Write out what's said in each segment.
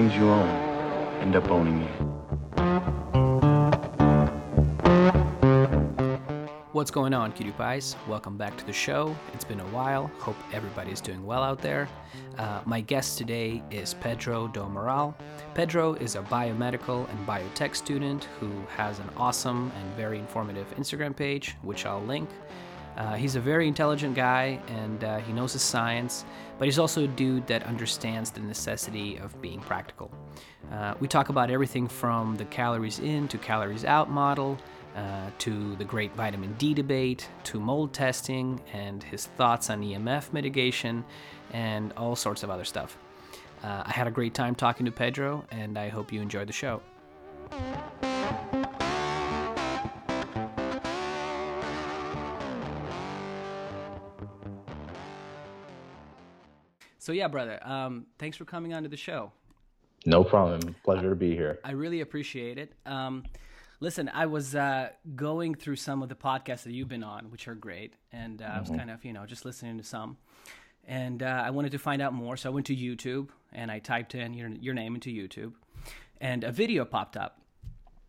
things you own end up owning you. What's going on, cutie pies? Welcome back to the show. It's been a while. Hope everybody's doing well out there. Uh, my guest today is Pedro do Moral. Pedro is a biomedical and biotech student who has an awesome and very informative Instagram page, which I'll link. Uh, he's a very intelligent guy and uh, he knows his science, but he's also a dude that understands the necessity of being practical. Uh, we talk about everything from the calories in to calories out model, uh, to the great vitamin D debate, to mold testing, and his thoughts on EMF mitigation, and all sorts of other stuff. Uh, I had a great time talking to Pedro, and I hope you enjoyed the show. So yeah, brother. Um, thanks for coming on to the show. No problem. Pleasure to be here. I really appreciate it. Um, listen, I was uh, going through some of the podcasts that you've been on, which are great, and uh, I was kind of you know just listening to some, and uh, I wanted to find out more. So I went to YouTube and I typed in your your name into YouTube, and a video popped up,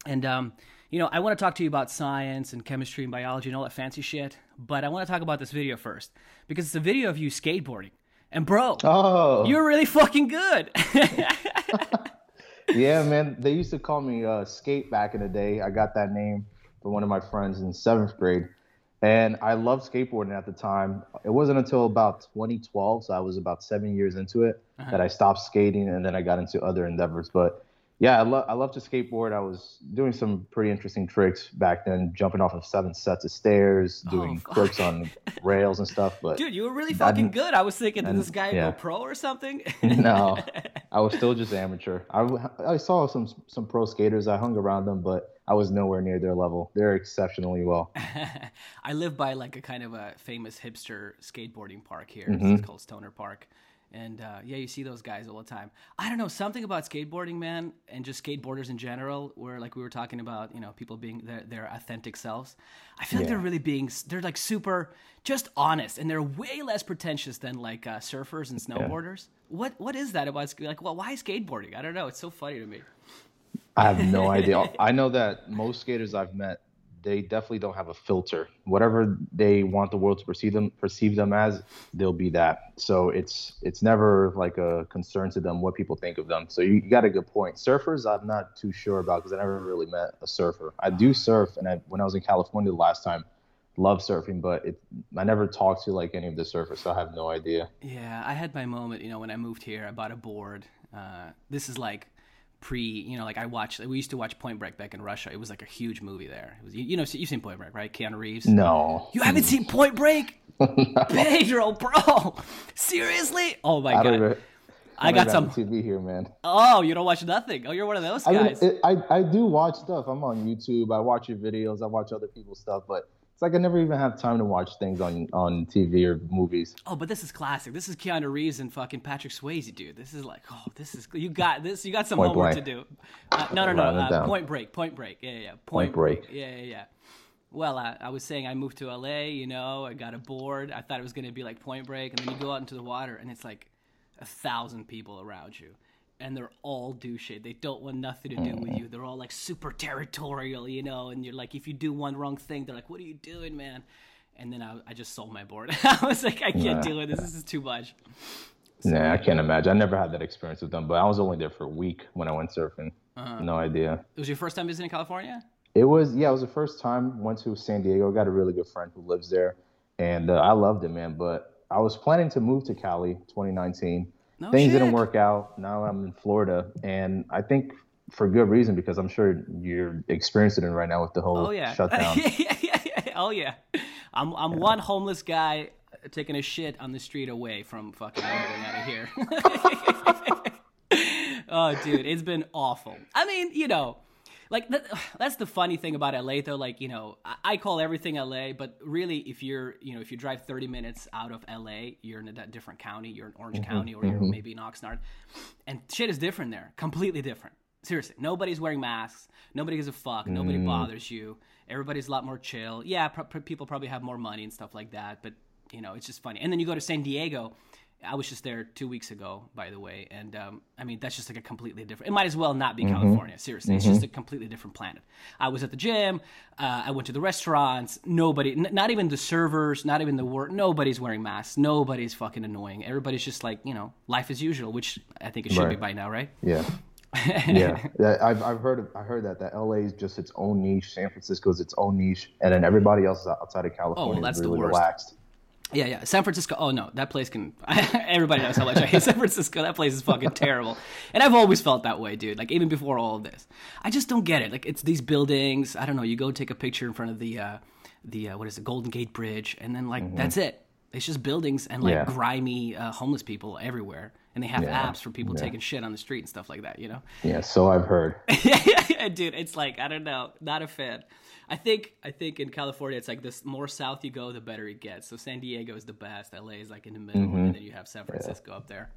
and um, you know I want to talk to you about science and chemistry and biology and all that fancy shit, but I want to talk about this video first because it's a video of you skateboarding. And bro, Oh, you're really fucking good. yeah, man. They used to call me uh, Skate back in the day. I got that name from one of my friends in seventh grade, and I loved skateboarding at the time. It wasn't until about 2012, so I was about seven years into it, that I stopped skating, and then I got into other endeavors. But yeah, I love I love to skateboard. I was doing some pretty interesting tricks back then, jumping off of seven sets of stairs, doing fuck. flips on rails and stuff. But Dude, you were really fucking didn't- good. I was thinking, did this guy yeah. go pro or something? no, I was still just amateur. I, I saw some some pro skaters. I hung around them, but I was nowhere near their level. They're exceptionally well. I live by like a kind of a famous hipster skateboarding park here. Mm-hmm. It's called Stoner Park. And uh, yeah, you see those guys all the time. I don't know, something about skateboarding, man, and just skateboarders in general, where like we were talking about, you know, people being their, their authentic selves. I feel like they're really being, they're like super just honest and they're way less pretentious than like uh, surfers and snowboarders. What What is that about? Like, well, why skateboarding? I don't know. It's so funny to me. I have no idea. I know that most skaters I've met, they definitely don't have a filter. Whatever they want the world to perceive them perceive them as, they'll be that. So it's it's never like a concern to them what people think of them. So you, you got a good point. Surfers, I'm not too sure about because I never really met a surfer. I do surf, and I, when I was in California the last time, love surfing, but it, I never talked to like any of the surfers, so I have no idea. Yeah, I had my moment. You know, when I moved here, I bought a board. Uh, this is like pre. You know, like I watched. We used to watch Point Break back in Russia. It was like a huge movie there. It was, you, you know, you've seen Point Break, right? Keanu Reeves. No, You haven't seen Point Break, Pedro, bro? Seriously? Oh my I god! even. I don't got some. TV here, man. Oh, you don't watch nothing. Oh, you're one of those I, mean, guys. it, I I do watch stuff. I'm on YouTube. I watch your videos. I watch other people's stuff, but it's like I never even have time to watch things on on TV or movies. Oh, but this is classic. This is Keanu Reeves and fucking Patrick Swayze, dude. This is like, oh, this is you got this. You got some Point homework Blank. to do. Uh, no, no, no. Uh, point Break. Point Break. Yeah, yeah. yeah. Point Break. Yeah, yeah, yeah. Well, uh, I was saying I moved to LA. You know, I got a board. I thought it was gonna be like Point Break, and then you go out into the water, and it's like a thousand people around you. And they're all douchey. They don't want nothing to do with you. They're all like super territorial, you know. And you're like, if you do one wrong thing, they're like, "What are you doing, man?" And then I, I just sold my board. I was like, I can't Nah. deal with this. This is too much. Nah, I can't imagine. I never had that experience with them, but I was only there for a week when I went surfing. Uh-huh. No idea. It was your first time visiting California? It was yeah, it was the first time. Went to San Diego. Got a really good friend who lives there, and uh, I loved it, man. But I was planning to move to Cali 2019. No Things didn't work out. Now I'm in Florida, and I think for good reason because I'm sure you're experiencing it right now with the whole Oh yeah. shutdown. yeah, yeah, yeah, yeah. Oh yeah. I'm I'm one homeless guy uh, taking a shit on the street away from fucking out of here. oh dude, it's been awful. I mean, you know, like that, that's the funny thing about LA though. Like you know, I, I call everything LA, but really, if you're you know if you drive 30 minutes out of LA, you're in a different county. You're in Orange mm-hmm, County, or you're mm-hmm. maybe in Oxnard, and shit is different there. Completely different. Seriously, nobody's wearing masks. Nobody gives a fuck. Nobody mm. bothers you. Everybody's a lot more chill. Yeah, pro- people probably have more money and stuff like that, but you know, it's just funny. And then you go to San Diego, I was just there two weeks ago, by the way, and um, I mean that's just like a completely different. It might as well not be Mm-hmm. California. Seriously, it's just a completely different planet. I was at the gym. Uh, I went to the restaurants. Nobody, n- not even the servers, not even the work. Nobody's wearing masks. Nobody's fucking annoying. Everybody's just like you know life as usual, which I think it should be by now, right? Yeah. yeah, I've, I've heard I heard that that LA is just its own niche, San Francisco is its own niche, and then everybody else is outside of California Oh, that's is the really worst. relaxed. Yeah, yeah. San Francisco. Oh no, that place can. everybody knows how much I hate San Francisco. That place is fucking terrible. And I've always felt that way, dude. Like even before all of this, I just don't get it. Like it's these buildings. I don't know. You go take a picture in front of the, uh, the uh, what is it, Golden Gate Bridge, and then like that's it. It's just buildings and like Mm-hmm. Yeah. grimy uh, homeless people everywhere, and they have Yeah, apps for people yeah. taking shit on the street and stuff like that. You know. Yeah, so I've heard. yeah, dude, it's like I don't know, not a fan. I think I think in California it's like this more south you go, the better it gets. So San Diego is the best, LA is like in the middle, Mm-hmm. and then you have San Francisco up there.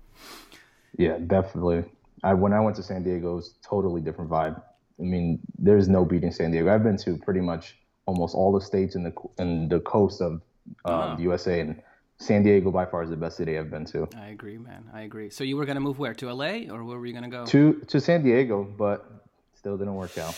Yeah, definitely. I when I went to San Diego, it was totally different vibe. I mean, there's no beating San Diego. I've been to pretty much almost all the states in the in the coast of um, Ah. the USA, and San Diego by far is the best city I've been to. I agree, man. I agree. So you were gonna move where to LA, or where were you gonna go? To to San Diego, but still didn't work out.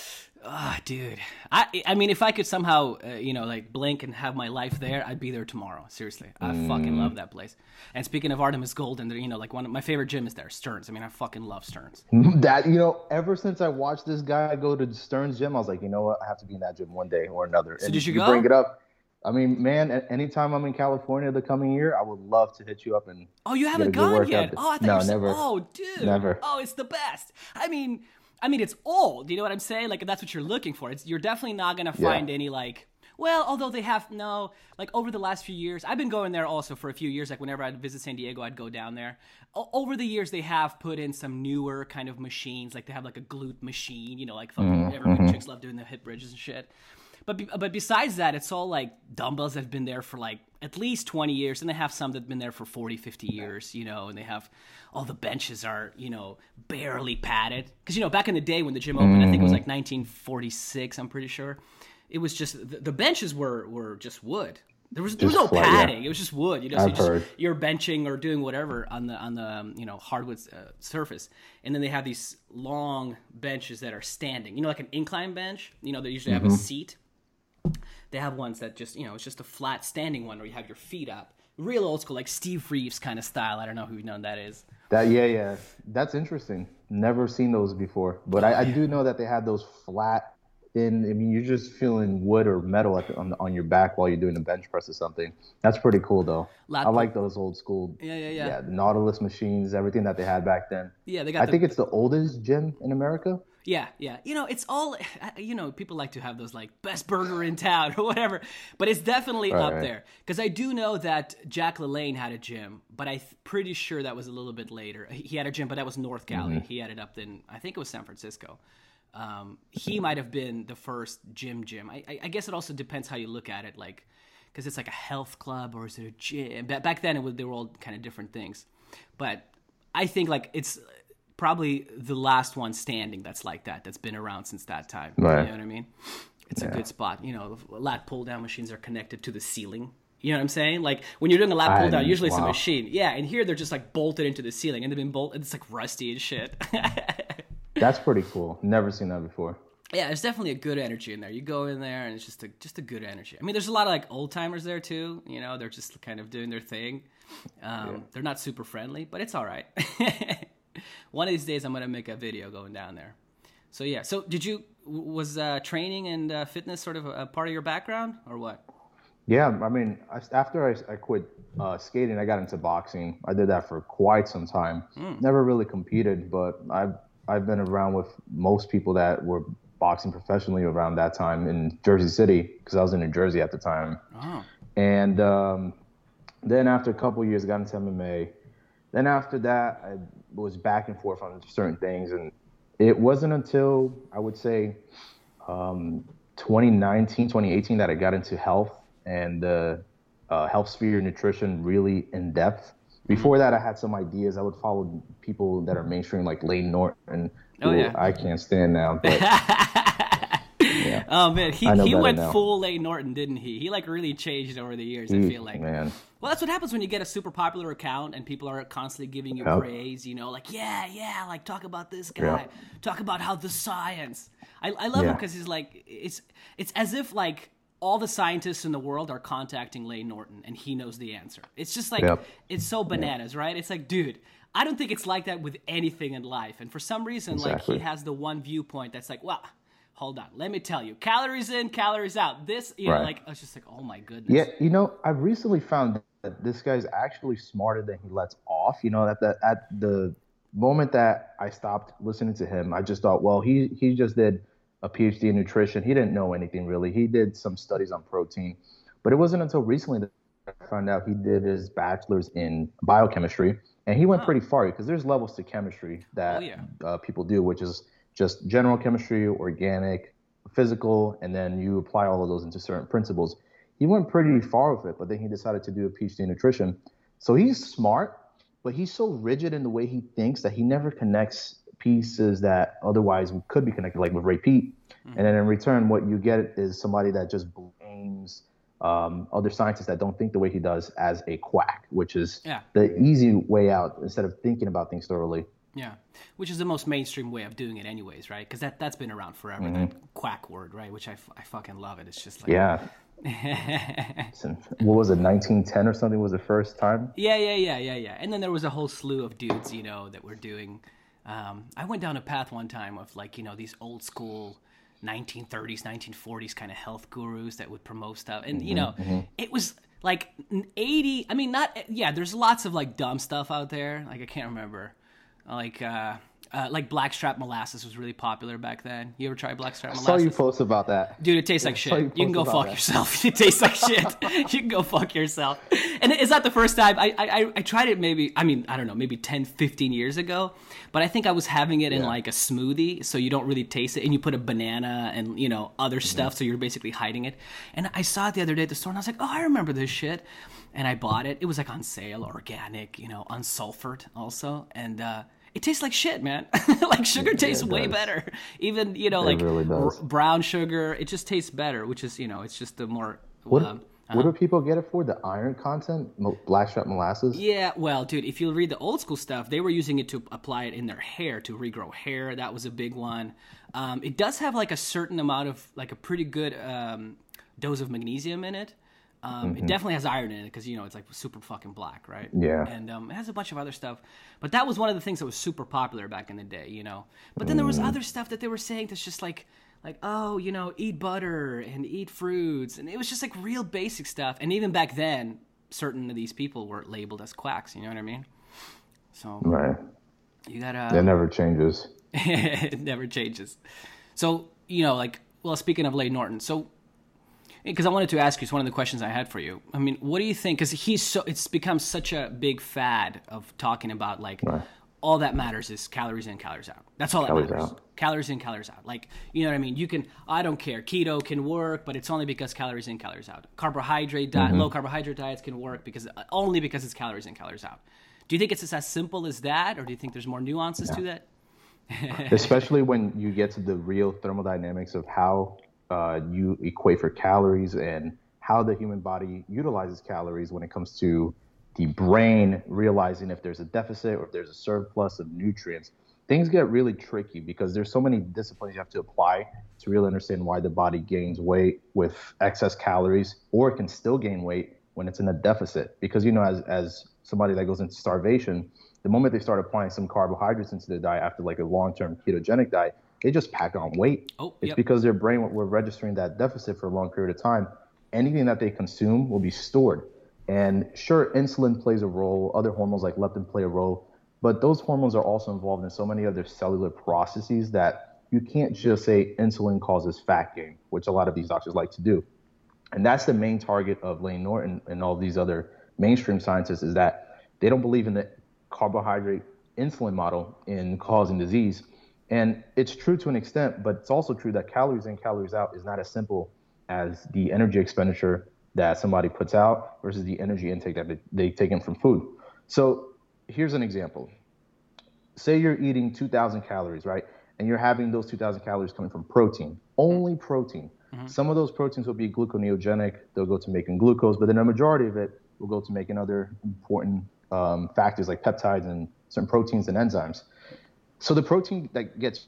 Ah, dude. I I mean, if I could somehow, uh, you know, like blink and have my life there, I'd be there tomorrow. Seriously, I fucking love that place. And speaking of Artemis Gold, and you know, like one of my favorite gym is there, Stearns. I mean, I fucking love Stearns. That you know, ever since I watched this guy go to Stern's gym, I was like, you know what, I have to be in that gym one day or another. So did you go? bring it up? I mean, man, anytime I'm in California the coming year, I would love to hit you up and Oh, you haven't gone yet? Oh, I thought No, you were never. Oh, dude. Never. Oh, it's the best. I mean, I mean, it's old. You know what I'm saying? Like that's what you're looking for. It's you're definitely not gonna Yeah. find any like. Well, although they have no, like over the last few years, I've been going there also for a few years. Like whenever I'd visit San Diego, I'd go down there. O- over the years, they have put in some newer kind of machines. Like they have like a glute machine. You know, like fucking Mm-hmm, everyone chicks love doing the hip bridges and shit. But be, but besides that, it's all like dumbbells that have been there for like at least 20 years, and they have some that've been there for 40, 50 years, you know, and they have all the benches are, you know, barely padded. Because, you know, back in the day when the gym opened, I think it was like 1946, I'm pretty sure. It was just the, the benches were were just wood. There was there was no flat, yeah. padding. It was just wood. You know, so you just, you're benching or doing whatever on the on the um, you know hardwood uh, surface, and then they have these long benches that are standing. You know, like an incline bench. You know, they usually have Mm-hmm. a seat. They have ones that just you know it's just a flat standing one where you have your feet up. Real old school, like Steve Reeves kind of style. I don't know who you know that is. That yeah, yeah. That's interesting. Never seen those before. But I, I do know that they had those flat thin I mean you're just feeling wood or metal at the, on, on your back while you're doing a bench press or something. That's pretty cool though. Lat I like those old school Yeah, yeah, yeah. yeah, the Nautilus machines, everything that they had back then. Yeah, they got. I the, think it's the oldest gym in America. Yeah, yeah. You know, it's all. You know, people like to have those like best burger in town or whatever, but it's definitely Right, up right. there because I do know that Jack LaLanne had a gym, but I'm pretty sure that was a little bit later. He had a gym, but that was North Cali. Mm-hmm. He had it up in I think it was San Francisco. Um, he might have been the first gym gym. I, I, I guess it also depends how you look at it, like because it's like a health club or is it a gym? Back then, it was, they were all kind of different things, but I think like it's probably the last one standing that's like that that's been around since that time. Right. You know what I mean? It's a good spot. You know, lat pull down machines are connected to the ceiling. You know what I'm saying? Like when you're doing a lat pull down, usually it's a machine. Yeah, and here they're just like bolted into the ceiling, and they've been bolted. It's like rusty and shit. That's pretty cool. Never seen that before. yeah, there's definitely a good energy in there. You go in there, and it's just a just a good energy. I mean, there's a lot of like old timers there too. You know, they're just kind of doing their thing. Um, They're not super friendly, but it's all right. One of these days, I'm gonna make a video going down there. So yeah. So did you was uh, training and uh, fitness sort of a, part of your background, or what? Yeah, I mean, after I, I quit uh, skating, I got into boxing. I did that for quite some time. Never really competed, but I've I've been around with most people that were boxing professionally around that time in Jersey City because I was in New Jersey at the time. Oh, And um, then after a couple years, I got into MMA. Then after that, I was back and forth on certain things, and it wasn't until I would say um, 2019, 2018 that I got into health and the uh, health sphere nutrition really in depth. Before that, I had some ideas. I would follow people that are mainstream, like Layne Norton, Oh, who yeah. I can't stand now. But oh man, he, he went now. full Layne Norton, didn't he? He like really changed over the years. I feel like. man, Well, that's what happens when you get a super popular account and people are constantly giving you Yep. praise. You know, like yeah, yeah, like talk about this guy, Yeah. talk about how the science. I, I love him because he's like it's it's as if like all the scientists in the world are contacting Layne Norton and he knows the answer. It's just like Yep. it's so bananas, right? It's like, dude, I don't think it's like that with anything in life. And for some reason, like he has the one viewpoint that's like, well, hold on, let me tell you, calories in, calories out. This, you know, Right. like I was just like, oh my goodness. Yeah, you know, I recently found that this guy's actually smarter than he lets off. You know, at the at the moment that I stopped listening to him, I just thought, well, he he just did a PhD in nutrition. He didn't know anything really. He did some studies on protein, but it wasn't until recently that I found out he did his bachelor's in biochemistry, and he went pretty far because there's levels to chemistry that Oh, yeah. uh, people do, which is just general chemistry, organic, physical, and then you apply all of those into certain principles. He went pretty far with it, but then he decided to do a PhD in nutrition. So he's smart, but he's so rigid in the way he thinks that he never connects pieces that otherwise could be connected, like with Ray Peat. And then in return, what you get is somebody that just blames um, other scientists that don't think the way he does as a quack, which is Yeah. the easy way out instead of thinking about things thoroughly. Yeah, which is the most mainstream way of doing it, anyways, right? Because that that's been around forever. That mm-hmm. quack word, right? Which I, f- I fucking love it. It's just like Yeah. What was it, 1910 or something was the first time? Yeah, yeah, yeah, yeah, yeah. And then there was a whole slew of dudes, you know, that were doing. Um, I went down a path one time of like, you know, these old school 1930s, 1940s kind of health gurus that would promote stuff. And, you mm-hmm, know, mm-hmm. it was like 80. I mean, not, yeah, there's lots of like dumb stuff out there. Like, I can't remember. Like, uh, uh, like blackstrap molasses was really popular back then. You ever try blackstrap molasses? I molasses? saw you post about that. Dude, it tastes like shit. You, you can go fuck that. yourself. It tastes like shit. you can go fuck yourself. And it's not the first time. I, I, I- tried it maybe, I mean, I don't know, maybe 10, 15 years ago. But I think I was having it in like a smoothie, so you don't really taste it. And you put a banana and, you know, other Mm-hmm. stuff, so you're basically hiding it. And I saw it the other day at the store, and I was like, oh, I remember this shit. And I bought it. It was like on sale, organic, you know, unsulfured also. And, uh, it tastes like shit, man. like sugar tastes it way does. better. Even you know, It like really r- brown sugar, it just tastes better. Which is you know, it's just the more. What, um, what do people get it for? The iron content? Blackstrap molasses? yeah, well, dude, if you read the old school stuff, they were using it to apply it in their hair to regrow hair. That was a big one. Um, it does have like a certain amount of like a pretty good um, dose of magnesium in it. Um, It definitely has iron in it because you know it's like super fucking black, right? Yeah. And um, it has a bunch of other stuff, but that was one of the things that was super popular back in the day, you know. But then there was other stuff that they were saying that's just like, like oh, you know, eat butter and eat fruits, and it was just like real basic stuff. And even back then, certain of these people were labeled as quacks. You know what I mean? So Right. you gotta That never changes. it never changes. So, you know, like, well, speaking of Layne Norton, so because I wanted to ask you, it's one of the questions I had for you. I mean, what do you think? Because he's so, it's become such a big fad of talking about like all that matters is calories in, calories out. That's all that Calories matters. out. Calories in, calories out. Like, you know what I mean? You can, I don't care. Keto can work, but it's only because calories in, calories out. Carbohydrate diet, Mm-hmm. low carbohydrate diets can work because only because it's calories in, calories out. Do you think it's just as simple as that, or do you think there's more nuances to that? especially when you get to the real thermodynamics of how uh, you equate for calories and how the human body utilizes calories when it comes to the brain realizing if there's a deficit or if there's a surplus of nutrients. Things get really tricky because there's so many disciplines you have to apply to really understand why the body gains weight with excess calories or it can still gain weight when it's in a deficit. Because you know as, as somebody that goes into starvation the moment they start applying some carbohydrates into their diet after like a long-term ketogenic diet they just pack on weight. Oh, it's yep. because their brain were registering that deficit for a long period of time. Anything that they consume will be stored. And sure insulin plays a role. Other hormones like leptin play a role. But those hormones are also involved in so many other cellular processes that you can't just say insulin causes fat gain which a lot of these doctors like to do. And that's the main target of Layne Norton and all these other mainstream scientists is that they don't believe in the carbohydrate insulin model in causing disease. And it's true to an extent, but it's also true that calories in, calories out is not as simple as the energy expenditure that somebody puts out versus the energy intake that they, they take in from food. So here's an example. Say you're eating 2,000 calories, right? And you're having those 2,000 calories coming from protein, only protein. Some of those proteins will be gluconeogenic, they'll go to making glucose, but then a majority of it will go to making other important um, factors like peptides and certain proteins and enzymes. So the protein that gets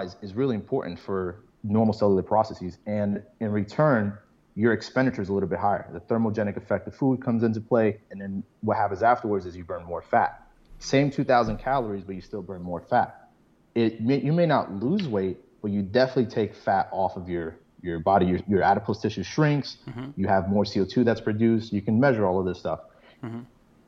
is, is really important for normal cellular processes, and in return, your expenditure is a little bit higher. The thermogenic effect of food comes into play, and then what happens afterwards is you burn more fat. Same 2,000 calories, but you still burn more fat. It may, you may not lose weight, but you definitely take fat off of your your body. Your, your adipose tissue shrinks. Mm-hmm. You have more CO2 that's produced. You can measure all of this stuff. Mm-hmm.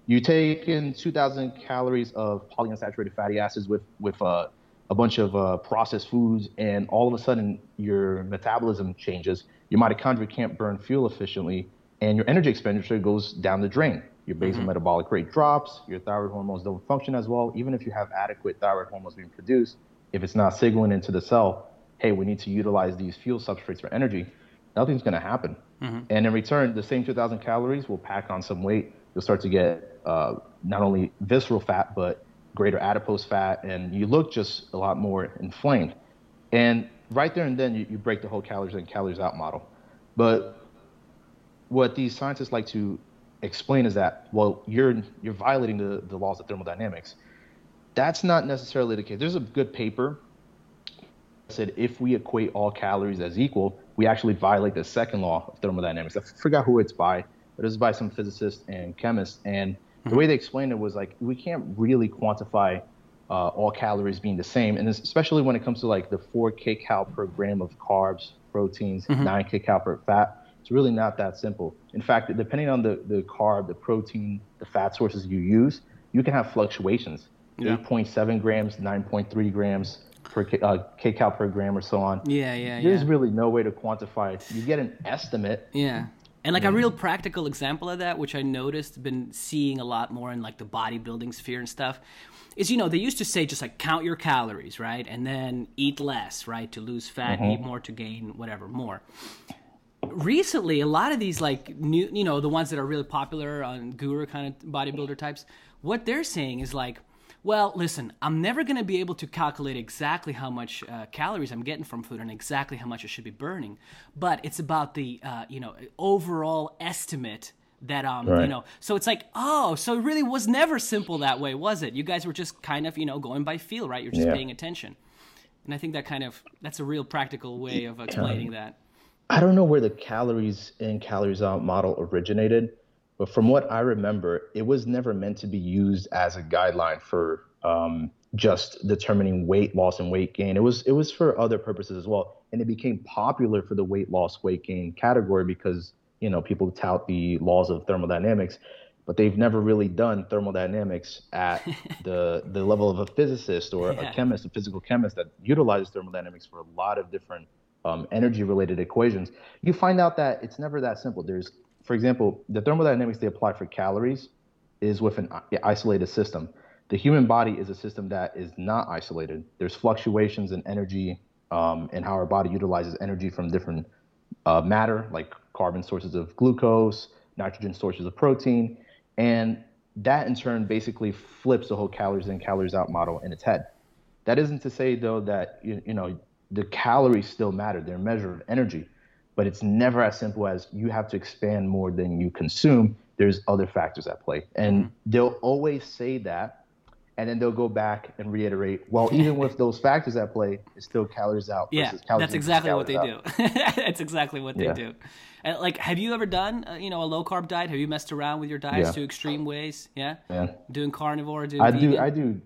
You take in 2,000 calories of polyunsaturated fatty acids with with uh, a bunch of uh, processed foods, and all of a sudden your metabolism changes. Your mitochondria can't burn fuel efficiently, and your energy expenditure goes down the drain. Your basal mm-hmm. metabolic rate drops. Your thyroid hormones don't function as well. Even if you have adequate thyroid hormones being produced, if it's not signaling into the cell, hey, we need to utilize these fuel substrates for energy, nothing's going to happen. Mm-hmm. And in return, the same 2,000 calories will pack on some weight. You'll start to get uh, not only visceral fat, but greater adipose fat, and you look just a lot more inflamed. And right there and then, you, you break the whole calories in, calories out model. But what these scientists like to explain is that, well, you're, you're violating the, the laws of thermodynamics. That's not necessarily the case. There's a good paper that said if we equate all calories as equal, we actually violate the second law of thermodynamics. I forgot who it's by, but it's by some physicist and chemist. And mm-hmm. the way they explained it was like we can't really quantify uh, all calories being the same, and especially when it comes to like the four kcal per gram of carbs, proteins, mm-hmm. nine kcal per fat. It's really not that simple. In fact, depending on the, the carb, the protein, the fat sources you use, you can have fluctuations. Yeah. 8.7 grams, 9.3 grams, per uh, kcal per gram or so on. Yeah, yeah, There's yeah. really no way to quantify it. You get an estimate. Yeah. And like a real practical example of that, which I noticed, been seeing a lot more in like the bodybuilding sphere and stuff, is you know they used to say just like count your calories, right, and then eat less, right, to lose fat, mm-hmm. eat more to gain whatever more. Recently, a lot of these like new, you know, the ones that are really popular on guru kind of bodybuilder types, what they're saying is like well, listen, I'm never going to be able to calculate exactly how much uh, calories I'm getting from food and exactly how much I should be burning, but it's about the uh, you know overall estimate that um right. you know so it's like oh so it really was never simple that way was it? You guys were just kind of you know going by feel right? You're just yeah. paying attention. And i think that kind of that's a real practical way of explaining um, that. I don't know where the calories in calories out model originated but from what I remember, it was never meant to be used as a guideline for um, just determining weight loss and weight gain. It was it was for other purposes as well, and it became popular for the weight loss weight gain category because you know people tout the laws of thermodynamics, but they've never really done thermodynamics at the the level of a physicist or yeah. a chemist, a physical chemist that utilizes thermodynamics for a lot of different um, energy related equations. You find out that it's never that simple. There's for example, the thermodynamics they apply for calories is with an isolated system. The human body is a system that is not isolated. There's fluctuations in energy um, and how our body utilizes energy from different uh, matter, like carbon sources of glucose, nitrogen sources of protein, and that in turn basically flips the whole calories in, calories out model in its head. That isn't to say though that you, you know the calories still matter; they're a measure of energy but it's never as simple as you have to expand more than you consume. There's other factors at play. And mm-hmm. they'll always say that, and then they'll go back and reiterate, well, even with those factors at play, it's still calories out. Yeah, that's exactly what they out. do. that's exactly what they yeah. do. And like, have you ever done, uh, you know, a low carb diet? Have you messed around with your diets yeah. to extreme ways? Yeah. Yeah. Doing carnivore, doing I vegan? do. I do.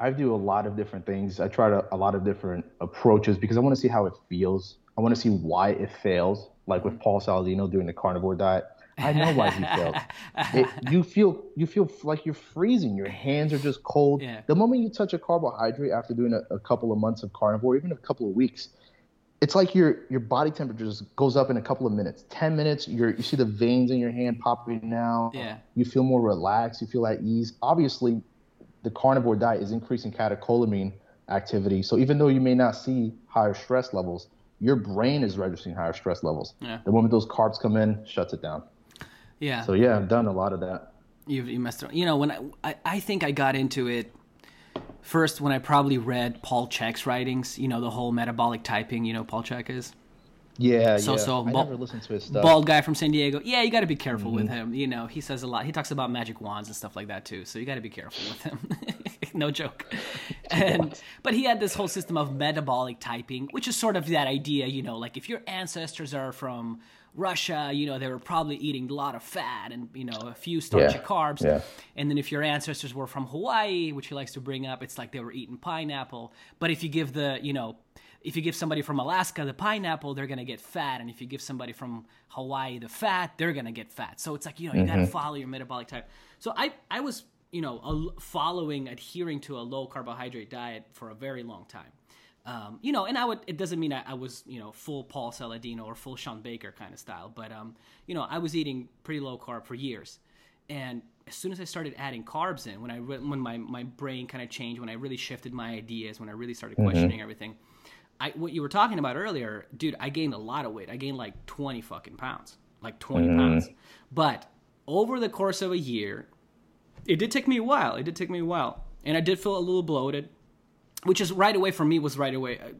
I do a lot of different things. I try to, a lot of different approaches because I want to see how it feels I want to see why it fails. Like with Paul Saladino doing the carnivore diet, I know why he failed. It, you feel you feel like you're freezing. Your hands are just cold. Yeah. The moment you touch a carbohydrate after doing a, a, couple of months of carnivore, even a couple of weeks, it's like your your body temperature just goes up in a couple of minutes. Ten minutes, you you see the veins in your hand popping out. Yeah. You feel more relaxed. You feel at ease. Obviously, the carnivore diet is increasing catecholamine activity. So even though you may not see higher stress levels, your brain is registering higher stress levels. Yeah. The moment those carbs come in, shuts it down. Yeah. So yeah, I've done a lot of that. You've you messed around. You know, when I, I, I think I got into it first when I probably read Paul Chek's writings. You know, the whole metabolic typing. You know, Paul Chek is. Yeah, So- yeah. so I bal- never listened to his stuff. bald guy from San Diego. Yeah, you got to be careful with Mm-hmm. him. You know, he says a lot. He talks about magic wands and stuff like that too. So you got to be careful with him. no joke. And but he had this whole system of metabolic typing, which is sort of that idea. You know, like if your ancestors are from Russia, you know, they were probably eating a lot of fat and you know a few starchy Yeah, carbs. yeah. And then if your ancestors were from Hawaii, which he likes to bring up, it's like they were eating pineapple. But if you give the, you know, if you give somebody from Alaska the pineapple, they're gonna get fat, and if you give somebody from Hawaii the fat, they're gonna get fat. So it's like you know you gotta mm-hmm. follow your metabolic type. So I I was you know a, following adhering to a low carbohydrate diet for a very long time. Um, you know, and I would. It doesn't mean I, I was, you know, full Paul Saladino or full Sean Baker kind of style, but um, you know, I was eating pretty low carb for years, and as soon as I started adding carbs in, when I re- when my my brain kind of changed, when I really shifted my ideas, when I really started questioning everything, I what you were talking about earlier, dude, I gained a lot of weight. I gained like twenty fucking pounds, like 20 pounds, but over the course of a year, it did take me a while. It did take me a while, and I did feel a little bloated which is right away for me was right away uh,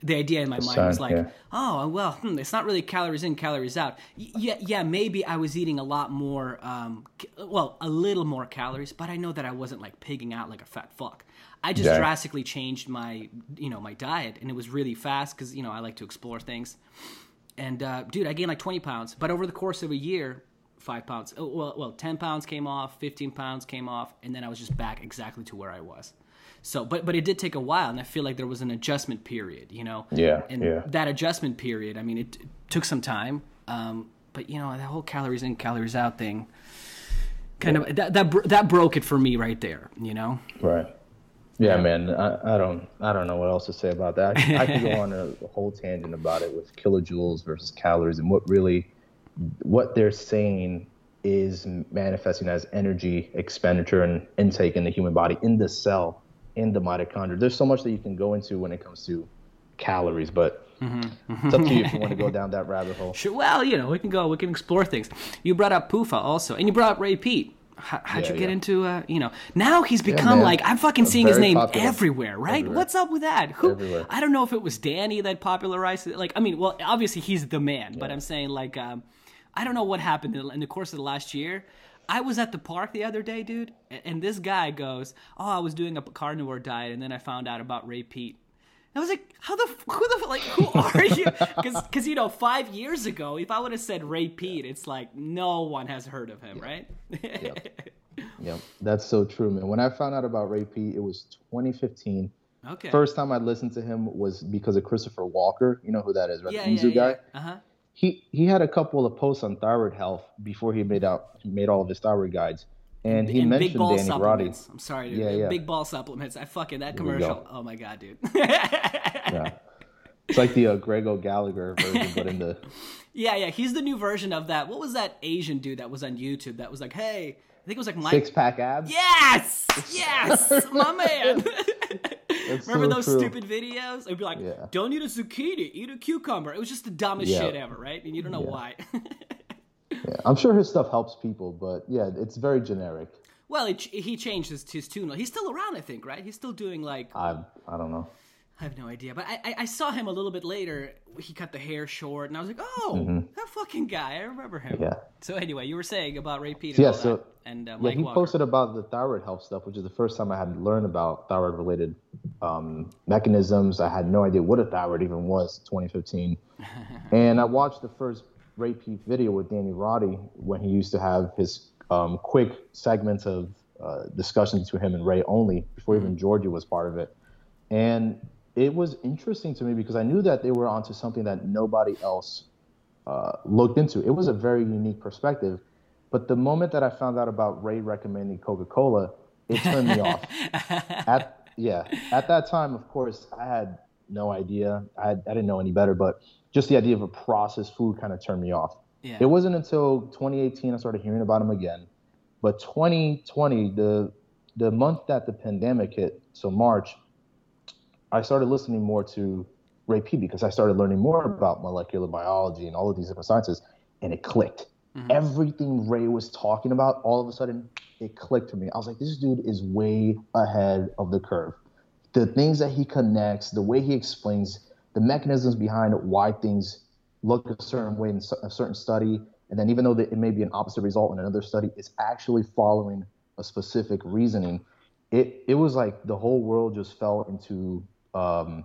the idea in my mind was like yeah. oh well hmm, it's not really calories in calories out Y- yeah yeah maybe i was eating a lot more um, c- well a little more calories but i know that i wasn't like pigging out like a fat fuck i just Yeah. drastically changed my you know my diet and it was really fast because you know i like to explore things and uh, dude i gained like 20 pounds but over the course of a year five pounds oh, well, well 10 pounds came off 15 pounds came off and then i was just back exactly to where i was so but but it did take a while and i feel like there was an adjustment period you know Yeah, and yeah. that adjustment period i mean it, it took some time um, but you know that whole calories in calories out thing kind of that that, that broke it for me right there you know Right. Yeah, man. I, I don't I don't know what else to say about that. I, I could go on a whole tangent about it with kilojoules versus calories and what really what they're saying is manifesting as energy expenditure and intake in the human body in the cell in the mitochondria. There's so much that you can go into when it comes to calories, but it's up to you if you want to go down that rabbit hole. Sure. Well, you know, we can go, we can explore things. You brought up Pufa also, and you brought up Ray Peat. How, how'd Yeah, you get yeah. into, uh, you know, now he's become man. like, I'm fucking seeing his name popular. everywhere, right? Everywhere. What's up with that? Who, Everywhere. I don't know if it was Danny that popularized it. Like, I mean, well, obviously he's the man, but I'm saying, like, um, I don't know what happened in the course of the last year. I was at the park the other day, dude, and this guy goes, "Oh, I was doing a carnivore diet, and then I found out about Ray Peat." I was like, "How the who the like who are you?" Because you know, five years ago, if I would have said Ray Peat, it's like no one has heard of him, right? Yep. yep, That's so true, man. When I found out about Ray Peat, it was 2015. okay. First time I listened to him was because of Christopher Walker. You know who that is, right? yeah, the yeah, yeah. guy. Uh huh. He he had a couple of posts on thyroid health before he made out made all of his thyroid guides, and he and mentioned big ball Danny Roddy. supplements. I'm sorry, dude. Yeah, yeah. Big ball supplements. I fucking that commercial. Oh my god, dude. Yeah, it's like the uh, Greg O'Gallagher version, but in the yeah, yeah. He's the new version of that. What was that Asian dude that was on YouTube that was like, hey, I think it was like Mike. six pack abs. Yes, yes, my man. It's Remember so those true. stupid videos? It'd be like, Yeah. don't eat a zucchini, eat a cucumber. It was just the dumbest Yeah. shit ever, right? And you don't know Yeah. why. Yeah, I'm sure his stuff helps people, but yeah, it's very generic. well, he, ch- he changed his, his tune. He's still around, I think, right? He's still doing like I I don't know. I have no idea, but I, I, I saw him a little bit later. He cut the hair short, and I was like, "Oh, that fucking guy! I remember him." Mm-hmm. Yeah. So anyway, you were saying about Ray Peter, Yeah, and, so- that, and uh, Yeah, Mike he Walker. posted about the thyroid health stuff, which is the first time I had learned about thyroid related um, mechanisms. I had no idea what a thyroid even was. 2015, and I watched the first Ray Peat video with Danny Roddy when he used to have his um, quick segments of uh, discussions between him and Ray only before even Georgia was part of it, and it was interesting to me because I knew that they were onto something that nobody else uh, looked into. It was a very unique perspective. But the moment that I found out about Ray recommending Coca Cola, it turned me off. At yeah, at that time, of course, I had no idea. I, I didn't know any better, but just the idea of a processed food kind of turned me off. Yeah. It wasn't until 2018 I started hearing about him again. But 2020, the the month that the pandemic hit, so March, I started listening more to Ray P because I started learning more about molecular biology and all of these different sciences, and it clicked. Mm-hmm. Everything Ray was talking about, all of a sudden, it clicked for me. I was like, this dude is way ahead of the curve. The things that he connects, the way he explains, the mechanisms behind why things look a certain way in a certain study, and then even though it may be an opposite result in another study, it's actually following a specific reasoning. It it was like the whole world just fell into um,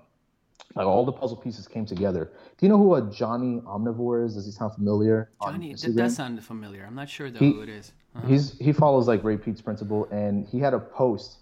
like all the puzzle pieces came together. Do you know who a Johnny Omnivore is? Does he sound familiar? Johnny, that does sound familiar. I'm not sure though he, who it is. Uh-huh. He's he follows like Ray Peat's principle, and he had a post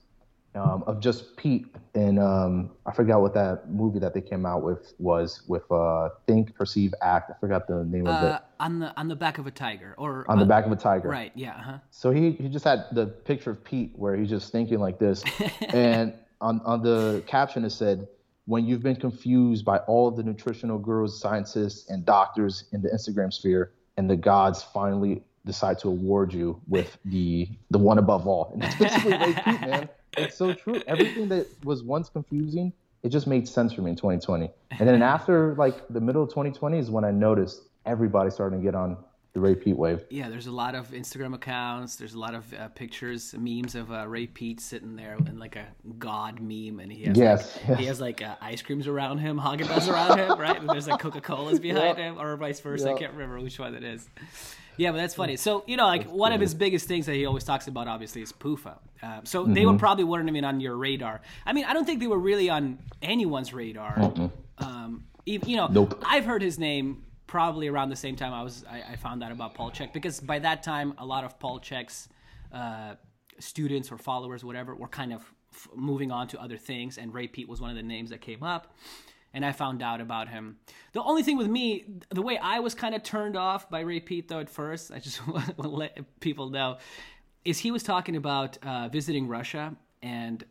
um, of just Peat and um, I forgot what that movie that they came out with was with uh, Think, Perceive, Act. I forgot the name uh, of it. On the on the back of a tiger, or on the back of a tiger. Right. Yeah. Uh-huh. So he he just had the picture of Peat where he's just thinking like this, and on on the caption it said when you've been confused by all the nutritional gurus, scientists, and doctors in the Instagram sphere, and the gods finally decide to award you with the the one above all. And that's basically Ray Peat, man. It's so true. Everything that was once confusing, it just made sense for me in 2020. And then after like the middle of 2020 is when I noticed everybody starting to get on the Ray Peat wave. Yeah, there's a lot of Instagram accounts. There's a lot of uh, pictures, memes of uh, Ray Peat sitting there in like a god meme, and he has yes, like, yes. he has like uh, ice creams around him, Haagen Dazs around him, right? And there's like Coca Colas behind him, or vice versa. I can't remember which one it is. Yeah, but that's funny. So you know, like that's one cool. of his biggest things that he always talks about, obviously, is PUFA. Uh, so mm-hmm. they were probably weren't even on your radar. I mean, I don't think they were really on anyone's radar. Um, even, you know, nope. I've heard his name probably around the same time I was I, I, found out about Paul Chek because by that time a lot of Paul Chek's uh, students or followers, whatever, were kind of f- moving on to other things, and Ray Peat was one of the names that came up. And I found out about him. The only thing with me, the way I was kind of turned off by Ray Peat though, at first, I just want to let people know, is he was talking about uh, visiting Russia and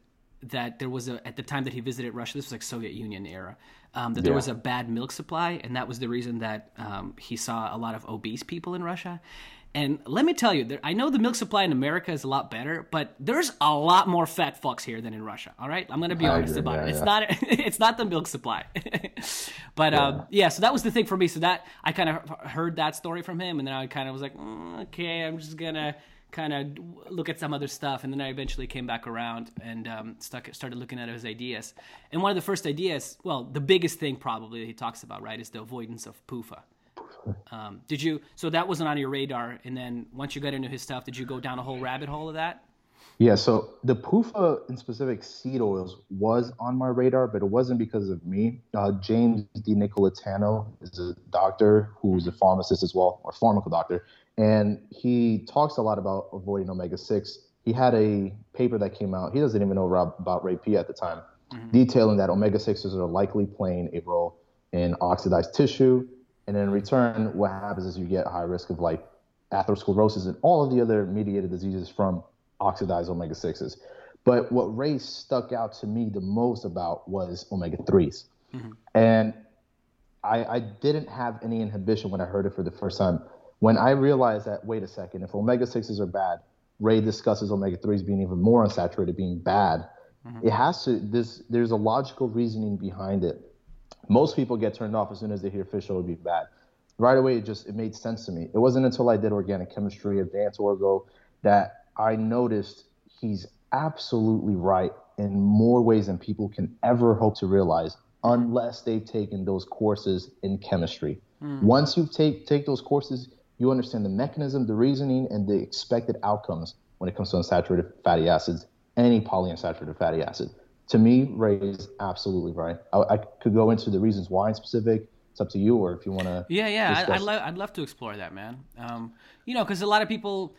that there was a at the time that he visited Russia. This was like Soviet Union era. Um, that yeah. there was a bad milk supply, and that was the reason that um, he saw a lot of obese people in Russia. And let me tell you, there, I know the milk supply in America is a lot better, but there's a lot more fat fucks here than in Russia. All right, I'm gonna be I honest agree, about yeah, it. It's yeah. not it's not the milk supply, but yeah. Um, yeah. So that was the thing for me. So that I kind of heard that story from him, and then I kind of was like, mm, okay, I'm just gonna kind of look at some other stuff, and then I eventually came back around and um, stuck, started looking at his ideas. And one of the first ideas, well, the biggest thing probably that he talks about, right, is the avoidance of PUFA. Um, did you? So that wasn't on your radar, and then once you got into his stuff, did you go down a whole rabbit hole of that? Yeah, so the PUFA in specific seed oils was on my radar, but it wasn't because of me. Uh, James DiNicolantonio is a doctor who's a pharmacist as well, or pharmacal doctor, and he talks a lot about avoiding omega 6. He had a paper that came out, he doesn't even know about Ray P at the time, mm-hmm. detailing that omega 6s are likely playing a role in oxidized tissue. And in return, what happens is you get high risk of like atherosclerosis and all of the other mediated diseases from oxidized omega 6s. But what Ray stuck out to me the most about was omega 3s. Mm-hmm. And I, I didn't have any inhibition when I heard it for the first time when I realized that, wait a second, if omega 6s are bad, Ray discusses omega 3s being even more unsaturated, being bad. Mm-hmm. It has to, this, there's a logical reasoning behind it. Most people get turned off as soon as they hear fish oil being bad. Right away, it just, it made sense to me. It wasn't until I did organic chemistry, advanced orgo, that I noticed he's absolutely right in more ways than people can ever hope to realize unless they've taken those courses in chemistry. Mm. Once you take take those courses, you understand the mechanism, the reasoning, and the expected outcomes when it comes to unsaturated fatty acids, any polyunsaturated fatty acid. To me, Ray is absolutely right. I, I could go into the reasons why in specific. It's up to you, or if you want to. Yeah, yeah, I, would lo- I'd love to explore that, man. Um, you know, because a lot of people.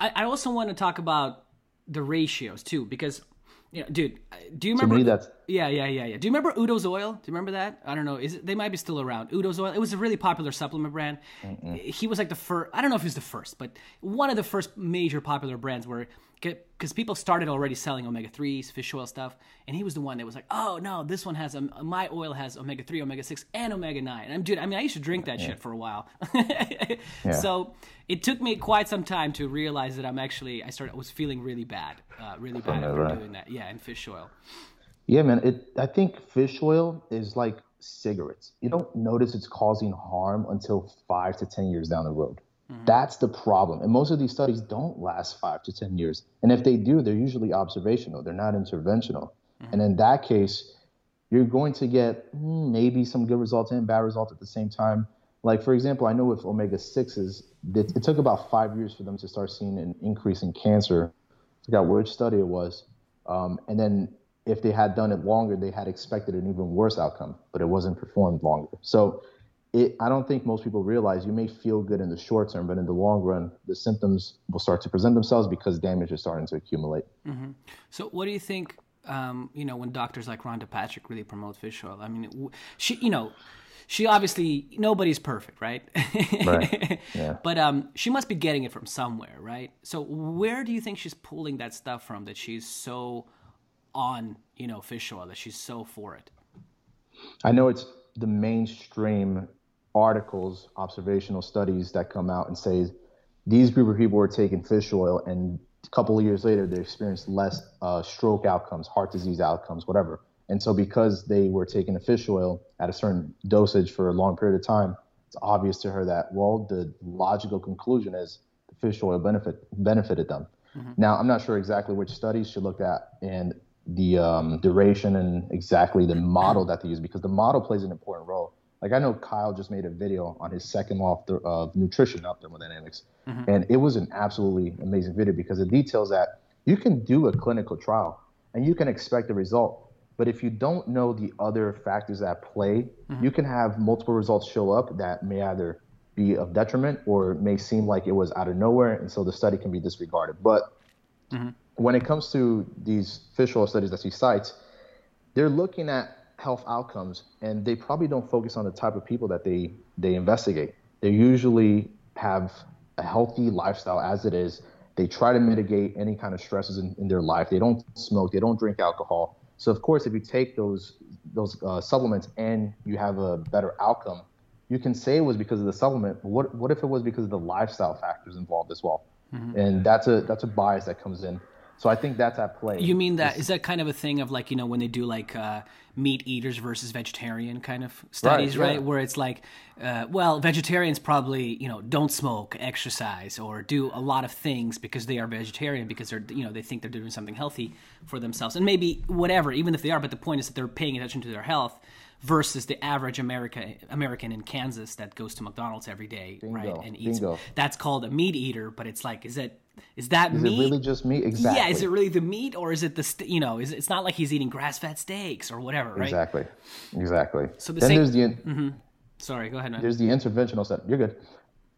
I, I also want to talk about the ratios too, because yeah, dude. Uh, do you remember? To me, that's yeah, yeah, yeah, yeah. Do you remember Udo's oil? Do you remember that? I don't know. Is it, they might be still around? Udo's oil. It was a really popular supplement brand. Mm-mm. He was like the first. I don't know if he was the first, but one of the first major popular brands where because people started already selling omega 3s, fish oil stuff, and he was the one that was like, oh no, this one has, um, my oil has omega 3, omega 6, and omega 9. And I'm, dude, I mean, I used to drink that yeah. shit for a while. yeah. So it took me quite some time to realize that I'm actually, I started, I was feeling really bad, uh, really bad after right. doing that. Yeah, and fish oil. Yeah, man. It, I think fish oil is like cigarettes. You don't notice it's causing harm until five to 10 years down the road. Mm-hmm. That's the problem. And most of these studies don't last five to 10 years. And if they do, they're usually observational, they're not interventional. Mm-hmm. And in that case, you're going to get hmm, maybe some good results and bad results at the same time. like for example, I know with omega sixes, it, it, took about five years for them to start seeing an increase in cancer. I forgot which study it was, um, and then if they had done it longer, they had expected an even worse outcome, but it wasn't performed longer. So it, I don't think most people realize you may feel good in the short term, but in the long run, the symptoms will start to present themselves because damage is starting to accumulate. Mm-hmm. So, what do you think? Um, you know, when doctors like Rhonda Patrick really promote fish oil, I mean, she, you know, she obviously nobody's perfect, right? right. Yeah. but um, she must be getting it from somewhere, right? So, where do you think she's pulling that stuff from that she's so on, you know, fish oil that she's so for it? I know it's the mainstream articles, observational studies that come out and say these group of people were taking fish oil and a couple of years later they experienced less uh, stroke outcomes, heart disease outcomes, whatever. And so because they were taking the fish oil at a certain dosage for a long period of time, it's obvious to her that well the logical conclusion is the fish oil benefit benefited them. Mm-hmm. Now I'm not sure exactly which studies she looked at and the um, duration and exactly the model that they use because the model plays an important role. Like I know Kyle just made a video on his second law of, th- of nutrition of thermodynamics, mm-hmm. and it was an absolutely amazing video because it details that you can do a clinical trial and you can expect a result, but if you don't know the other factors at play, mm-hmm. you can have multiple results show up that may either be of detriment or may seem like it was out of nowhere, and so the study can be disregarded. But mm-hmm. When it comes to these fish oil studies that she cites, they're looking at health outcomes, and they probably don't focus on the type of people that they they investigate. They usually have a healthy lifestyle as it is. They try to mitigate any kind of stresses in, in their life. They don't smoke. They don't drink alcohol. So of course, if you take those those uh, supplements and you have a better outcome, you can say it was because of the supplement. But what what if it was because of the lifestyle factors involved as well? Mm-hmm. And that's a that's a bias that comes in. So I think that's at play. You mean that is that kind of a thing of like you know when they do like uh, meat eaters versus vegetarian kind of studies, right? right? Where it's like, uh, well, vegetarians probably you know don't smoke, exercise, or do a lot of things because they are vegetarian because they're you know they think they're doing something healthy for themselves, and maybe whatever, even if they are. But the point is that they're paying attention to their health versus the average America American in Kansas that goes to McDonald's every day, Bingo. right, and eats. Bingo. That's called a meat eater, but it's like, is it is that is meat? Is it really just meat? Exactly. Yeah. Is it really the meat, or is it the st- you know? Is it's not like he's eating grass-fed steaks or whatever, right? Exactly. Exactly. So the then same, there's the. Mm-hmm. Sorry, go ahead. Man. There's the interventional set. You're good.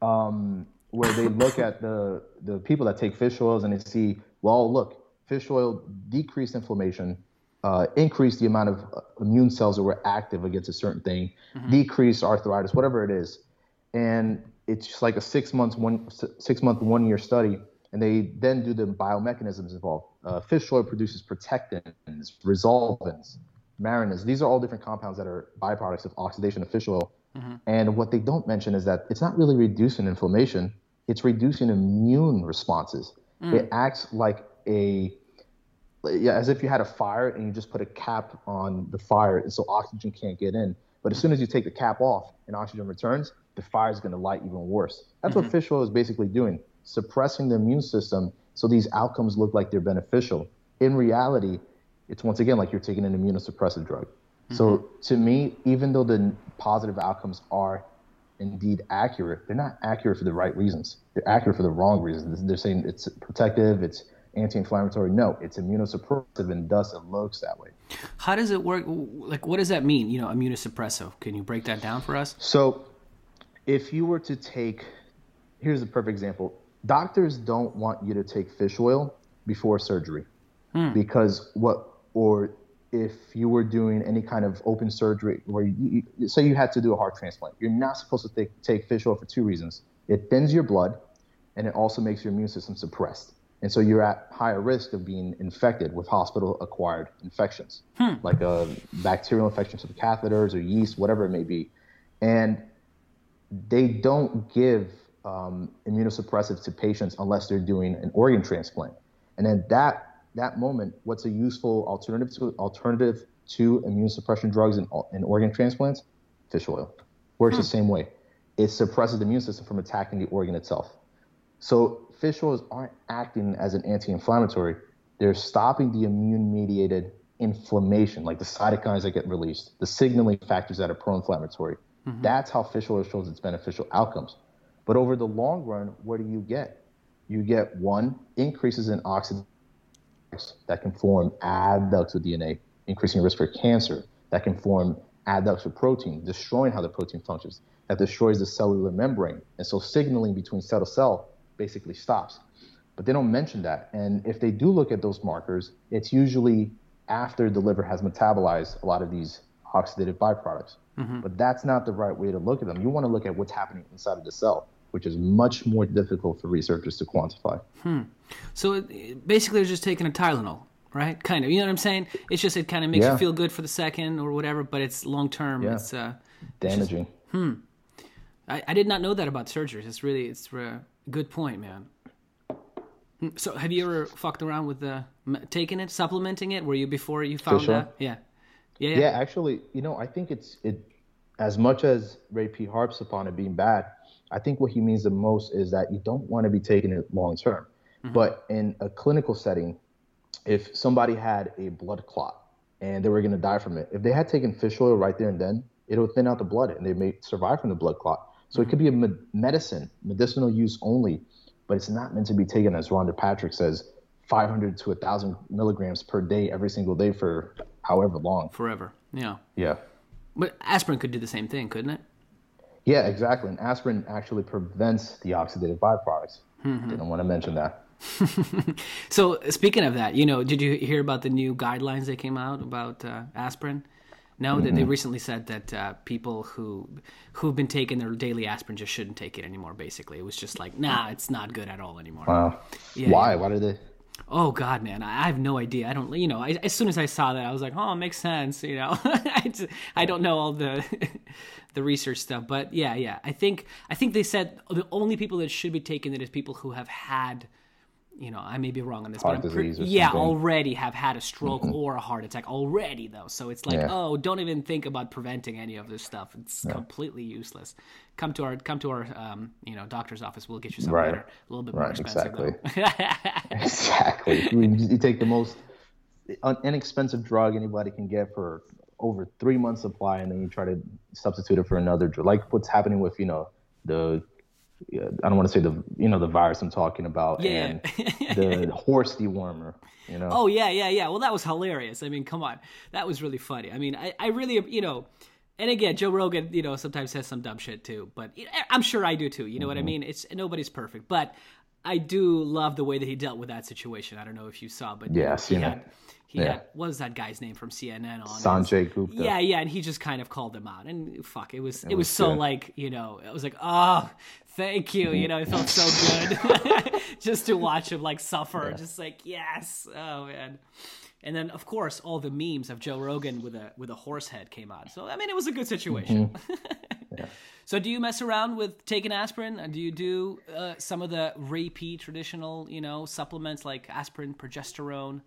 Um, where they look at the the people that take fish oils and they see, well, look, fish oil decreased inflammation, uh, increase the amount of uh, immune cells that were active against a certain thing, mm-hmm. decrease arthritis, whatever it is, and it's just like a six months one six month one year study and they then do the biomechanisms involved. Uh, fish oil produces protectins, resolvins, maresins. These are all different compounds that are byproducts of oxidation of fish oil. Mm-hmm. And what they don't mention is that it's not really reducing inflammation; it's reducing immune responses. Mm. It acts like a yeah, as if you had a fire and you just put a cap on the fire, and so oxygen can't get in. But as soon as you take the cap off and oxygen returns, the fire is going to light even worse. That's mm-hmm. what fish oil is basically doing suppressing the immune system so these outcomes look like they're beneficial. In reality, it's once again like you're taking an immunosuppressive drug. Mm-hmm. So to me, even though the positive outcomes are indeed accurate, they're not accurate for the right reasons. They're accurate for the wrong reasons. They're saying it's protective, it's anti-inflammatory. No, it's immunosuppressive, and thus it looks that way. How does it work? Like, what does that mean? You know, immunosuppressive. Can you break that down for us? So, if you were to take, here's a perfect example doctors don't want you to take fish oil before surgery hmm. because what or if you were doing any kind of open surgery where you, you, say you had to do a heart transplant you're not supposed to take, take fish oil for two reasons it thins your blood and it also makes your immune system suppressed and so you're at higher risk of being infected with hospital acquired infections hmm. like a bacterial infections of the catheters or yeast whatever it may be and they don't give um, immunosuppressive to patients unless they're doing an organ transplant. And then that that moment, what's a useful alternative to alternative to immune suppression drugs and, and organ transplants? Fish oil. Works hmm. the same way. It suppresses the immune system from attacking the organ itself. So fish oils aren't acting as an anti-inflammatory. They're stopping the immune-mediated inflammation, like the cytokines that get released, the signaling factors that are pro-inflammatory. Mm-hmm. That's how fish oil shows its beneficial outcomes. But over the long run, what do you get? You get one increases in oxidation that can form adducts of DNA, increasing risk for cancer. That can form adducts of protein, destroying how the protein functions. That destroys the cellular membrane, and so signaling between cell to cell basically stops. But they don't mention that. And if they do look at those markers, it's usually after the liver has metabolized a lot of these oxidative byproducts. Mm-hmm. But that's not the right way to look at them. You want to look at what's happening inside of the cell, which is much more difficult for researchers to quantify. Hmm. So it, basically, they're just taking a Tylenol, right? Kind of. You know what I'm saying? It's just it kind of makes yeah. you feel good for the second or whatever, but it's long term. Yeah. It's uh, damaging. It's just, hmm. I, I did not know that about surgeries. It's really it's a good point, man. Hmm. So have you ever fucked around with the taking it, supplementing it? Were you before you found sure. that? Yeah. yeah. Yeah, actually, you know, I think it's it as much as Ray Peat harps upon it being bad, I think what he means the most is that you don't want to be taking it long term. Mm-hmm. But in a clinical setting, if somebody had a blood clot and they were going to die from it, if they had taken fish oil right there and then, it would thin out the blood and they may survive from the blood clot. So mm-hmm. it could be a med- medicine, medicinal use only, but it's not meant to be taken, as Rhonda Patrick says, 500 to 1,000 milligrams per day every single day for however long. Forever. Yeah. Yeah. But aspirin could do the same thing, couldn't it? Yeah, exactly. And aspirin actually prevents the oxidative byproducts. Mm-hmm. Didn't want to mention that. so speaking of that, you know, did you hear about the new guidelines that came out about uh, aspirin? No, mm-hmm. they recently said that uh, people who who've been taking their daily aspirin just shouldn't take it anymore. Basically, it was just like, nah, it's not good at all anymore. Wow. Yeah, Why? Yeah. Why did they? Oh God, man, I have no idea. I don't, you know, I, as soon as I saw that, I was like, oh, it makes sense. You know, I, just, I don't know all the the research stuff, but yeah, yeah. I think I think they said the only people that should be taking it is people who have had you know, I may be wrong on this, heart but pre- yeah, something. already have had a stroke mm-hmm. or a heart attack already though. So it's like, yeah. oh, don't even think about preventing any of this stuff. It's yeah. completely useless. Come to our come to our um, you know doctor's office. We'll get you something right. better, a little bit more expensive. Exactly. exactly. you take the most inexpensive drug anybody can get for over three months supply, and then you try to substitute it for another drug, like what's happening with you know the I don't want to say the you know the virus I'm talking about yeah. and the horse dewormer. You know. Oh yeah, yeah, yeah. Well, that was hilarious. I mean, come on, that was really funny. I mean, I, I really you know, and again, Joe Rogan, you know, sometimes says some dumb shit too, but I'm sure I do too. You know mm-hmm. what I mm-hmm. mean? It's nobody's perfect, but I do love the way that he dealt with that situation. I don't know if you saw, but yeah, he had, it. He yeah. had what was that guy's name from CNN on Sanjay Gupta. Yeah, yeah, and he just kind of called him out, and fuck, it was it, it was, was, so good. like you know, it was like oh, thank you, you know, it felt so good just to watch him like suffer, yeah. just like yes, oh man. And then of course all the memes of Joe Rogan with a with a horse head came out. So I mean, it was a good situation. Mm-hmm. yeah. So do you mess around with taking aspirin? Do you do uh, some of the Peat traditional, you know, supplements like aspirin, progesterone?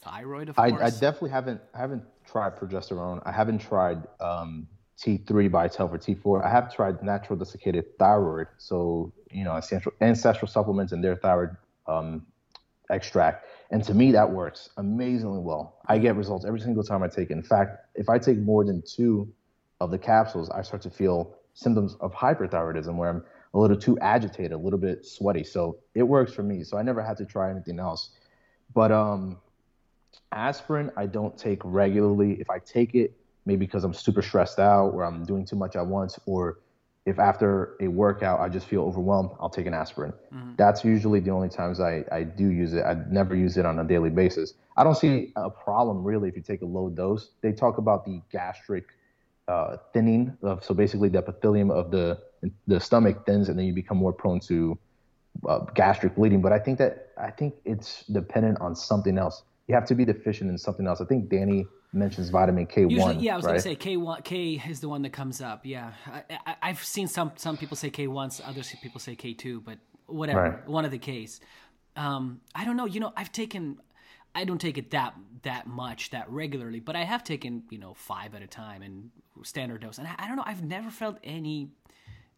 thyroid, of I, I definitely haven't I haven't tried progesterone. I haven't tried um, T3 by itself or T4. I have tried natural desiccated thyroid. So you know ancestral ancestral supplements and their thyroid um, extract. And to me, that works amazingly well. I get results every single time I take it. In fact, if I take more than two of the capsules, I start to feel symptoms of hyperthyroidism where I'm a little too agitated, a little bit sweaty. So it works for me. So I never had to try anything else. But um, Aspirin, I don't take regularly. If I take it, maybe because I'm super stressed out or I'm doing too much at once, or if after a workout I just feel overwhelmed, I'll take an aspirin. Mm-hmm. That's usually the only times I, I do use it. I never use it on a daily basis. I don't see a problem really if you take a low dose. They talk about the gastric uh, thinning of so basically the epithelium of the the stomach thins and then you become more prone to uh, gastric bleeding. But I think that I think it's dependent on something else you have to be deficient in something else. I think Danny mentions vitamin K one. Yeah, I was right? gonna say K one. K is the one that comes up. Yeah, I, have seen some some people say K one, others people say K two, but whatever. Right. One of the Ks. Um, I don't know. You know, I've taken. I don't take it that that much that regularly, but I have taken you know five at a time and standard dose, and I, I don't know. I've never felt any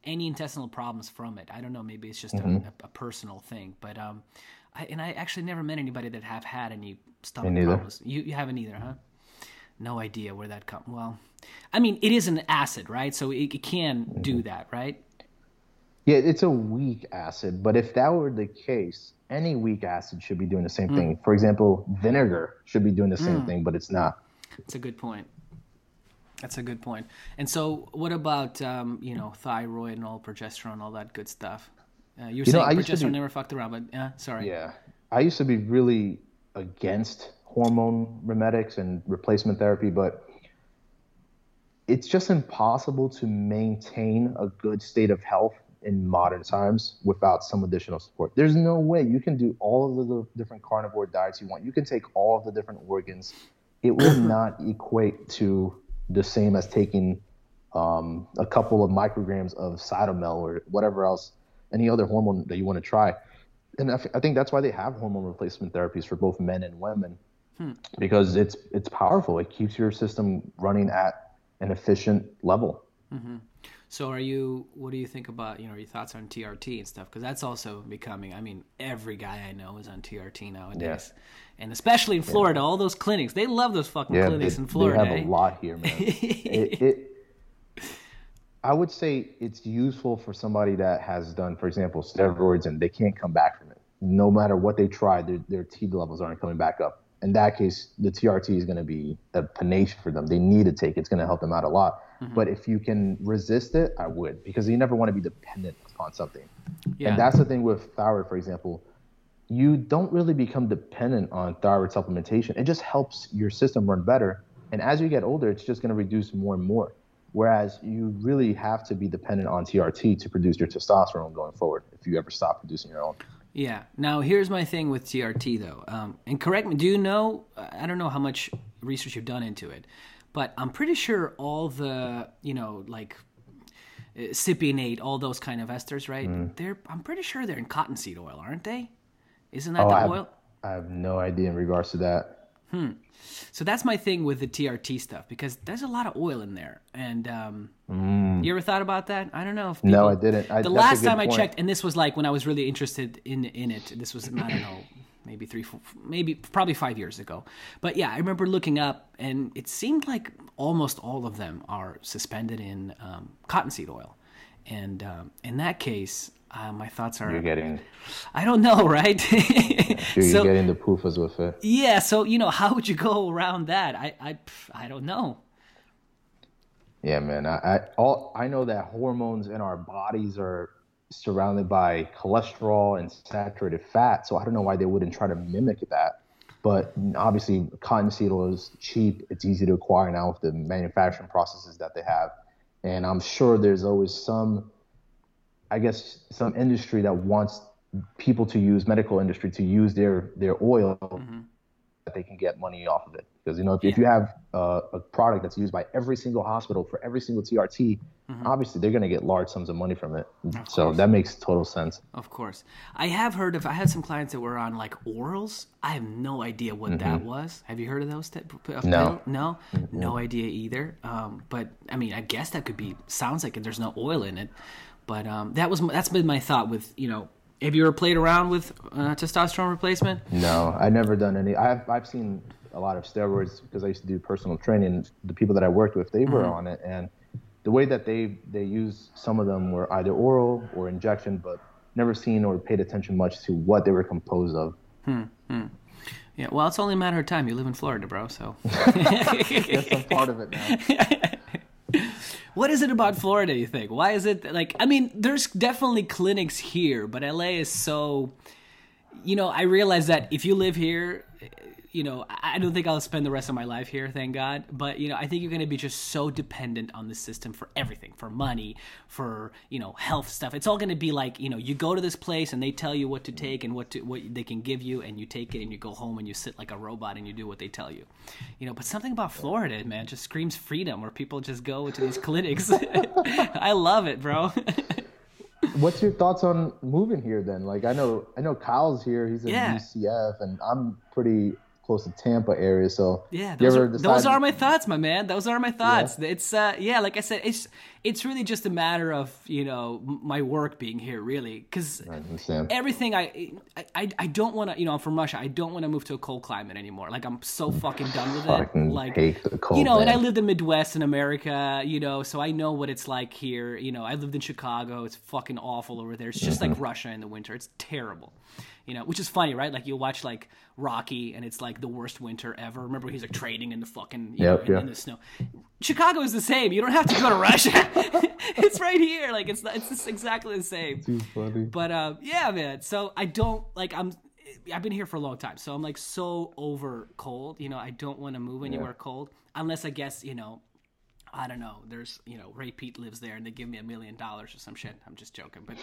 any intestinal problems from it. I don't know. Maybe it's just mm-hmm. a, a, personal thing, but um, I, and I actually never met anybody that have had any stomach problems. You you haven't either, huh? No idea where that comes. Well, I mean, it is an acid, right? So it, it can do Mm-hmm. that, right? Yeah, it's a weak acid, but if that were the case, any weak acid should be doing the same thing. For example, vinegar should be doing the same thing, but it's not. That's a good point. That's a good point. And so, what about um, you know thyroid and all progesterone, all that good stuff? Uh, you're You know, saying I progesterone be- never fucked around, but yeah, sorry. Yeah. I used to be really against hormone remedics and replacement therapy, but it's just impossible to maintain a good state of health in modern times without some additional support. There's no way you can do all of the different carnivore diets you want. You can take all of the different organs. It will not equate to the same as taking um, a couple of micrograms of cytomel or whatever else, any other hormone that you want to try and I, f- I think that's why they have hormone replacement therapies for both men and women because it's it's powerful it keeps your system running at an efficient level So, are you? What do you think about you know your thoughts on TRT and stuff? Because that's also becoming. I mean, every guy I know is on TRT nowadays, and especially in Florida, all those clinics. They love those fucking yeah clinics they, in Florida. they have eh? a lot here man it, it i would say it's useful for somebody that has done for example steroids and they can't come back from it no matter what they try their, their t levels aren't coming back up in that case the trt is going to be a panacea for them they need to take it. it's going to help them out a lot Mm-hmm. but if you can resist it i would because you never want to be dependent upon something Yeah. and that's the thing with thyroid for example you don't really become dependent on thyroid supplementation. It just helps your system run better. And as you get older, it's just going to reduce more and more. Whereas you really have to be dependent on TRT to produce your testosterone going forward if you ever stop producing your own. Yeah. Now, here's my thing with TRT, though. Um, and correct me, do you know? I don't know how much research you've done into it, but I'm pretty sure all the, you know, like uh, cypionate, all those kind of esters, right? Mm. They're, I'm pretty sure they're in cottonseed oil, aren't they? Isn't that Oh, the I have, oil? I have no idea in regards to that. So that's my thing with the TRT stuff because there's a lot of oil in there. And um, you ever thought about that? I don't know. If Mm. No, I didn't. I- the last time I checked, and this was like when I was really interested in in it. This was I don't know, maybe three, four, maybe probably five years ago. But yeah, I remember looking up, and it seemed like almost all of them are suspended in um, cottonseed oil. And um, in that case, uh, my thoughts are You're getting, I don't know, right? you're so getting the PUFAs with it. yeah, so you know, how would you go around that? I I I don't know. Yeah, man. I, I all I know that hormones in our bodies are surrounded by cholesterol and saturated fat. So I don't know why they wouldn't try to mimic that. But obviously, cottonseed oil is cheap. It's easy to acquire now with the manufacturing processes that they have. And I'm sure there's always some, I guess, some industry that wants people to use medical industry to use their their oil that they can get money off of it. Because you know, if, if you have uh, a product that's used by every single hospital for every single TRT, obviously they're going to get large sums of money from it. So that makes total sense. Of course. I have heard of I had some clients that were on like orals. I have no idea what that was. Have you heard of those? T- p- of No. No? No idea either. Um, but I mean, I guess that could be sounds like there's no oil in it. But um, that was that's been my thought with, you know, have you ever played around with uh, testosterone replacement? No, I've never done any. I've I've seen a lot of steroids because I used to do personal training. The people that I worked with, they were on it, and the way that they they use some of them were either oral or injection, but never seen or paid attention much to what they were composed of. Hmm. Yeah, well, it's only a matter of time. You live in Florida, bro, so Yes, I'm part of it now. What is it about Florida, you think? Why is it like I mean, there's definitely clinics here, but LA is so you know, I realize that if you live here, you know, I don't think I'll spend the rest of my life here, thank God. But you know, I think you're going to be just so dependent on the system for everything, for money, for you know, health stuff. It's all going to be like you know, you go to this place and they tell you what to mm-hmm. take and what to what they can give you, and you take it and you go home and you sit like a robot and you do what they tell you. You know, but something about Florida, man, just screams freedom, where people just go to these clinics. I love it, bro. What's your thoughts on moving here then? Like I know I know Kyle's here. He's in Yeah. UCF, and I'm pretty close to Tampa area. So Yeah, those are, those are my thoughts, my man. Those are my thoughts. It's uh, yeah, like I said, it's it's really just a matter of you know my work being here, really, because everything I I, I don't want to you know I'm from Russia. I don't want to move to a cold climate anymore. Like I'm so fucking done with it. Like cold, you know, and I lived in Midwest in America, you know, so I know what it's like here. You know, I lived in Chicago. It's fucking awful over there. It's just like Mm-hmm. Russia in the winter. It's terrible. You know, which is funny, right? Like you watch like Rocky, and it's like the worst winter ever. Remember, he's like trading in the fucking you Yep, know, in, yeah. in the snow. Chicago is the same. You don't have to go to Russia. it's right here. Like it's it's just exactly the same. Too funny. But uh, yeah, man. So I don't like I'm. I've been here for a long time, so I'm like so over cold. You know, I don't want to move anywhere cold unless I guess you know. I don't know. There's you know Ray Peat lives there, and they give me a million dollars or some shit. I'm just joking, but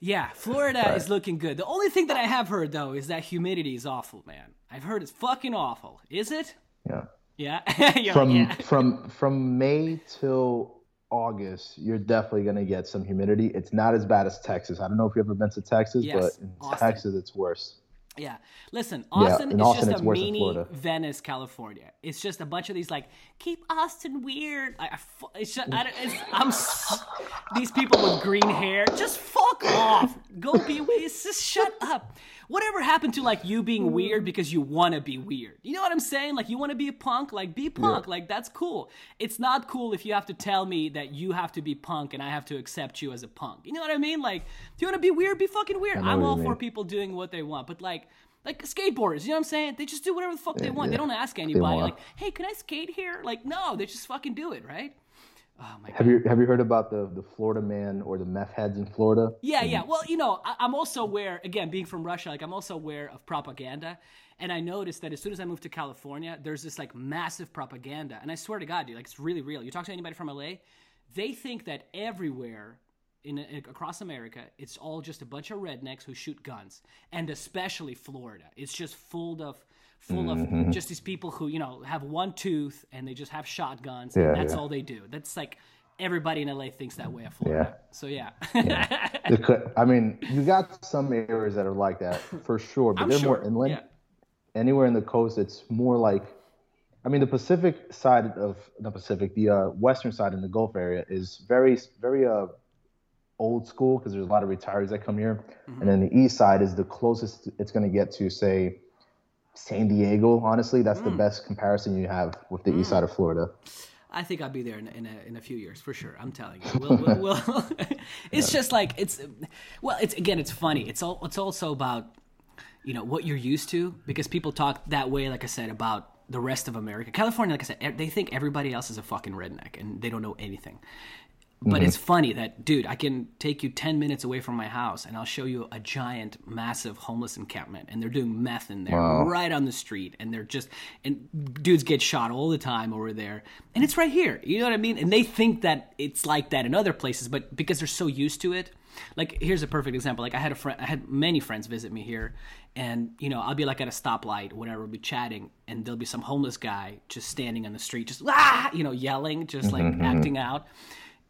yeah, Florida is looking good. The only thing that I have heard though is that humidity is awful, man. I've heard it's fucking awful. Is it? Yeah. Yeah. From yeah. from from May till August, you're definitely gonna get some humidity. It's not as bad as Texas. I don't know if you've ever been to Texas, Yes, but in Austin. Texas it's worse. Yeah. Listen, Austin in is Austin, just a mini Venice, California. It's just a bunch of these like keep Austin weird. I, I, it's just, I I'm these people with green hair. Just fuck off. Go be weird. Just shut up. Whatever happened to like you being weird because you want to be weird? You know what I'm saying? Like you want to be a punk, like be punk. Like that's cool. It's not cool if you have to tell me that you have to be punk and I have to accept you as a punk. You know what I mean? Like if you want to be weird, be fucking weird. I'm all for people doing what they want, but like like skateboarders, you know what I'm saying? They just do whatever the fuck they want. They don't ask anybody like, "Hey, can I skate here?" Like, no, they just fucking do it, right? Oh my god. Have you have you heard about the the Florida man or the meth heads in Florida? Yeah, yeah. Well, you know, I, I'm also aware, again, being from Russia, like I'm also aware of propaganda. And I noticed that as soon as I moved to California, there's this like massive propaganda. And I swear to God, dude, like it's really real. You talk to anybody from LA, they think that everywhere in, in across America, it's all just a bunch of rednecks who shoot guns, and especially Florida. It's just full of full of just these people who you know have one tooth and they just have shotguns. Yeah, and that's yeah. all they do. That's like everybody in LA thinks that way of Florida. Yeah. So yeah. It could- I mean, you got some areas that are like that for sure, but I'm they're sure. more inland. Yeah. Anywhere in the coast, it's more like, I mean, the Pacific side of the Pacific, the uh, western side in the Gulf area is very, very uh, old school because there's a lot of retirees that come here, Mm-hmm. and then the east side is the closest it's going to get to, say, San Diego. Honestly, that's Mm. the best comparison you have with the east side of Florida. I think I'll be there in, in, a, in a few years for sure. I'm telling you. We'll, we'll, we'll it's just like it's well, it's again, it's funny. It's all it's also about you know what you're used to because people talk that way. Like I said about the rest of America, California. Like I said, they think everybody else is a fucking redneck and they don't know anything. But it's mm-hmm. funny that, dude, I can take you 10 minutes away from my house and I'll show you a giant, massive homeless encampment. And they're doing meth in there right on the street. And they're just, and dudes get shot all the time over there. And it's right here. You know what I mean? And they think that it's like that in other places, but because they're so used to it. Like, here's a perfect example. Like, I had a friend, I had many friends visit me here. And, you know, I'll be like at a stoplight, whatever, we'll be chatting. And there'll be some homeless guy just standing on the street, just, ah, you know, yelling, just like mm-hmm, mm-hmm. acting out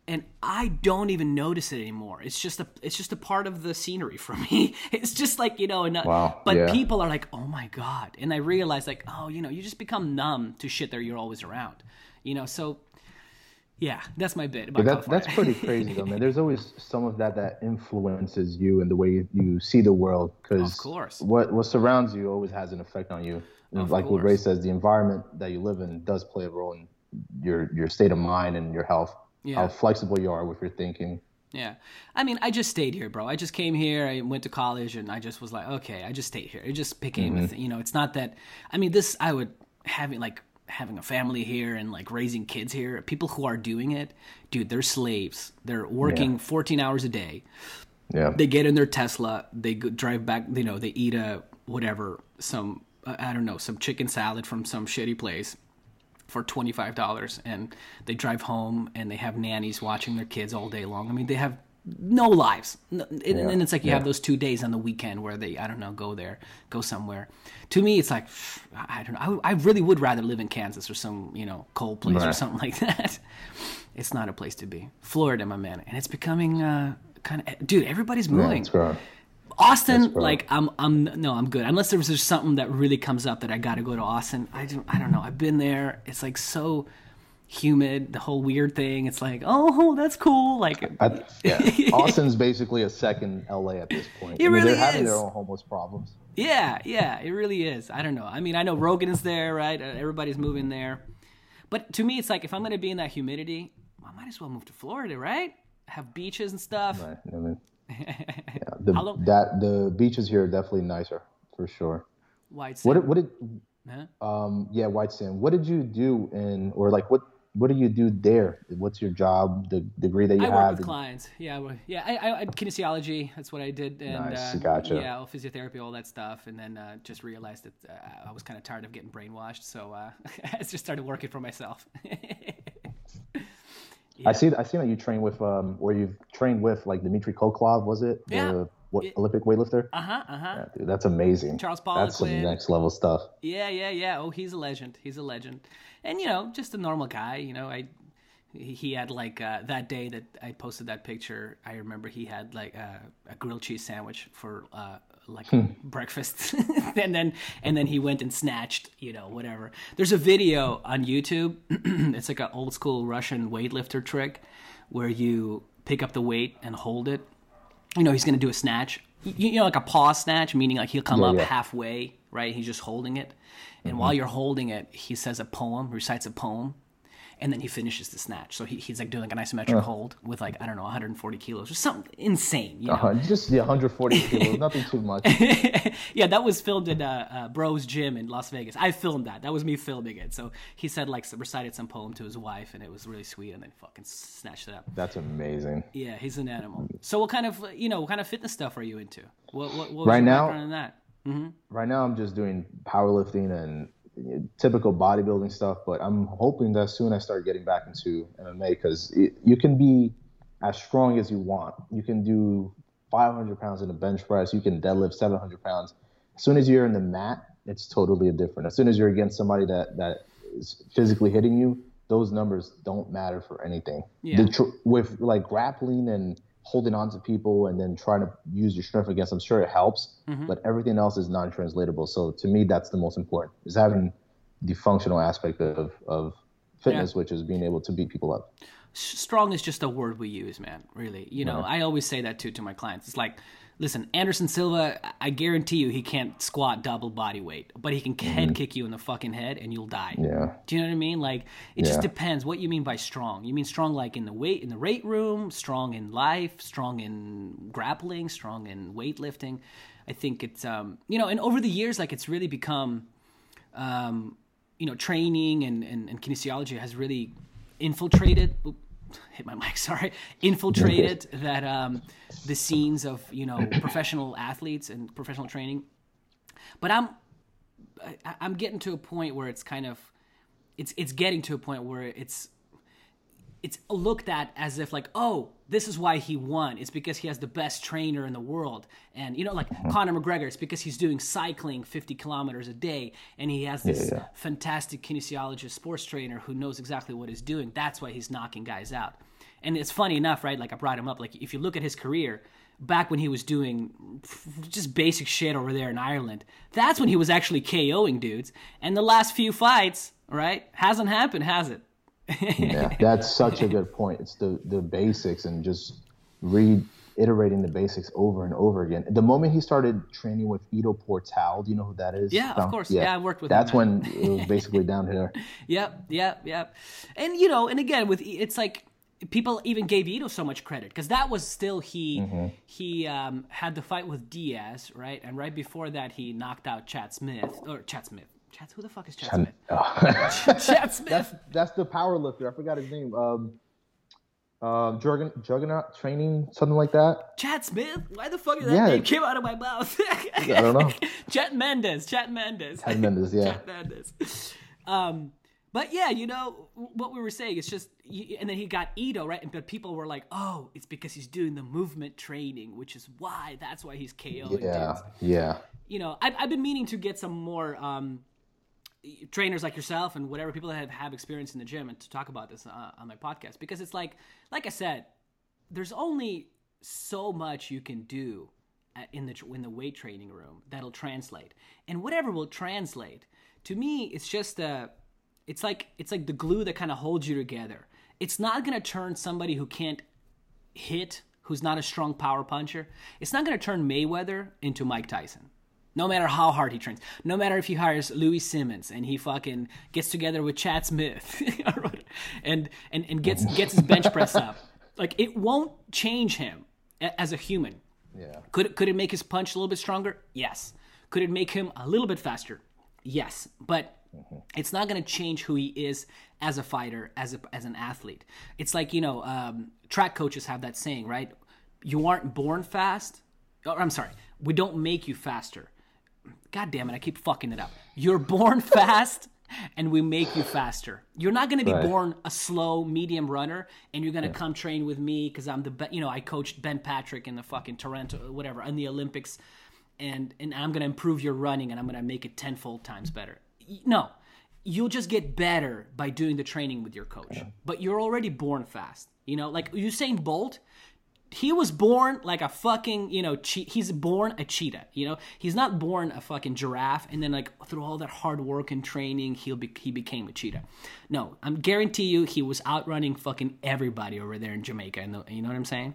and I don't even notice it anymore. It's just a it's just a part of the scenery for me. It's just like you know, and, uh, Wow, but yeah. people are like, oh my god, and I realize like, oh, you know, you just become numb to shit that you're always around, you know. So yeah, that's my bit about That, that's pretty crazy though, man. There's always some of that that influences you and the way you, see the world. Because Of course. what what surrounds you always has an effect on you. Of like what course. Ray says, the environment that you live in does play a role in your your state of mind and your health. Yeah. How flexible you are with your thinking. Yeah. I mean, I just stayed here, bro. I just came here. I went to college and I just was like, okay, I just stayed here. It just became, a th- you know, it's not that, I mean, this, I would having like, having a family here and like raising kids here, people who are doing it, dude, they're slaves. They're working 14 hours a day. Yeah. They get in their Tesla, they go, drive back, you know, they eat a whatever, some, uh, I don't know, some chicken salad from some shitty place for $25 and they drive home and they have nannies watching their kids all day long. I mean, they have no lives. No, and, and it's like you have those two days on the weekend where they, I don't know, go there, go somewhere. To me, it's like, I don't know. I, I really would rather live in Kansas or some, you know, cold place or something like that. It's not a place to be. Florida, my man. And it's becoming uh, kind of, dude, everybody's Yeah, moving growing. Austin, like I'm, I'm no, I'm good. Unless there's just something that really comes up that I got to go to Austin. I don't, I don't know. I've been there. It's like so humid. The whole weird thing. It's like, oh, that's cool. Like, I, yeah, Austin's basically a second LA at this point. It I mean, really they're having their own homeless problems. yeah, yeah, it really is. I don't know. I mean, I know Rogan is there, right? Uh, Everybody's moving there. But to me, it's like if I'm gonna be in that humidity, I might as well move to Florida, right? Have beaches and stuff. Right. I mean, yeah, the, long- that the beaches here are definitely nicer for sure. White What sand. did- what did Huh? um yeah white sand? What did you do in or like what what do you do there? What's your job? The degree that you I work have? with Did- clients. Yeah, well, yeah. I, I, I kinesiology. That's what I did. And, Nice, uh, gotcha. Yeah, well, physiotherapy, all that stuff, and then uh, just realized that uh, I was kind of tired of getting brainwashed, so uh, I just started working for myself. I see. I see that you train with um, or you've trained with like Dmitry Klokov. Was it the Yeah. what, Yeah. Olympic weightlifter? uh huh. Uh huh. Yeah, dude, that's amazing. Charles That's some next level stuff. Yeah, yeah, yeah. Oh, he's a legend. He's a legend. And you know, just a normal guy. You know, I he he had like uh, that day that I posted that picture. I remember he had like uh, a grilled cheese sandwich for uh, like breakfast, and then and then he went and snatched you know whatever. There's a video on YouTube. it's like an old school Russian weightlifter trick where you pick up the weight and hold it you know, he's going to do a snatch. You, you know, like a pause snatch, meaning like he'll come Yeah, up yeah. halfway, right? He's just holding it. And Mm-hmm. while you're holding it, he says a poem, recites a poem, and then he finishes the snatch. So he, he's like doing like an isometric hold with like, I don't know, 140 kilos or something insane. You know? Uh, just yeah, 140 kilos, nothing too much. yeah, that was filmed in uh, uh, Bro's Gym in Las Vegas. I filmed that. That was me filming it. So he said like recited some poem to his wife, and it was really sweet, and then fucking snatched it up. That's amazing. Yeah, he's an animal. So what kind of you know what kind of fitness stuff are you into? What what, what was Right your now- background in that? Right now, I'm just doing powerlifting and uh, typical bodybuilding stuff. But I'm hoping that soon I start getting back into MMA because you can be as strong as you want. You can do 500 pounds in a bench press. You can deadlift 700 pounds. As soon as you're in the mat, it's totally different. As soon as you're against somebody that that is physically hitting you, those numbers don't matter for anything. Yeah. The tr- with like grappling and holding on to people and then trying to use your strength against, I'm sure it helps, mm-hmm. but everything else is non-translatable. So to me, that's the most important is having the functional aspect of, of fitness, which is being able to beat people up. Strong is just a word we use, man. Really, you know, I always say that too to my clients. It's like, listen, Anderson Silva, I- guarantee you, he can't squat double body weight, but he can head kick you in the fucking head and you'll die. Mm-hmm. Yeah. Do you know what I mean? Like it just depends what you mean by strong. You mean strong like in the weight in the weight room, strong in life, strong in grappling, strong in weightlifting. I think it's um you know, and over the years like it's really become um you know, training and, and, and kinesiology has really infiltrated hit my mic, sorry, infiltrated that um the scenes of, you know, professional athletes and professional training. But I'm I, I'm getting to a point where it's kind of it's it's getting to a point where it's it's looked at as if like oh this is why he won. It's because he has the best trainer in the world. And you know like hmm. conor mcgregor it's because he's doing cycling 50 kilometers a day and he has this Yeah, yeah. fantastic kinesiologist sports trainer who knows exactly what he's doing. That's why he's knocking guys out. And it's funny enough right like i brought him up like if you look at his career back when he was doing just basic shit over there in ireland that's when he was actually koing dudes. And the last few fights right hasn't happened has it Yeah, that's such a good point. It's the the basics and just reiterating the basics over and over again. The moment he started training with Ido Portal, do you know who that is? Yeah, of course. Yeah, I worked with That's when it was basically down here. Yep, yep, yep. And you know, and again with it's like people even gave Ito so much credit because that was still he Mm-hmm. he um, had the fight with Diaz, right? And right before that, he knocked out Chad Smith or Chad Smith. Chad, who the fuck is Chad Smith? Chad Smith. that's that's the power lifter. I forgot his name. Um, um, Juggernaut, Juggernaut training, something like that. Chad Smith? Why the fuck did that Yeah. name came out of my mouth? I don't know. Chet Mendes. Chet Mendes. Ted Mendes, yeah. Chet Mendes. Um, but yeah, you know what we were saying. It's just, and then he got Ito right, but people were like, "Oh, it's because he's doing the movement training, which is why that's why he's KO." Yeah, dudes." yeah. You know, I've, I've been meaning to get some more um, trainers like yourself and whatever people that have, have experience in the gym and to talk about this uh, on my podcast because it's like, like I said, there's only so much you can do uh, in the in the weight training room that'll translate, and whatever will translate. To me, it's just a, it's like it's like the glue that kind of holds you together. It's not gonna turn somebody who can't hit, who's not a strong power puncher. It's not gonna turn Mayweather into Mike Tyson. No matter how hard he trains, no matter if he hires Louie Simmons and he fucking gets together with Chad Smith and, and, and gets gets his bench press up, like it won't change him as a human. Yeah. Could it, could it make his punch a little bit stronger? Yes. Could it make him a little bit faster? Yes. But it's not going to change who he is as a fighter, as a, as an athlete. It's like you know, um, track coaches have that saying, right? You aren't born fast. Or, I'm sorry, we don't make you faster. God damn it, I keep fucking it up. You're born fast and we make you faster. You're not going to be Right. born a slow, medium runner and you're going to come train with me because I'm the best. You know, I coached Ben Patrick in the fucking Toronto, whatever, in the Olympics, and, and I'm going to improve your running and I'm going to make it tenfold times better. No, you'll just get better by doing the training with your coach. But you're already born fast. You know, like Usain Bolt, he was born like a fucking you know che- he's born a cheetah you know? He's not born a fucking giraffe and then like through all that hard work and training he'll be he became a cheetah. No i'm guarantee you he was outrunning fucking everybody over there in jamaica and you know what i'm saying?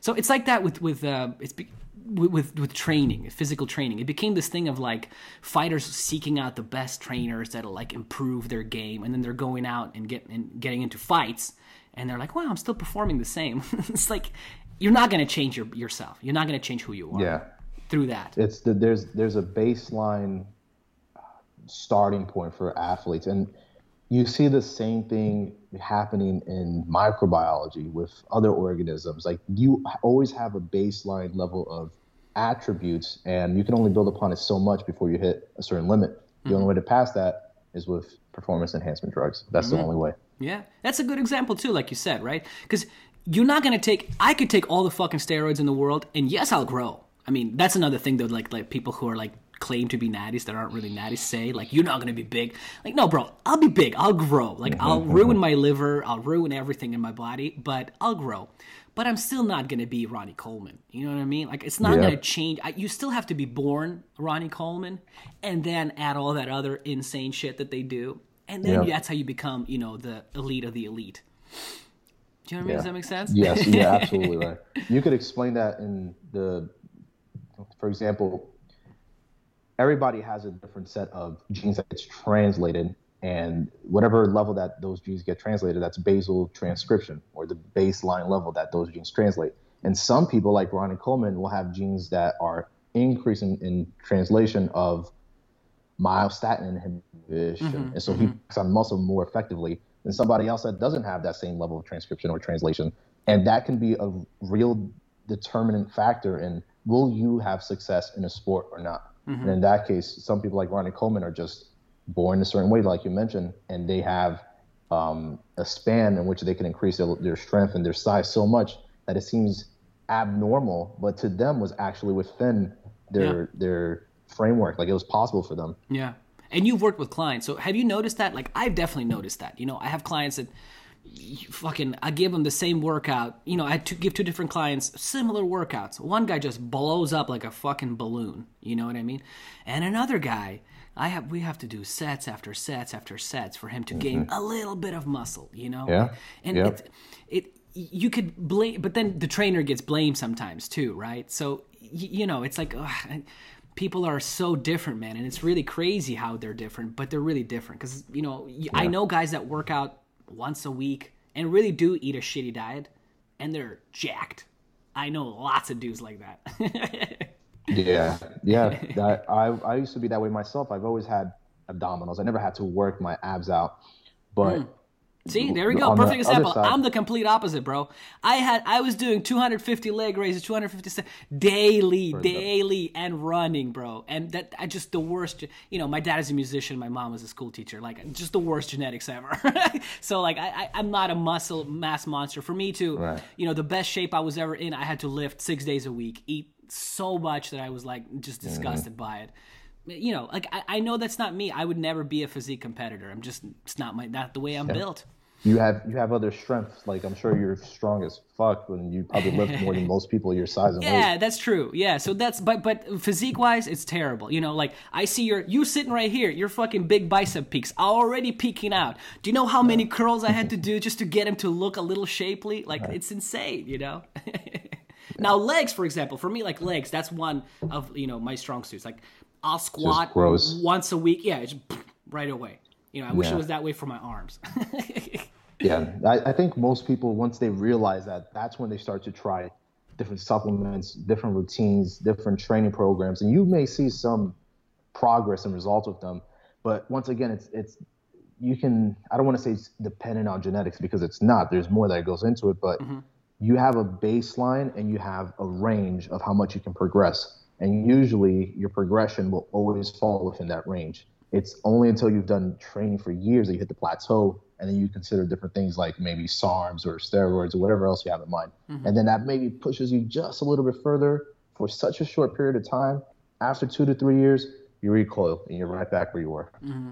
So it's like that with with uh it's be, with, with training physical training. It became this thing of like fighters seeking out the best trainers that'll like improve their game and then they're going out and get and getting into fights and they're like wow i'm still performing the same. It's like you're not going to change your, yourself. You're not going to change who you are Yeah. through that. It's the, there's there's a baseline starting point for athletes, and you see the same thing happening in microbiology with other organisms. Like you always have a baseline level of attributes, and you can only build upon it so much before you hit a certain limit. The only mm-hmm. way to pass that is with performance enhancement drugs. That's the mm-hmm. only way. Yeah, that's a good example too, like you said, right? Because you're not gonna take. I could take all the fucking steroids in the world, and yes, I'll grow. I mean, that's another thing though. like like people who are like claim to be natties that aren't really natties say like you're not gonna be big. Like no, bro, I'll be big. I'll grow. Like mm-hmm, I'll ruin mm-hmm. my liver. I'll ruin everything in my body, but I'll grow. But I'm still not gonna be Ronnie Coleman. You know what I mean? Like it's not Yeah. gonna change. I, you still have to be born Ronnie Coleman, and then add all that other insane shit that they do, and then Yeah. that's how you become, you know, the elite of the elite. Do you know what I mean? Does that make sense? Yes, yeah, absolutely right. You could explain that in the, for example, everybody has a different set of genes that gets translated, and whatever level that those genes get translated, that's basal transcription or the baseline level that those genes translate. And some people, like Ronnie Coleman, will have genes that are increasing in translation of myostatin inhibition, mm-hmm. and so he mm-hmm. works on muscle more effectively than somebody else that doesn't have that same level of transcription or translation, and that can be a real determinant factor in will you have success in a sport or not. And in that case, some people like Ronnie Coleman are just born a certain way, like you mentioned, and they have um, a span in which they can increase their, their strength and their size so much that it seems abnormal, but to them was actually within their Yeah. their framework. Like it was possible for them. Yeah. And you've worked with clients. So have you noticed that? Like I've definitely noticed that. You know, I have clients that you fucking I give them the same workout. You know, I to give two different clients similar workouts. One guy just blows up like a fucking balloon. You know what I mean? And another guy, I have we have to do sets after sets after sets for him to gain mm-hmm. a little bit of muscle. You know? Yeah. And Yeah. it it you could blame, but then the trainer gets blamed sometimes too, right? So y- you know, it's like. Ugh, people are so different man and it's really crazy how they're different but they're really different because you know I know guys that work out once a week and really do eat a shitty diet and they're jacked i know lots of dudes like that Yeah, yeah. That, I I used to be that way myself. I've always had abdominals. I never had to work my abs out, but hmm. See there we go. perfect example. I'm the complete opposite bro. I had i was doing 250 leg raises 250 se- daily daily and running bro. And that i just the worst you know my dad is a musician my mom was a school teacher like just the worst genetics ever. So like I, I i'm not a muscle mass monster. For me to Right. you know the best shape i was ever in i had to lift six days a week eat so much that i was like just Mm-hmm. disgusted by it you know like I, I know that's not me i would never be a physique competitor i'm just it's not my not the way i'm built you have you have other strengths. Like I'm sure you're strong as fuck, and you probably lift more than most people your size and Yeah, weight. that's true. Yeah, so that's but but physique wise, it's terrible. You know, like I see your you sitting right here, your fucking big bicep peaks already peeking out. Do you know how many curls I had to do just to get him to look a little shapely? Like it's insane. You know. now legs, for example, for me, like legs, that's one of you know my strong suits. Like I'll squat once a week. Yeah, it's right away. You know, I wish it was that way for my arms. Yeah, I, I think most people once they realize that, that's when they start to try different supplements, different routines, different training programs, and you may see some progress and results with them. But once again, it's it's you can I don't want to say it's dependent on genetics because it's not. There's more that goes into it, but mm-hmm. you have a baseline and you have a range of how much you can progress. And usually your progression will always fall within that range. It's only until you've done training for years that you hit the plateau and then you consider different things like maybe SARMs or steroids or whatever else you have in mind. And then that maybe pushes you just a little bit further for such a short period of time. After two to three years, you recoil and you're right back where you were. Mm-hmm.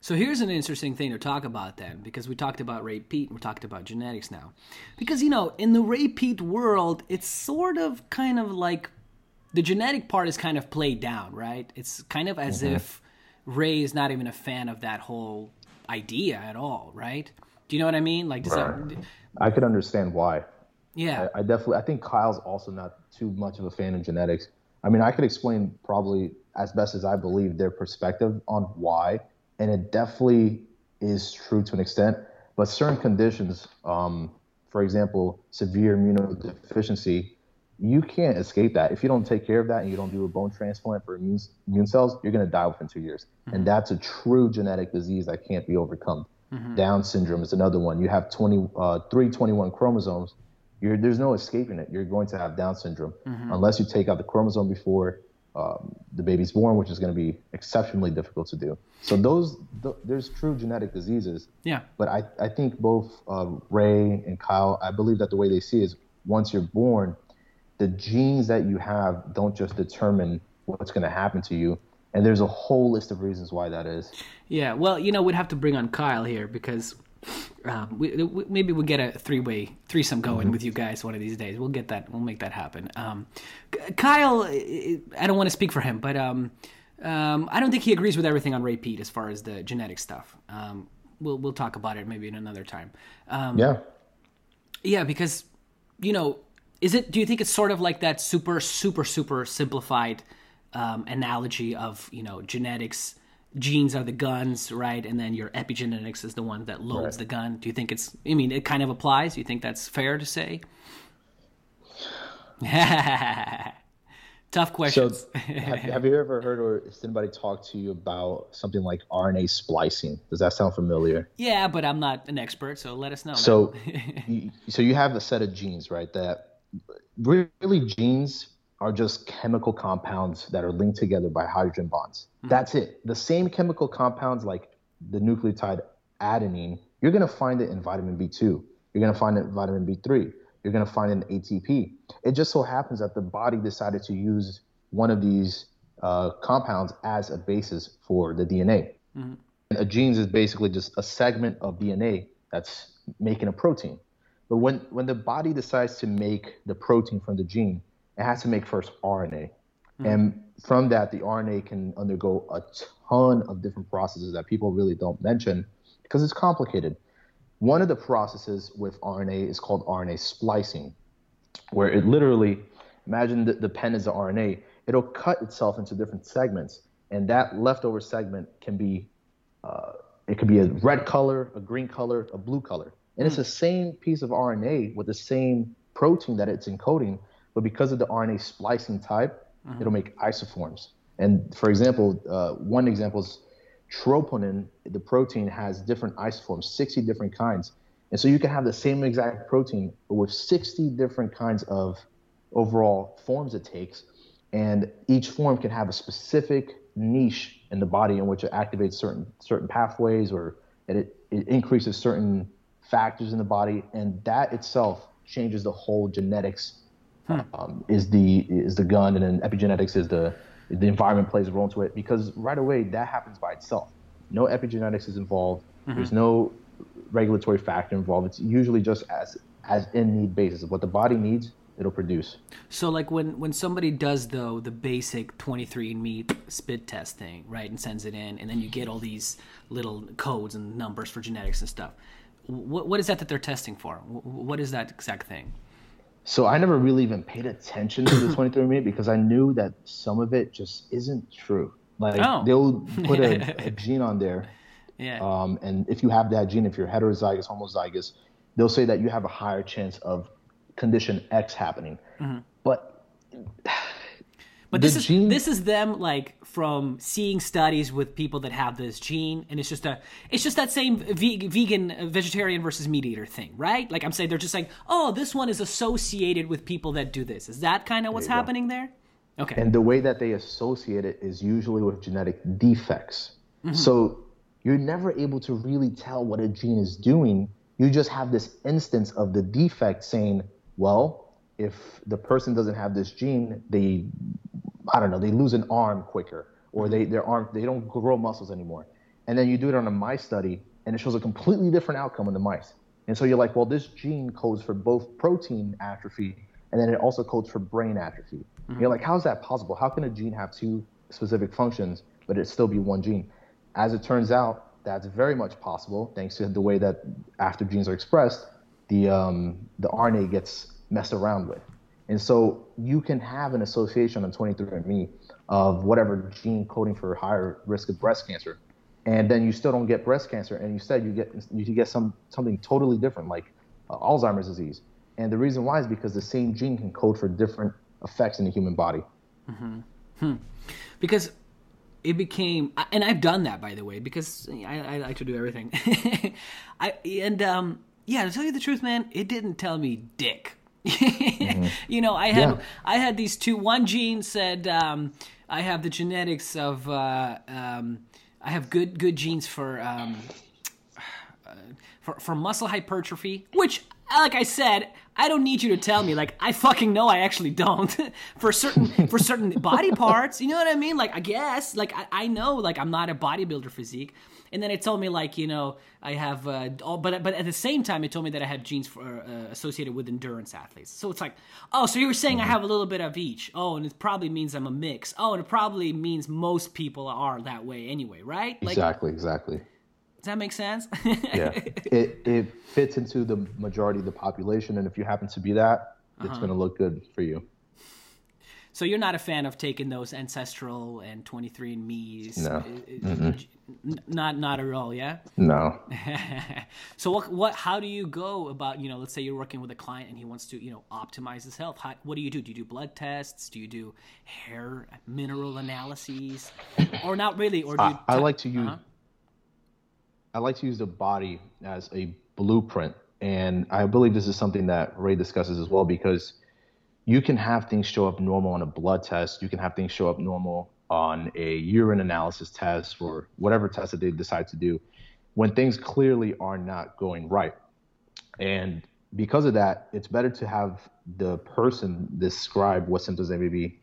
So here's an interesting thing to talk about then, because we talked about Peat and we talked about genetics now. Because, you know, in the Peat world, it's sort of kind of like the genetic part is kind of played down, right? It's kind of as if Ray is not even a fan of that whole idea at all, right? Do you know what I mean? Like, does that, I could understand why. yeah. I definitely, I think Kyle's also not too much of a fan of genetics. I mean, I could explain probably as best as I believe their perspective on why, and it definitely is true to an extent. But certain conditions, um, for example, severe immunodeficiency, you can't escape that. If you don't take care of that and you don't do a bone transplant for immune, immune cells, you're going to die within two years. And that's a true genetic disease that can't be overcome. Down syndrome is another one. You have 20, uh, 321 chromosomes. You're, there's no escaping it. You're going to have Down syndrome unless you take out the chromosome before um, the baby's born, which is going to be exceptionally difficult to do. So those th- there's true genetic diseases. Yeah. But I, I think both uh, Ray and Kyle, I believe that the way they see it is once you're born, the genes that you have don't just determine what's going to happen to you. And there's a whole list of reasons why that is. Yeah, well, you know, we'd have to bring on Kyle here because um, we, we, maybe we'll get a three-way threesome going with you guys one of these days. We'll get that. We'll make that happen. Um, Kyle, I I don't want to speak for him, but um, um, I don't think he agrees with everything on Ray Peat as far as the genetic stuff. Um, we'll we'll talk about it maybe in another time. Um, Yeah. yeah, because you know, is it? Do you think it's sort of like that super, super, super simplified um, analogy of you know genetics? Genes are the guns, right? And then your epigenetics is the one that loads Right. the gun. Do you think it's? I mean, it kind of applies. Do you think that's fair to say? Tough So questions. have, have you ever heard or has anybody talk to you about something like RNA splicing? Does that sound familiar? yeah, but I'm not an expert, so let us know. So, you, so you have a set of genes, right? That really genes are just chemical compounds that are linked together by hydrogen bonds. That's it. The same chemical compounds like the nucleotide adenine, you're going to find it in vitamin B2. You're going to find it in vitamin B3. You're going to find it in ATP. It just so happens that the body decided to use one of these uh, compounds as a basis for the DNA. And a genes is basically just a segment of DNA that's making a protein. But when, when the body decides to make the protein from the gene, it has to make first RNA. And from that, the RNA can undergo a ton of different processes that people really don't mention because it's complicated. One of the processes with RNA is called RNA splicing, where it literally, imagine the, the pen is the RNA, it'll cut itself into different segments. And that leftover segment can be uh, it could be a red color, a green color, a blue color. And it's the same piece of RNA with the same protein that it's encoding, but because of the RNA splicing type, it'll make isoforms. And for example, uh, one example is troponin, the protein has different isoforms, 60 different kinds. And so you can have the same exact protein, with 60 different kinds of overall forms it takes. And each form can have a specific niche in the body in which it activates certain certain pathways or it, it increases certain factors in the body. And that itself changes the whole genetics um, is the is the gun, and then epigenetics is the the environment plays a role into it because right away that happens by itself. No epigenetics is involved. There's no regulatory factor involved. It's usually just as as in need basis. What the body needs, it'll produce. So like when when somebody does though the basic 23andMe spit test thing, right, and sends it in, and then you get all these little codes and numbers for genetics and stuff. What what is that that they're testing for? What is that exact thing? So I never really even paid attention to the 23andMe because I knew that some of it just isn't true. Like Oh. they'll put a, a gene on there, Yeah. um, and if you have that gene, if you're heterozygous, homozygous, they'll say that you have a higher chance of condition X happening. But But The this is this is them like from seeing studies with people that have this gene, and it's just a it's just that same ve- vegan uh, vegetarian versus meat eater thing, right? Like I'm saying, they're just like, oh, this one is associated with people that do this. Is that kind of what's go. happening there? Okay. and the way that they associate it is usually with genetic defects. So you're never able to really tell what a gene is doing. You just have this instance of the defect saying, well, if the person doesn't have this gene, they, I don't know, they lose an arm quicker, or they their arm they don't grow muscles anymore. And then you do it on a mice study, and it shows a completely different outcome in the mice. And so you're like, well, this gene codes for both protein atrophy and then it also codes for brain atrophy. You're like, how's that possible? How can a gene have two specific functions, but it still be one gene? As it turns out, that's very much possible thanks to the way that after genes are expressed, the um, the RNA gets messed around with. And so you can have an association on 23andMe of whatever gene coding for higher risk of breast cancer, and then you still don't get breast cancer, and instead you get you get some something totally different like uh, Alzheimer's disease. And the reason why is because the same gene can code for different effects in the human body. because it became and i've done that by the way because i, I like to do everything i and um yeah to tell you the truth man it didn't tell me dick you know i had Yeah. i had these two one gene said um i have the genetics of uh um i have good good genes for um for, for muscle hypertrophy, which, like I said, I don't need you to tell me. Like I fucking know I actually don't for certain for certain body parts. You know what I mean? Like I guess, like I, I know, like I'm not a bodybuilder physique. And then it told me like you know I have uh, all, but but at the same time it told me that I have genes for uh, associated with endurance athletes. So it's like, oh, so you were saying I have a little bit of each. Oh, and it probably means I'm a mix. Oh, and it probably means most people are that way anyway, right? Like, exactly, exactly. does that make sense? Yeah, it it fits into the majority of the population, and if you happen to be that, it's going to look good for you. So you're not a fan of taking those ancestral and 23andMe's? No. uh, uh, Not not at all, yeah. No, so what what how do you go about you know let's say you're working with a client and he wants to you know optimize his health how, what do you do do you do blood tests do you do hair mineral analyses or not really or do you I, I t- like to use Uh-huh. I like to use the body as a blueprint, and I believe this is something that Ray discusses as well because you can have things show up normal on a blood test, you can have things show up normal on a urine analysis test or whatever test that they decide to do when things clearly are not going right. And because of that, it's better to have the person describe what symptoms they may be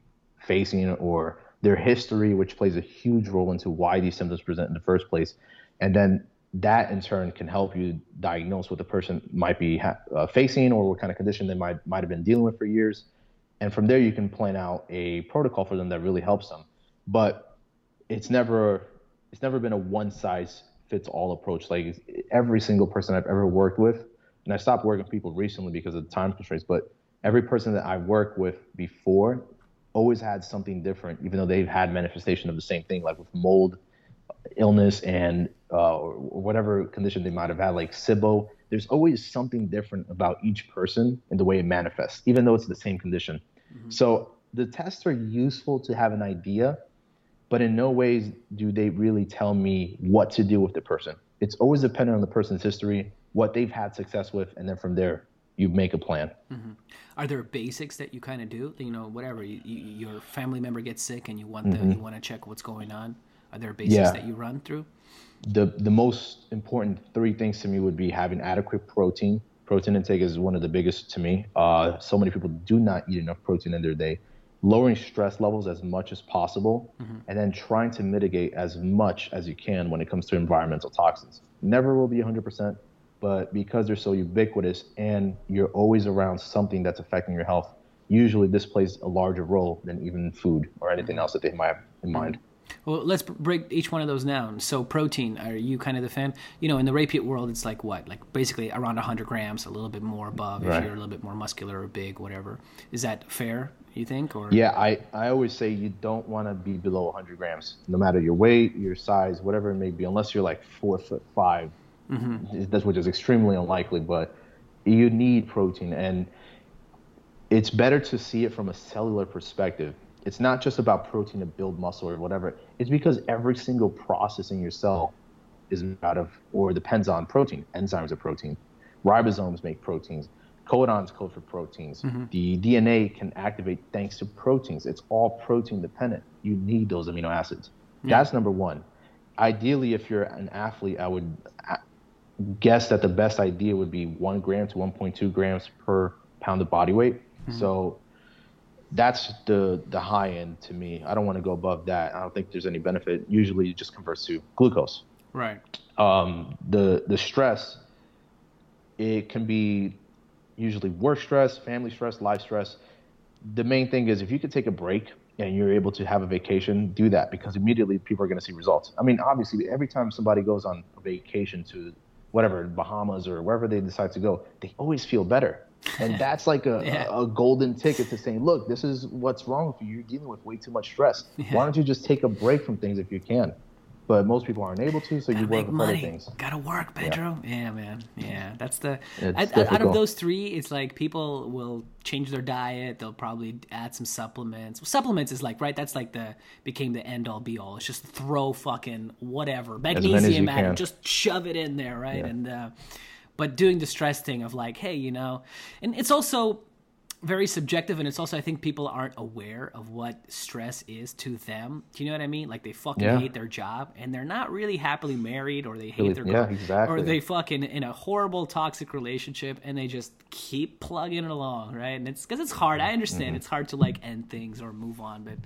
facing or their history, which plays a huge role into why these symptoms present in the first place. And then that in turn can help you diagnose what the person might be ha- uh, facing or what kind of condition they might might have been dealing with for years. And from there, you can plan out a protocol for them that really helps them. But it's never it's never been a one size fits all approach. Like every single person I've ever worked with, and I stopped working with people recently because of time constraints, but every person that I worked with before always had something different, even though they've had manifestation of the same thing, like with mold, illness, and uh, or whatever condition they might have had, like SIBO. There's always something different about each person in the way it manifests, even though it's the same condition. So the tests are useful to have an idea, but in no ways do they really tell me what to do with the person. It's always dependent on the person's history, what they've had success with, and then from there you make a plan. are there basics that you kind of do you know whatever you, you, your family member gets sick and you want Mm-hmm. the, you want to check what's going on are there basics Yeah. that you run through the the most important three things to me would be having adequate protein. Protein intake is one of the biggest to me. Uh, so many people do not eat enough protein in their day. Lowering stress levels as much as possible, and then trying to mitigate as much as you can when it comes to environmental toxins. Never will be 100%, but because they're so ubiquitous and you're always around something that's affecting your health, usually this plays a larger role than even food or anything else that they might have in mind. Well, let's break each one of those down. So, protein, are you kind of the fan? You know, in the Ray Peat world, it's like what? Like basically around 100 grams, a little bit more above Right. if you're a little bit more muscular or big, whatever. Is that fair, you think? Or Yeah, I, I always say you don't want to be below 100 grams, no matter your weight, your size, whatever it may be, unless you're like four foot 5 mm-hmm. That's which is extremely unlikely. But you need protein, and it's better to see it from a cellular perspective. It's not just about protein to build muscle or whatever. It's because every single process in your cell is out of or depends on protein. Enzymes are protein. Ribosomes make proteins. Codons code for proteins. Mm-hmm. The DNA can activate thanks to proteins. It's all protein dependent. You need those amino acids. That's number one. Ideally, if you're an athlete, I would uh, guess that the best idea would be one gram to 1.2 grams per pound of body weight. Mm-hmm. So that's the the high end to me. I don't want to go above that. I don't think there's any benefit. Usually, it just converts to glucose right? um, the the stress it can be usually work stress family stress life stress the main thing is if you could take a break and you're able to have a vacation do that because immediately people are going to see results i mean obviously every time somebody goes on a vacation to whatever bahamas or wherever they decide to go they always feel better and that's like a, Yeah. a, a golden ticket to saying look this is what's wrong with you you're dealing with way too much stress why don't you just take a break from things if you can but most people aren't able to so you Gotta work make with other money. things Gotta work, Pedro. Yeah. man. Yeah, that's the. I- out of those three, it's like people will change their diet. They'll probably add some supplements. Well, supplements is like right. That's like the became the end all be all. It's just throw fucking whatever magnesium at it. Just shove it in there, right? Yeah. And uh, but doing the stress thing of like, hey, you know, and it's also very subjective and it's also i think people aren't aware of what stress is to them do you know what i mean like they fucking Yeah. hate their job and they're not really happily married or they hate Really- their yeah, girl- exactly. or they fucking in a horrible toxic relationship and they just keep plugging it along right and it's because it's hard i understand Mm-hmm. it's hard to like end things or move on but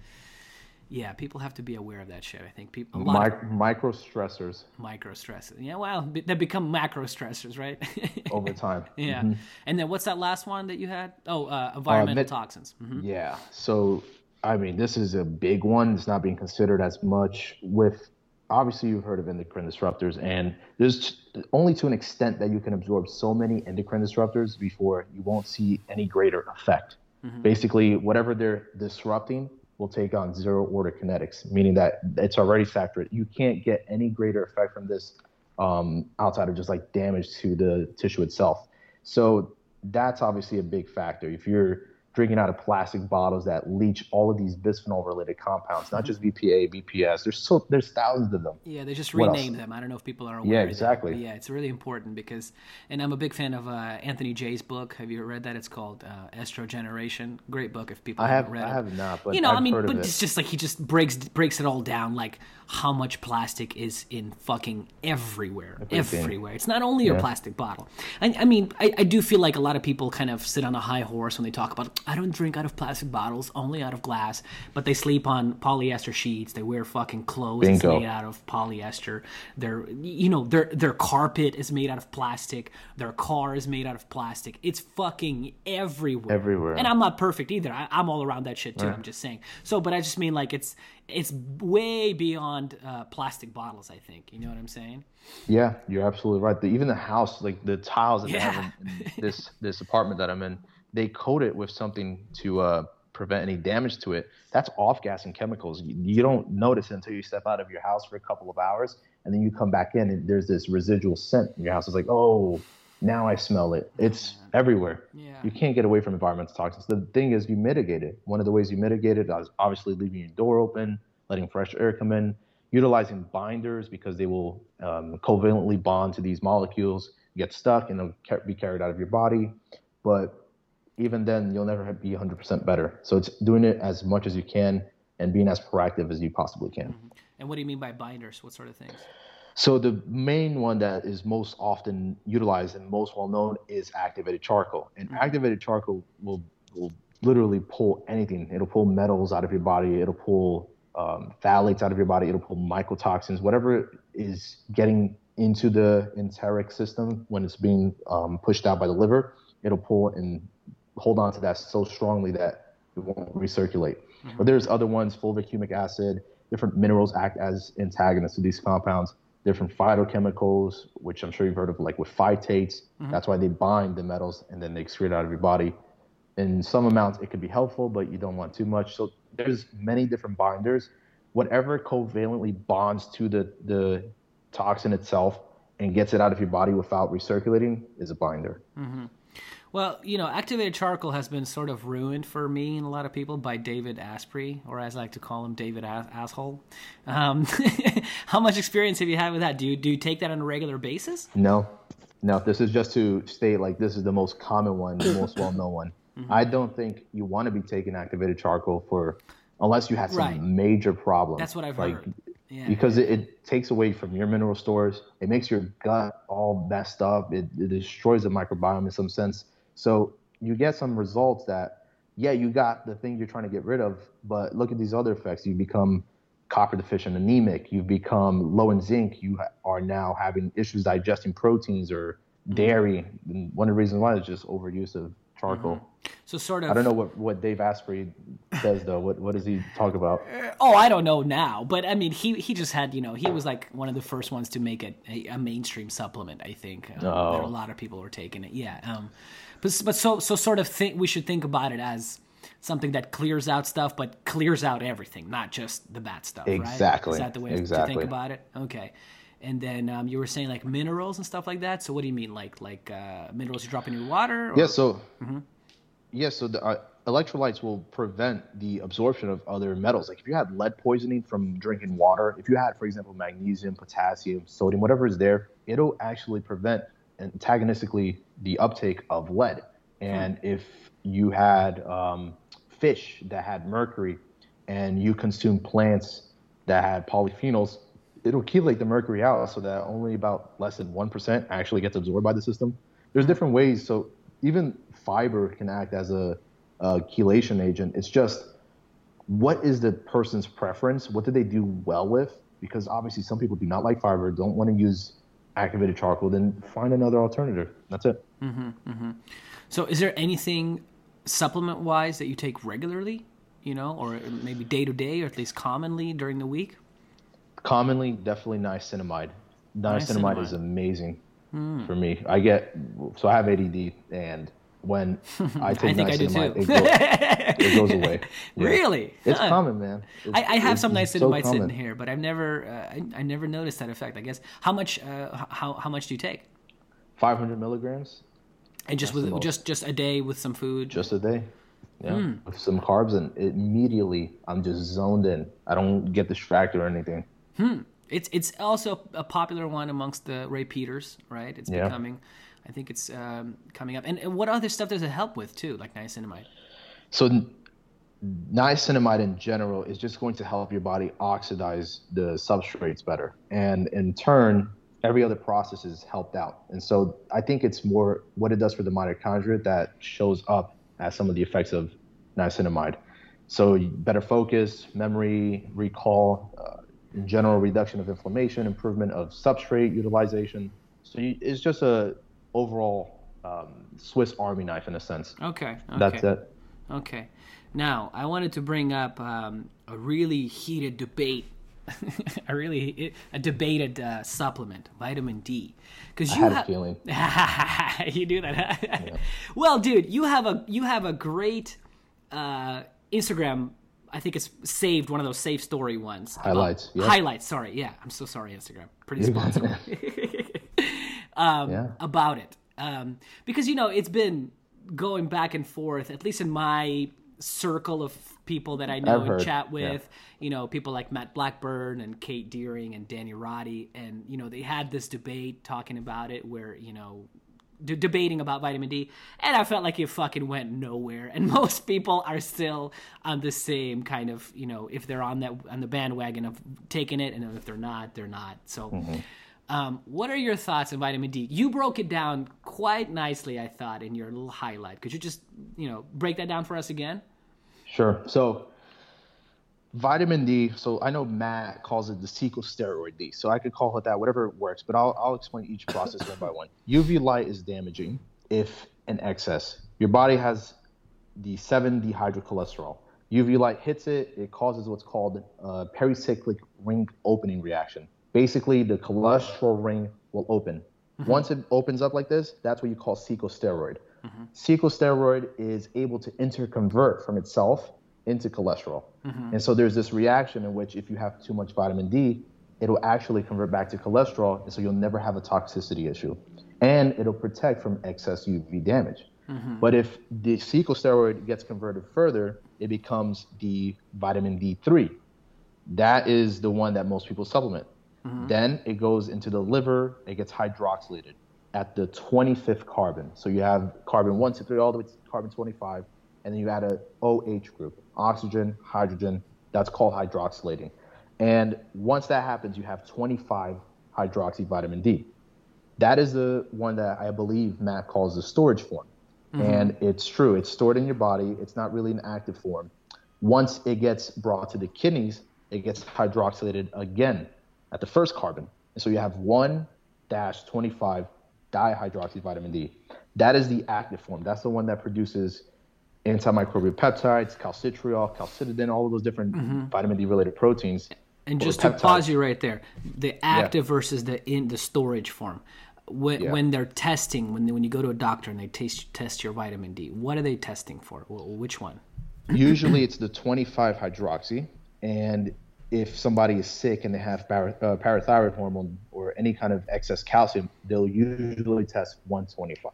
yeah people have to be aware of that shit i think people lot of micro stressors micro stresses yeah well they become macro stressors right over time. yeah Mm-hmm. and then what's that last one that you had oh uh, environmental med- toxins Mhm. Yeah. So, I mean, this is a big one. It's not being considered as much with. Obviously, you've heard of endocrine disruptors, and there's t- only to an extent that you can absorb so many endocrine disruptors before you won't see any greater effect. Basically, whatever they're disrupting will take on zero order kinetics, meaning that it's already saturated. You can't get any greater effect from this um, outside of just like damage to the tissue itself. So that's obviously a big factor. If you're drinking out of plastic bottles that leach all of these bisphenol related compounds, not just BPA, BPS, there's so there's thousands of them. Yeah, they just What else? renamed them. I don't know if people are aware. Yeah, exactly. yeah, it's really important because, and I'm a big fan of uh, Anthony Jay's book. Have you read that? It's called uh, Estrogeneration. Great book if people I have read I it. have not, but you know, I've I mean, but it. it's just like he just breaks breaks it all down, like how much plastic is in fucking everywhere, Everything. everywhere. It's not only your plastic bottle. I, I mean, I, I do feel like a lot of people kind of sit on a high horse when they talk about I don't drink out of plastic bottles, only out of glass. But they sleep on polyester sheets. They wear fucking clothes that's Bingo. made out of polyester. Their you know their their carpet is made out of plastic. Their car is made out of plastic. It's fucking everywhere. Everywhere. And I'm not perfect either. I, I'm all around that shit too. I'm just saying. So, but I just mean like it's it's way beyond uh, plastic bottles. I think you know what I'm saying. Yeah, you're absolutely right. The, even the house, like the tiles that they have in, in this this apartment that I'm in, they coat it with something to uh, prevent any damage to it. That's off gassing chemicals. You, you don't notice it until you step out of your house for a couple of hours, and then you come back in, and there's this residual scent in your house. It's like, oh, now I smell it. It's everywhere. Yeah. You can't get away from environmental toxins. The thing is, you mitigate it. One of the ways you mitigate it is obviously leaving your door open, letting fresh air come in, utilizing binders because they will um, covalently bond to these molecules, get stuck, and they'll be carried out of your body. But even then, you'll never be 100% better. So it's doing it as much as you can and being as proactive as you possibly can. And what do you mean by binders? What sort of things? So the main one that is most often utilized and most well known is activated charcoal. And activated charcoal will will literally pull anything. It'll pull metals out of your body. It'll pull um, phthalates out of your body. It'll pull mycotoxins, whatever is getting into the enteric system when it's being um, pushed out by the liver. It'll pull and hold on to that so strongly that it won't recirculate. Mm-hmm. But there's other ones, fulvic humic acid, different minerals act as antagonists to these compounds. Different phytochemicals, which I'm sure you've heard of, like with phytates. Mm-hmm. That's why they bind the metals and then they excrete out of your body. In some amounts, it could be helpful, but you don't want too much. So there's many different binders. Whatever covalently bonds to the, the toxin itself and gets it out of your body without recirculating is a binder. Mm-hmm. Well, you know, activated charcoal has been sort of ruined for me and a lot of people by David Asprey, or as I like to call him, David As- Asshole. Um, how much experience have you had with that? Do you do you take that on a regular basis? No, no. This is just to state like this is the most common one, the most well known one. Mm-hmm. I don't think you want to be taking activated charcoal for unless you had some right. major problem. That's what I've like, heard. Yeah. Because it, it, takes away from your mineral stores. It makes your gut all messed up. It, it destroys the microbiome in some sense. So you get some results that, yeah, you got the thing you're trying to get rid of, but look at these other effects. You become copper deficient, anemic. You've become low in zinc. You are now having issues digesting proteins or mm-hmm. dairy. And one of the reasons why is just overuse of charcoal. Mm-hmm. So sort of. I don't know what, what Dave Asprey says though. What what does he talk about? Uh, oh, I don't know now, but I mean, he he just had you know he was like one of the first ones to make it a, a mainstream supplement. I think um, oh. a lot of people were taking it. Yeah, um, but but so so sort of think we should think about it as something that clears out stuff, but clears out everything, not just the bad stuff. Exactly. Right? Is that the way exactly. to think about it? Okay. And then um, you were saying like minerals and stuff like that. So what do you mean, like like uh, minerals you drop in your water? Or? Yeah. So. Mm-hmm Yes, so the, uh, electrolytes will prevent the absorption of other metals. Like if you had lead poisoning from drinking water, if you had, for example, magnesium, potassium, sodium, whatever is there, it'll actually prevent antagonistically the uptake of lead. And hmm. if you had um, fish that had mercury and you consume plants that had polyphenols, it'll chelate the mercury out so that only about less than 1% actually gets absorbed by the system. There's different ways. So even fiber can act as a, a chelation agent. It's just what is the person's preference? What do they do well with? Because obviously, some people do not like fiber, don't want to use activated charcoal. Then find another alternative. That's it. Mm-hmm, mm-hmm. So, is there anything supplement wise that you take regularly? You know, or maybe day to day, or at least commonly during the week? Commonly, definitely niacinamide. Niacinamide, niacinamide. is amazing mm. for me. I get so I have ADD, and when I take I niacinamide, it, goes, it goes away. Yeah. Really? It's huh. common, man. It's, I, I, have some niacinamide so sitting here, but I've never, uh, I, I, never noticed that effect. I guess how much, uh, how how much do you take? Five hundred milligrams. And just That's with just just a day with some food. Just a day. Yeah, mm. with some carbs, and immediately I'm just zoned in. I don't get distracted or anything. Hmm. It's it's also a popular one amongst the Ray Peters, right? It's yeah. becoming I think it's um, coming up. And, and, what other stuff does it help with too, like niacinamide? So niacinamide in general is just going to help your body oxidize the substrates better, and in turn, every other process is helped out. And so I think it's more what it does for the mitochondria that shows up as some of the effects of niacinamide. So better focus, memory, recall, uh, in general reduction of inflammation, improvement of substrate utilization. So you, it's just a overall um, Swiss Army knife in a sense. Okay, okay. That's it. Okay. Now, I wanted to bring up um, a really heated debate, a really a debated uh, supplement, vitamin D, because you a feeling you do that. yeah. Well, dude, you have a you have a great uh, Instagram. I think it's saved one of those safe story ones. Highlights. Yep. Highlights. Sorry. Yeah, I'm so sorry, Instagram. Pretty responsible. Um, yeah. about it um, because you know it's been going back and forth at least in my circle of people that I know and chat with, yeah. you know, people like Matt Blackburn and Kate Deering and Danny Roddy. And, you know, they had this debate talking about it where, you know, d- debating about vitamin D. And I felt like it fucking went nowhere. And most people are still on the same kind of, you know, if they're on that, on the bandwagon of taking it and if they're not, they're not. So, mm-hmm. Um, what are your thoughts on vitamin D? You broke it down quite nicely, I thought, in your little highlight. Could you just, you know, break that down for us again? Sure. So, vitamin D. So I know Matt calls it the steroid D. So I could call it that, whatever works. But I'll I'll explain each process one by one. UV light is damaging if in excess. Your body has the 7 dehydrocholesterol. UV light hits it, it causes what's called a pericyclic ring opening reaction. Basically, the cholesterol ring will open. Mm-hmm. Once it opens up like this, that's what you call steroid. Mm-hmm. steroid is able to interconvert from itself into cholesterol. Mm-hmm. And so there's this reaction in which if you have too much vitamin D, it'll actually convert back to cholesterol, and so you'll never have a toxicity issue. And it'll protect from excess UV damage. Mm-hmm. But if the steroid gets converted further, it becomes the vitamin D3. That is the one that most people supplement. Mm-hmm. Then it goes into the liver, it gets hydroxylated at the 25th carbon. So you have carbon 1, 2, 3, all the way to carbon 25, and then you add a OH group, oxygen, hydrogen. That's called hydroxylating. And once that happens, you have 25 hydroxy vitamin D. That is the one that I believe Matt calls the storage form. Mm-hmm. And it's true, it's stored in your body, it's not really an active form. Once it gets brought to the kidneys, it gets hydroxylated again at the first carbon. And so you have 1 25 dihydroxy vitamin D. That is the active form. That's the one that produces antimicrobial peptides, calcitriol, calcitonin, all of those different mm-hmm. vitamin D related proteins. And just to pause you right there, the active yeah. versus the in the storage form. When, yeah. when they're testing, when they, when you go to a doctor and they taste, test your vitamin D, what are they testing for? Which one? Usually, it's the 25 hydroxy, and if somebody is sick and they have para, uh, parathyroid hormone or any kind of excess calcium, they'll usually test 125,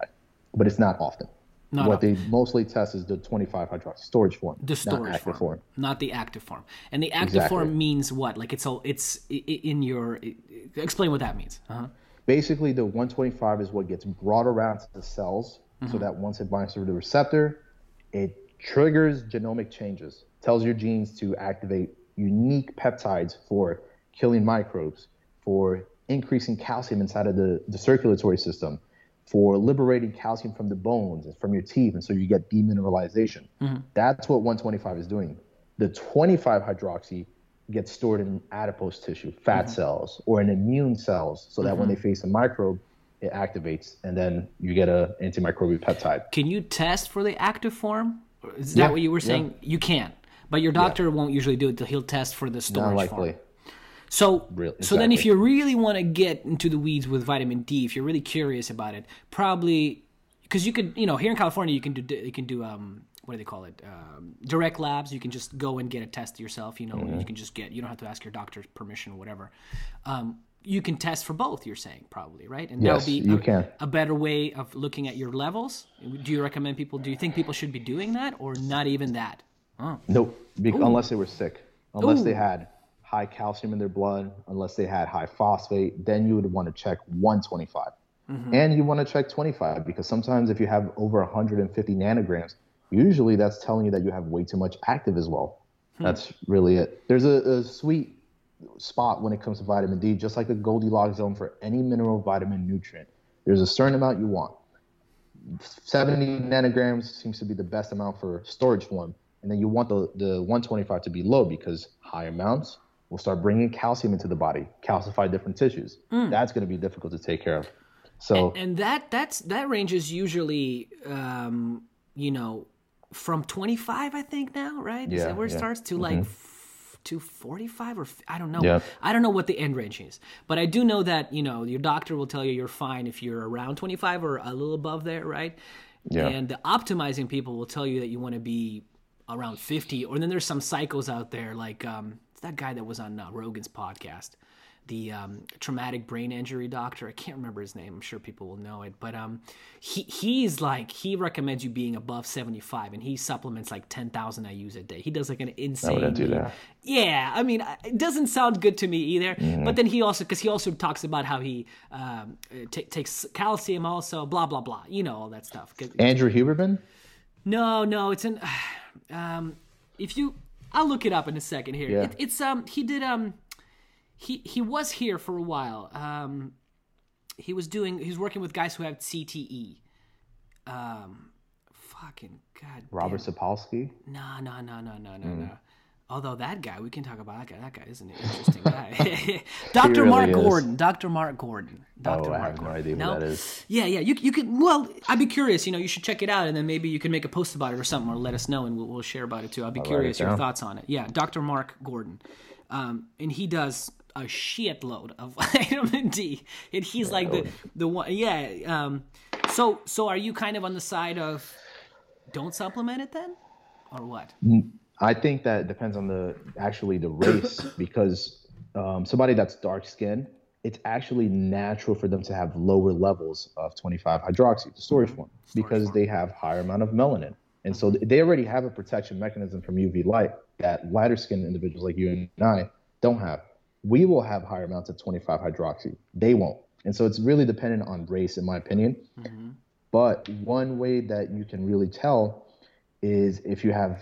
but it's not often. Not what they mostly test is the 25 hydroxy storage form, the storage not form, form, not the active form. And the active exactly. form means what? Like it's all it's in your. Explain what that means. Uh-huh. Basically, the 125 is what gets brought around to the cells, mm-hmm. so that once it binds to the receptor, it triggers genomic changes, tells your genes to activate unique peptides for killing microbes, for increasing calcium inside of the, the circulatory system for liberating calcium from the bones and from your teeth, and so you get demineralization. Mm-hmm. That's what 125 is doing. The 25 hydroxy gets stored in adipose tissue, fat mm-hmm. cells, or in immune cells, so that mm-hmm. when they face a microbe, it activates, and then you get a antimicrobial peptide. Can you test for the active form? Is that yeah. what you were saying? Yeah. You can, but your doctor yeah. won't usually do it. He'll test for the storage Not likely. form. So, really, exactly. so then if you really want to get into the weeds with vitamin D, if you're really curious about it, probably because you could, you know, here in California, you can do you can do um, what do they call it? Um, direct labs. You can just go and get a test yourself. You know, mm-hmm. you can just get. You don't have to ask your doctor's permission or whatever. Um, you can test for both. You're saying probably right, and yes, that'll be you a, can. a better way of looking at your levels. Do you recommend people? Do you think people should be doing that, or not even that? Oh. Nope, be- unless they were sick, unless Ooh. they had high calcium in their blood, unless they had high phosphate, then you would want to check 125. Mm-hmm. And you want to check 25 because sometimes if you have over 150 nanograms, usually that's telling you that you have way too much active as well. Hmm. That's really it. There's a, a, sweet spot when it comes to vitamin D, just like the Goldilocks zone for any mineral, vitamin, nutrient. There's a certain amount you want. 70 nanograms seems to be the best amount for storage form. And then you want the, the 125 to be low because high amounts will start bringing calcium into the body, calcify different tissues. Mm. That's going to be difficult to take care of. So and, and that that's that range is usually um, you know from 25 I think now, right? Yeah, is that where it yeah. starts to like mm-hmm. to 45 or I don't know. Yeah. I don't know what the end range is. But I do know that, you know, your doctor will tell you you're fine if you're around 25 or a little above there, right? Yeah. And the optimizing people will tell you that you want to be around 50 or then there's some cycles out there like um, that guy that was on uh, Rogan's podcast, the um, traumatic brain injury doctor. I can't remember his name. I'm sure people will know it, but um, he he's like he recommends you being above 75, and he supplements like 10,000 IU's a day. He does like an insane. I do that. Yeah, I mean, it doesn't sound good to me either. Mm-hmm. But then he also because he also talks about how he um, t- takes calcium, also blah blah blah. You know all that stuff. Andrew Huberman. No, no, it's an. Um, if you I'll look it up in a second here. Yeah. It, it's um he did um he he was here for a while. Um he was doing he was working with guys who have CTE. Um fucking god. Robert Sapolsky? No, no, no, no, no, no, mm. no. Although that guy, we can talk about that guy. That guy is an interesting guy. Dr. really Mark is. Gordon. Dr. Mark Gordon. Dr. Oh, I have no Gordon. idea who that is. Yeah, yeah. You you could. Well, I'd be curious. You know, you should check it out, and then maybe you can make a post about it or something, or let us know, and we'll, we'll share about it too. I'd be write curious your thoughts on it. Yeah, Dr. Mark Gordon, um, and he does a shitload of vitamin D, and he's like the the one. Yeah. Um, so so are you kind of on the side of don't supplement it then, or what? I think that depends on the actually the race because um, somebody that's dark skinned, it's actually natural for them to have lower levels of 25 hydroxy, the storage mm-hmm. form, because they have higher amount of melanin, and so mm-hmm. they already have a protection mechanism from UV light that lighter skinned individuals like you and I don't have. We will have higher amounts of 25 hydroxy. They won't, and so it's really dependent on race, in my opinion. Mm-hmm. But one way that you can really tell is if you have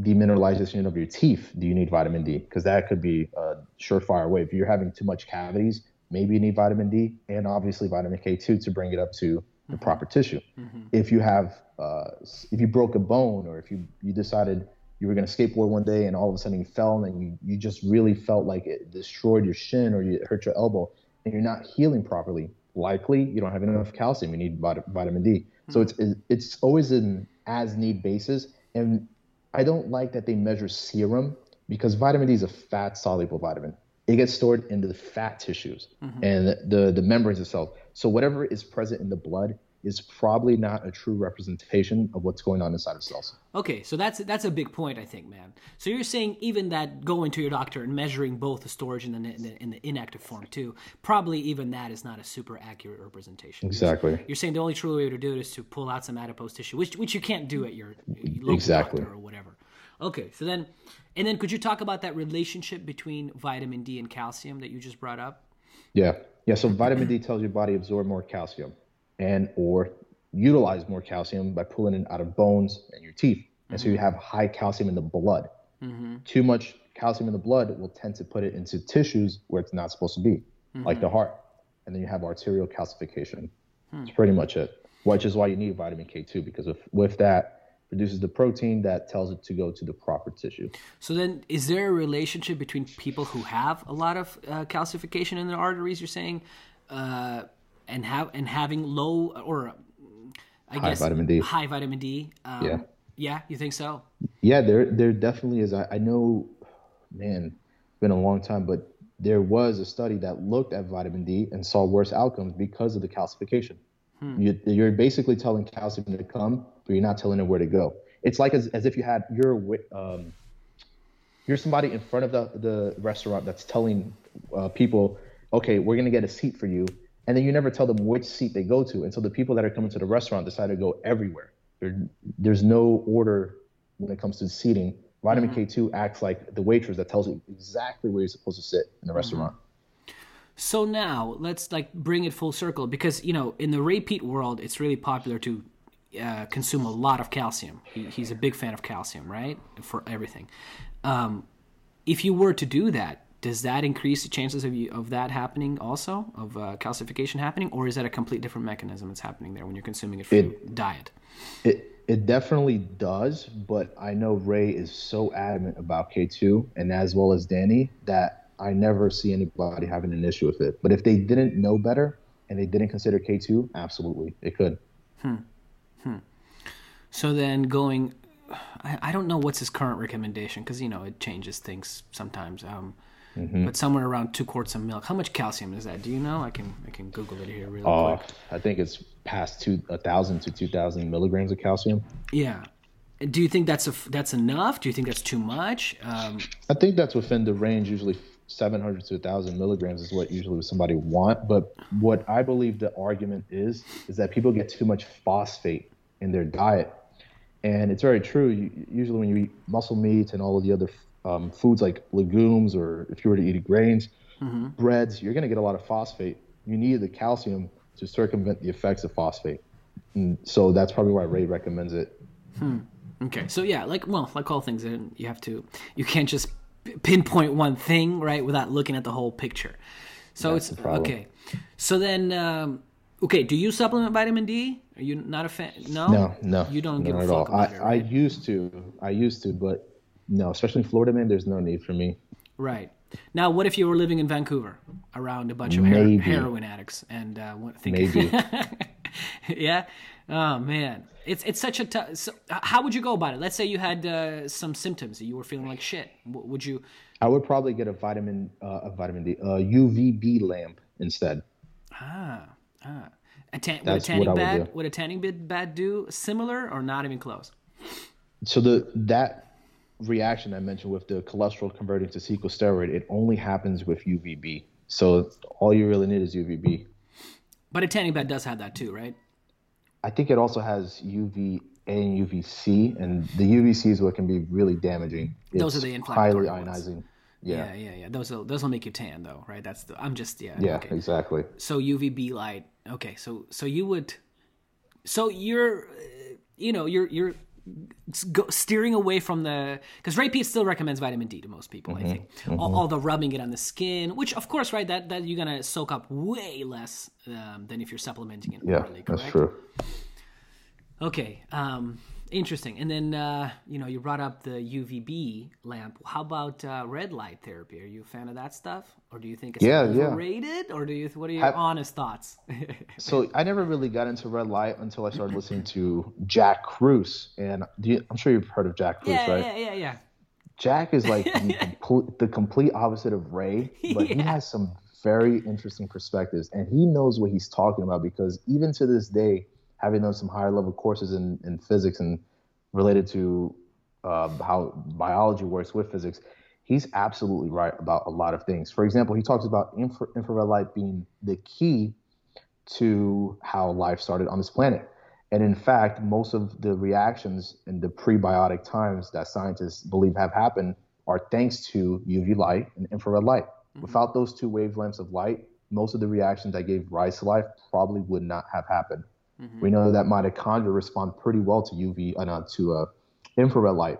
demineralization of your teeth, do you need vitamin D? Because that could be a surefire way. If you're having too much cavities, maybe you need vitamin D and obviously vitamin K2 to bring it up to the mm-hmm. proper tissue. Mm-hmm. If you have, uh, if you broke a bone or if you, you decided you were going to skateboard one day and all of a sudden you fell and you, you just really felt like it destroyed your shin or you hurt your elbow and you're not healing properly, likely you don't have enough calcium. You need vit- vitamin D. So mm-hmm. it's it's always an as need basis. And I don't like that they measure serum because vitamin D is a fat soluble vitamin. It gets stored into the fat tissues mm-hmm. and the, the membranes itself. So whatever is present in the blood is probably not a true representation of what's going on inside of cells. Okay, so that's that's a big point, I think, man. So you're saying even that going to your doctor and measuring both the storage and the, in the, in the inactive form too, probably even that is not a super accurate representation. Exactly. You're saying the only true way to do it is to pull out some adipose tissue, which which you can't do at your local Exactly. doctor or whatever. Okay, so then, and then could you talk about that relationship between vitamin D and calcium that you just brought up? Yeah. Yeah. So vitamin D tells your body absorb more calcium and or utilize more calcium by pulling it out of bones and your teeth. And so you have high calcium in the blood. Too much calcium in the blood will tend to put it into tissues where it's not supposed to be, like the heart. And then you have arterial calcification. That's pretty much it. Which is why you need vitamin K2 because if, with that produces the protein that tells it to go to the proper tissue. So then, is there a relationship between people who have a lot of uh, calcification in their arteries? You're saying, uh, and have and having low or I High guess vitamin D. high vitamin D. Um, Yeah. Yeah, you think so? Yeah, there there definitely is. I, I know, man, it's been a long time, but there was a study that looked at vitamin D and saw worse outcomes because of the calcification. You, you're basically telling calcium to come, but you're not telling it where to go. It's like as, as if you had you're um, you're somebody in front of the, the restaurant that's telling uh, people, okay, we're gonna get a seat for you, and then you never tell them which seat they go to, and so the people that are coming to the restaurant decide to go everywhere. There, there's no order when it comes to seating. Vitamin K2 acts like the waitress that tells you exactly where you're supposed to sit in the restaurant. So now let's like bring it full circle because you know in the Ray Peat world, it's really popular to uh, consume a lot of calcium. He, he's a big fan of calcium, right, for everything. Um, if you were to do that, does that increase the chances of you of that happening also of uh, calcification happening, or is that a complete different mechanism that's happening there when you're consuming it through diet? It it definitely does, but I know Ray is so adamant about K2 and as well as Danny that I never see anybody having an issue with it. But if they didn't know better and they didn't consider K2, absolutely, it could. Hmm. So then going, I, I don't know what's his current recommendation because you know it changes things sometimes. Um, But somewhere around two quarts of milk. How much calcium is that? Do you know? I can I can Google it here real Uh, quick. I think it's past two a thousand to two thousand milligrams of calcium. Yeah. Do you think that's a that's enough? Do you think that's too much? Um, I think that's within the range. Usually, 700 to 1,000 milligrams is what usually somebody want. But what I believe the argument is is that people get too much phosphate in their diet, and it's very true. You, usually, when you eat muscle meat and all of the other um, foods like legumes, or if you were to eat grains, breads, you're going to get a lot of phosphate. You need the calcium to circumvent the effects of phosphate. And so that's probably why Ray recommends it. okay. So yeah, like well, like all things, you have to you can't just pinpoint one thing right without looking at the whole picture. So That's it's okay. So then, um, okay, do you supplement vitamin D? Are you not a fan? No, No, no, you don't not give a at fuck all. I, about it. I Right? used to, I used to, but No, especially in Florida, man. There's no need for me. Right. Now, what if you were living in Vancouver around a bunch of her- heroin addicts and uh, what, think, Maybe. yeah. Oh man, it's it's such a tough. So, how would you go about it? Let's say you had uh, some symptoms that you were feeling like shit. Would you? I would probably get a vitamin, uh, a vitamin D, a UVB lamp instead. Ah, ah. A tan- would a tanning what I would would a tanning bed bed do similar or not even close? So the that reaction I mentioned with the cholesterol converting to secosteroid, it only happens with UVB. So all you really need is UVB. But a tanning bed does have that too, right? I think it also has UVA and UVC, and the UVC is what can be really damaging. Those are the inflammatory highly ones. ionizing. Yeah, Yeah, yeah, yeah. Those will those will make you tan though, right? That's the. I'm just yeah. yeah, Okay. exactly. So UVB light. Okay, so so you would, so you're, you know, you're you're go, steering away from the because Ray Peat still recommends vitamin D to most people. I think all, all the rubbing it on the skin, which of course, right, that that you're gonna soak up way less um, than if you're supplementing it Yeah, orally. that's true. Okay, um, interesting. And then uh, you know you brought up the UVB lamp. How about uh, red light therapy? Are you a fan of that stuff, or do you think it's Yeah, yeah. overrated, or do you? What are your Have- honest thoughts? So I never really got into red light until I started listening to Jack Kruse, and do you, I'm sure you've heard of Jack Kruse, yeah, right? yeah, yeah, yeah. Jack is like the, complete, the complete opposite of Ray, but he has some very interesting perspectives, and he knows what he's talking about because even to this day, having done some higher level courses in, in physics and related to uh, how biology works with physics, he's absolutely right about a lot of things. For example, he talks about infra- infrared light being the key to how life started on this planet. And in fact, most of the reactions in the prebiotic times that scientists believe have happened are thanks to UV light and infrared light. Without those two wavelengths of light, most of the reactions that gave rise to life probably would not have happened. We know that mitochondria respond pretty well to UV, uh, to uh, infrared light,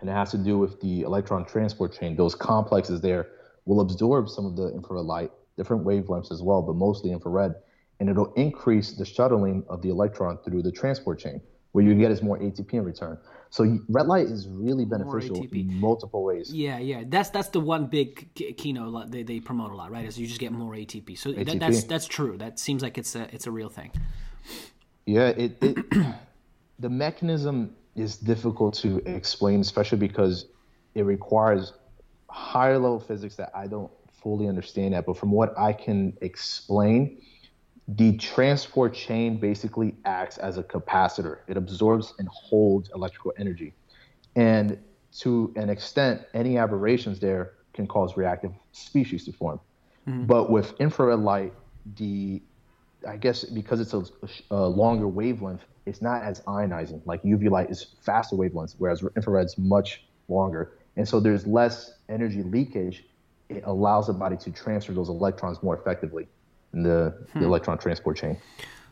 and it has to do with the electron transport chain. Those complexes there will absorb some of the infrared light, different wavelengths as well, but mostly infrared, and it'll increase the shuttling of the electron through the transport chain. What you get is more ATP in return. So red light is really beneficial in multiple ways. Yeah, yeah. That's that's the one big keynote they, they promote a lot, right? Is you just get more ATP. So that, that's that's true. That seems like it's a it's a real thing. Yeah, it, it the mechanism is difficult to explain, especially because it requires higher level physics that I don't fully understand yet. But from what I can explain, the transport chain basically acts as a capacitor. It absorbs and holds electrical energy. And to an extent, any aberrations there can cause reactive species to form. Mm-hmm. But with infrared light, the I guess because it's a, a longer wavelength, it's not as ionizing. Like UV light is faster wavelengths, whereas infrared's much longer, and so there's less energy leakage. It allows the body to transfer those electrons more effectively in the, the hmm. electron transport chain.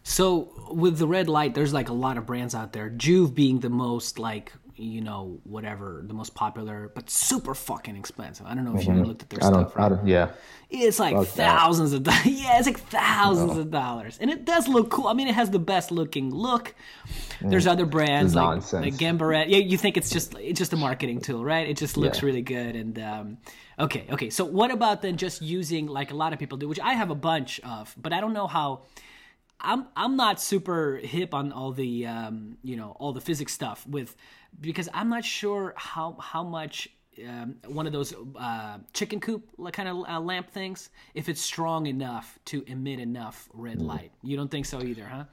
So with the red light, there's like a lot of brands out there. Joovv being the most like you know whatever the most popular, but super fucking expensive. I don't know if you ever looked at their Mm-hmm. I stuff. I Right? don't, yeah. It's like Fuck that. thousands of dollars. Yeah, it's like thousands of dollars, and it does look cool. I mean, it has the best looking look. There's other brands like, nonsense. like. Yeah, you think it's just it's just a marketing tool, right? It just looks Yeah. really good. And um, okay, okay. So what about then just using like a lot of people do, which I have a bunch of, but I don't know how. I'm I'm not super hip on all the um, you know all the physics stuff with because I'm not sure how how much um, one of those uh, chicken coop kind of uh, lamp things if it's strong enough to emit enough red light. You don't think so either, huh?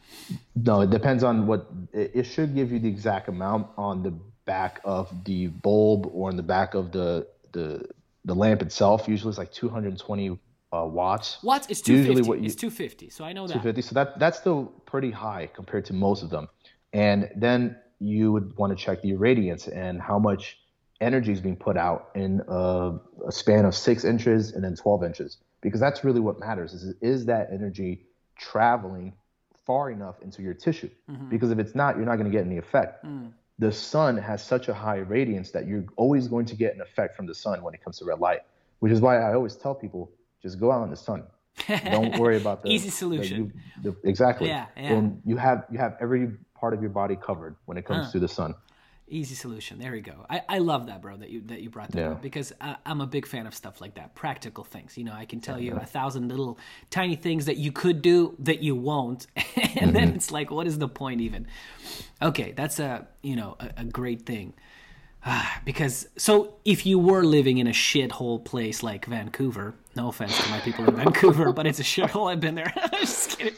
No, it depends on what it, it should give you the exact amount on the back of the bulb or in the back of the the the lamp itself. Usually, it's like 220 uh, watts. Watts Usually 250. what you- it's 250. So I know that. 250. So that that's still pretty high compared to most of them. And then you would want to check the irradiance and how much energy is being put out in a, a span of six inches and then 12 inches, because that's really what matters. Is is that energy traveling far enough into your tissue? Because if it's not, you're not going to get any effect. The sun has such a high radiance that you're always going to get an effect from the sun when it comes to red light, which is why I always tell people just go out in the sun. Don't worry about the Easy solution. U- the- exactly. Yeah, yeah. And you have you have every part of your body covered when it comes to the sun. Easy solution. There we go. I, I love that, bro. That you that you brought that Yeah. up because I, I'm a big fan of stuff like that. Practical things. You know, I can tell you a thousand little tiny things that you could do that you won't, and then it's like, what is the point even? Okay, that's a you know a, a great thing. Ah, because so if you were living in a shithole place like Vancouver, no offense to my people in Vancouver, but it's a shithole. I've been there. I'm just kidding.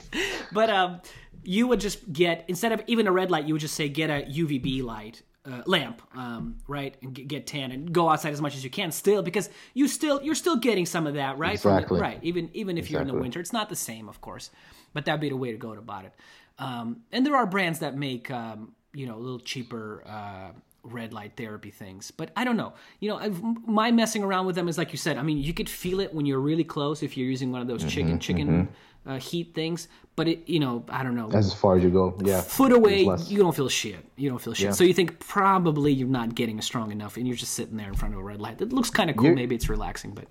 But um, you would just get instead of even a red light, you would just say get a UVB light. Uh, lamp, um, right, and get, get tan and go outside as much as you can. Still, because you still you're still getting some of that, right? From the- Exactly. right. Even even if you're in the winter, it's not the same, of course, but that'd be the way to go about it. Um, and there are brands that make um, you know a little cheaper uh, red light therapy things, but I don't know. You know, I've, my messing around with them is like you said. I mean, you could feel it when you're really close if you're using one of those Mm-hmm, chicken chicken uh, heat things. But it, you know, I don't know. As far as you go, yeah. Foot away, you don't feel shit. You don't feel shit. Yeah. So you think probably you're not getting strong enough, and you're just sitting there in front of a red light. It looks kind of cool. You're- Maybe it's relaxing, but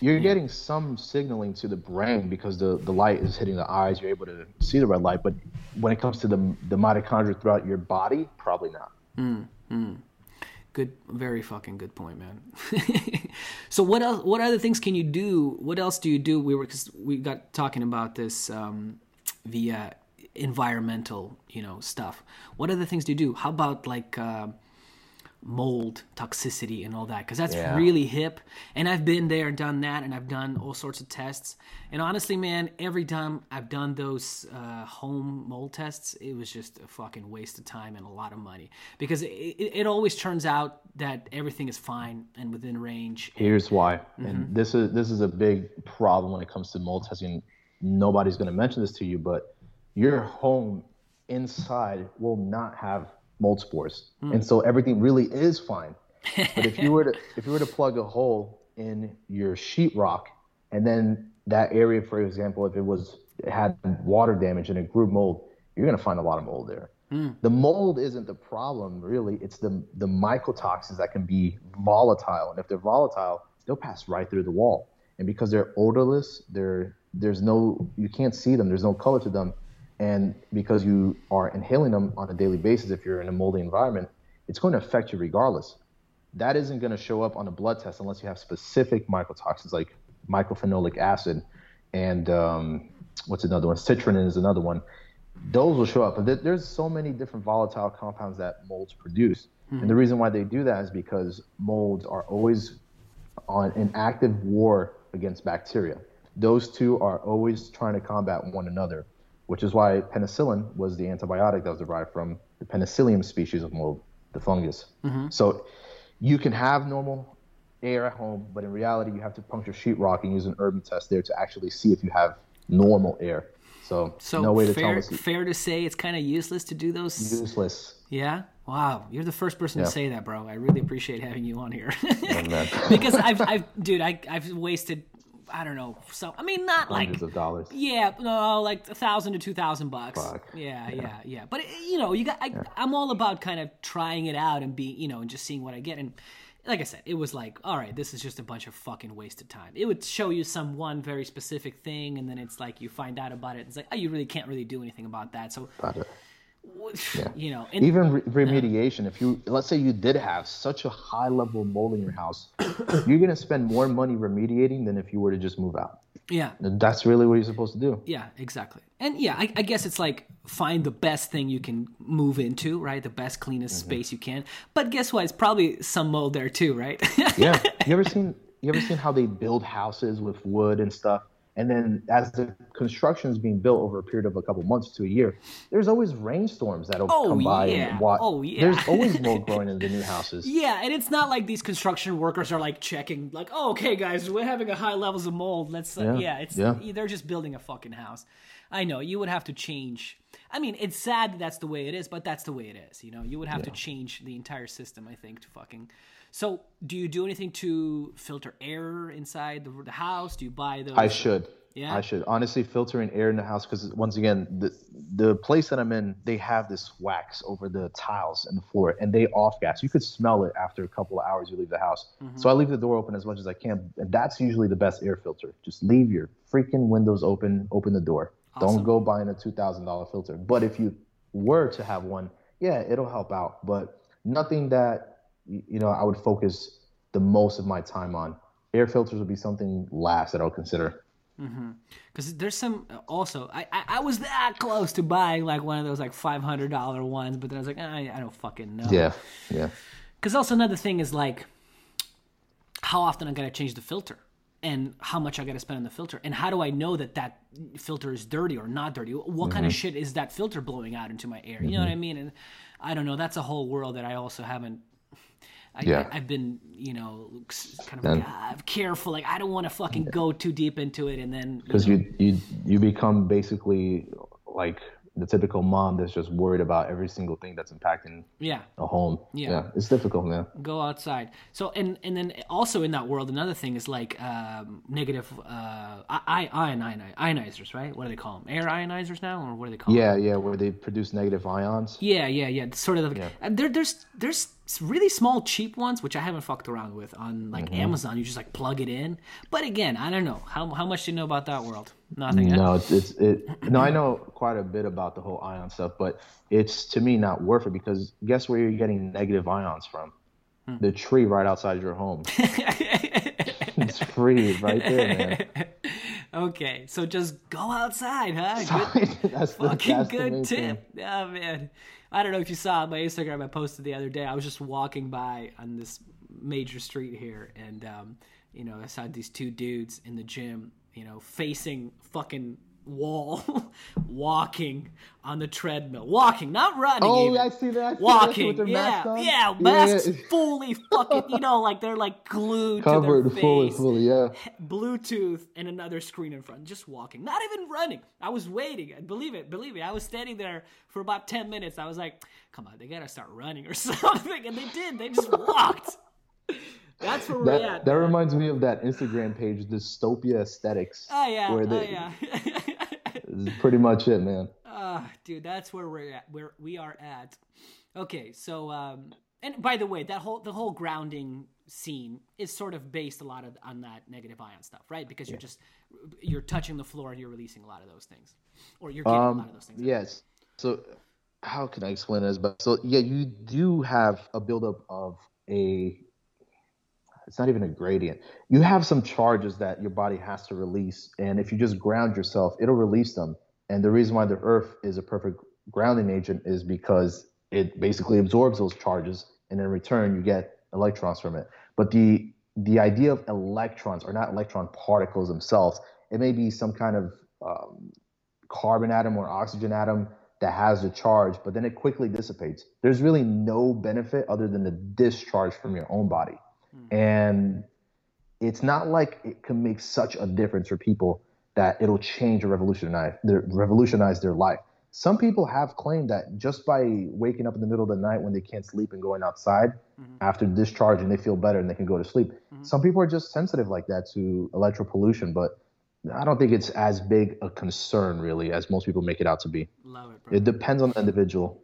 You're getting some signaling to the brain because the, the light is hitting the eyes. You're able to see the red light. But when it comes to the, the mitochondria throughout your body, probably not. Good, very fucking good point, man. so what else? What other things can you do? What else do you do? We were because we got talking about this um, via environmental, you know, stuff. What other things do you do? How about like uh, mold toxicity and all that? Because that's Yeah. really hip. And I've been there and done that, and I've done all sorts of tests. And honestly, man, every time I've done those uh, home mold tests, it was just a fucking waste of time and a lot of money because it, it, it always turns out that everything is fine and within range. Here's why, Mm-hmm. and this is this is a big problem when it comes to mold testing. Nobody's going to mention this to you, but your home inside will not have mold spores, Hmm. and so everything really is fine. But if you were to if you were to plug a hole in your sheetrock, and then that area, for example, if it was it had water damage and it grew mold, you're going to find a lot of mold there. The mold isn't the problem, really. It's the the mycotoxins that can be volatile, and if they're volatile, they'll pass right through the wall. And because they're odorless, they're there's no you can't see them. There's no color to them, and because you are inhaling them on a daily basis, if you're in a moldy environment, it's going to affect you regardless. That isn't going to show up on a blood test unless you have specific mycotoxins like mycophenolic acid and um, what's another one? Citrinin is another one those will show up. But there's so many different volatile compounds that molds produce. And the reason why they do that is because molds are always on an active war against bacteria. Those two are always trying to combat one another, which is why penicillin was the antibiotic that was derived from the penicillium species of mold, the fungus. Mm-hmm. So you can have normal air at home, but in reality, you have to puncture sheetrock and use an urban test there to actually see if you have normal air. So, So no way to fair, tell us fair to say it's kind of useless to do those. useless. Yeah. Wow, you're the first person to say that, bro. I really appreciate having you on here. Oh, because I've, I've, dude, I, I've wasted, I don't know, so I mean, not like Hundreds of dollars. Yeah, no, like a thousand to two thousand bucks. Fuck. Yeah, yeah, yeah, But you know, you got. I, I'm all about kind of trying it out and being, you know, and just seeing what I get. And like I said, it was like, all right, this is just a bunch of fucking wasted time. It would show you some one very specific thing, and then it's like you find out about it. And it's like, oh, you really can't really do anything about that. So, But, you know, and even re- remediation, if you let's say you did have such a high level of mold in your house, you're gonna spend more money remediating than if you were to just move out. yeah, that's really what you're supposed to do. Yeah, exactly. And yeah, I, I guess it's like find the best thing you can move into, right? The best, cleanest Mm-hmm. space you can. But guess what? It's probably some mold there too, right? Yeah. You ever seen you ever seen how they build houses with wood and stuff? And then as the construction is being built over a period of a couple months to a year, there's always rainstorms that'll Oh, come by yeah. and wa- Oh, yeah. There's always mold growing in the new houses. yeah, and it's not like these construction workers are like checking, like, oh, okay, guys, we're having a high levels of mold. Let's, uh, yeah, Yeah, it's yeah. they're just building a fucking house. I know you would have to change. I mean, it's sad that that's the way it is, but that's the way it is. You know, you would have to change the entire system. I think to fucking. So, do you do anything to filter air inside the, the house? Do you buy those? I should. Yeah? I should honestly filtering air in the house because once again, the the place that I'm in, they have this wax over the tiles and the floor, and they off gas. You could smell it after a couple of hours you leave the house. Mm-hmm. So I leave the door open as much as I can, and that's usually the best air filter. Just leave your freaking windows open, open the door. Awesome. Don't go buying a two thousand dollar filter. But if you were to have one, yeah, it'll help out. But nothing that you know I would focus the most of my time on. Air filters would be something last that I'll consider. Mm-hmm. Because there's some also. I, I I was that close to buying like one of those like five hundred dollar ones, but then I was like, I, I don't fucking know. Yeah, yeah. Because also another thing is like, how often I'm gonna change the filter, and how much I gotta spend on the filter, and how do I know that that filter is dirty or not dirty? What kind of mm-hmm. shit is that filter blowing out into my air? You know what mm-hmm. I mean? And I don't know. That's a whole world that I also haven't. I, Yeah. I, have been, you know, kind of like, ah, careful. Like I don't want to fucking go too deep into it, and then you because know, you you you become basically like the typical mom that's just worried about every single thing that's impacting yeah. a home. Yeah. it's difficult, man. go outside so and and then also in that world another thing is like um, negative uh i ion ion- ionizers right what do they call them air ionizers now or what do they call Yeah, yeah, where they produce negative ions. yeah yeah yeah sort of Yeah. and there, there's there's really small cheap ones which i haven't fucked around with on like Mm-hmm. amazon you just like plug it in but again i don't know how, how much do you know about that world nothing eh? No, it's, it's it. No, I know quite a bit about the whole ion stuff, but it's to me not worth it because guess where you're getting negative ions from? Hmm. The tree right outside your home. it's free right there, man. okay so just go outside huh Good- that's the, fucking good main thing. tip. Oh man, I don't know if you saw my Instagram. I posted the other day. I was just walking by on this major street here, and um, you know, I saw these two dudes in the gym. You know, facing fucking wall, walking on the treadmill, walking, not running. Oh, even. I see that. I see that Walking, with their yeah, yeah, masks yeah. fully fucking, you know, like they're like glued covered to their face. fully, fully. Yeah. Bluetooth and another screen in front, just walking, not even running. I was waiting. Believe it, believe me. I was standing there for about 10 minutes. I was like, come on, they gotta start running or something. And they did. They just walked. That's where we're That, at. that reminds me of that Instagram page, Dystopia Aesthetics. oh, yeah. where Oh, yeah. Is pretty much it, man. Ah, dude, that's where we're at. Where we are at. Okay, so um, and by the way, that whole the whole grounding scene is sort of based a lot of on that negative ion stuff, right? Because you're just you're touching the floor and you're releasing a lot of those things, or you're getting a lot Um, of those things. yes. So, how can I explain this? But so, yeah, you do have a buildup of a. It's not even a gradient. You have some charges that your body has to release, and if you just ground yourself, it'll release them. And the reason why the Earth is a perfect grounding agent is because it basically absorbs those charges, and in return, you get electrons from it. But the the idea of electrons are not electron particles themselves. It may be some kind of um, carbon atom or oxygen atom that has a charge, but then it quickly dissipates. There's really no benefit other than the discharge from your own body. Hmm. And it's not like it can make such a difference for people that it'll change or revolutionize their, revolutionize their life. Some people have claimed that just by waking up in the middle of the night when they can't sleep and going outside hmm. after discharging, they feel better and they can go to sleep. Hmm. Some people are just sensitive like that to electro pollution, but I don't think it's as big a concern really as most people make it out to be. It. It depends on the individual.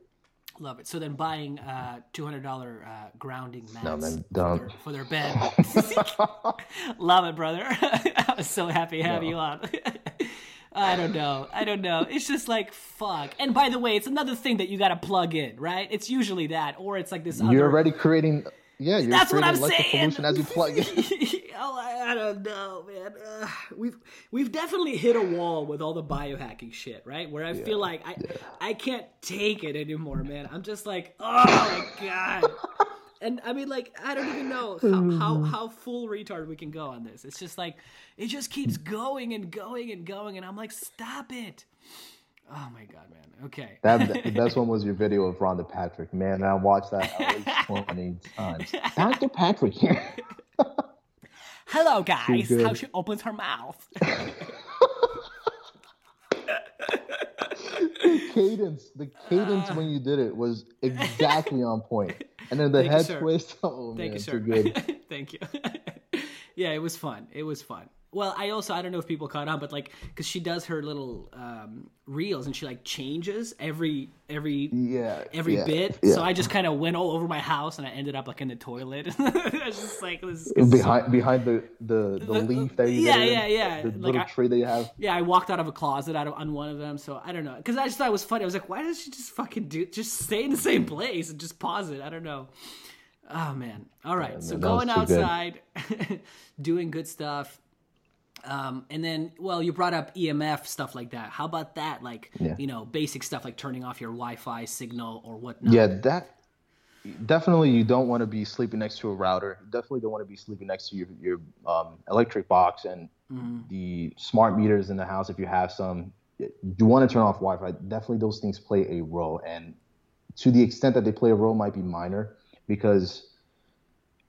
Love it. So then buying uh, two hundred dollar uh, grounding mats No, man, for, don't. their, for their bed. Love it, brother. I was so happy to have you on. I don't know. I don't know. It's just like fuck. And by the way, it's another thing that you got to plug in, right? It's usually that, or it's like this. You're other, already creating, yeah, you're That's what I'm saying. electropollution as you plug in. oh, I, I don't know, man. Uh, we've we've definitely hit a wall with all the biohacking shit, right? Where I feel like I I can't take it anymore, man. I'm just like, oh my god. And I mean, like, I don't even know how, how, how full retard we can go on this. It's just like, it just keeps going and going and going, and I'm like, stop it. Oh my god, man. Okay. That the best one was your video of Rhonda Patrick. Man, I watched that at least twenty times. Dr. Patrick here. Hello, guys. How she opens her mouth. the cadence, the cadence when you did it was exactly on point. And then the Thank you, head twist. Oh Thank man, you, sir. too good. Thank you. yeah, it was fun. It was fun. Well, I also I don't know if people caught on, but like because she does her little um, reels and she like changes every every Yeah, every yeah, bit. yeah. So I just kind of went all over my house and I ended up like in the toilet. I was just like this. is behind behind the the, the leaf that you yeah, get in, yeah, yeah. the Like, little I- tree that you have. Yeah, I walked out of a closet out of, on one of them, so I don't know. Because I just thought it was funny. I was like, why does she just fucking do? Just stay in the same place and just pause it. I don't know. Oh man. All right. so that going good. outside, doing good stuff. Um, and then, well, you brought up EMF stuff like that. How about that? Like, Yeah. you know, basic stuff like turning off your Wi-Fi signal or whatnot. Yeah, that definitely you don't want to be sleeping next to a router. You definitely don't want to be sleeping next to your your um, electric box and the smart meters in the house if you have some. You want to turn off Wi-Fi. Definitely, those things play a role, and to the extent that they play a role, might be minor because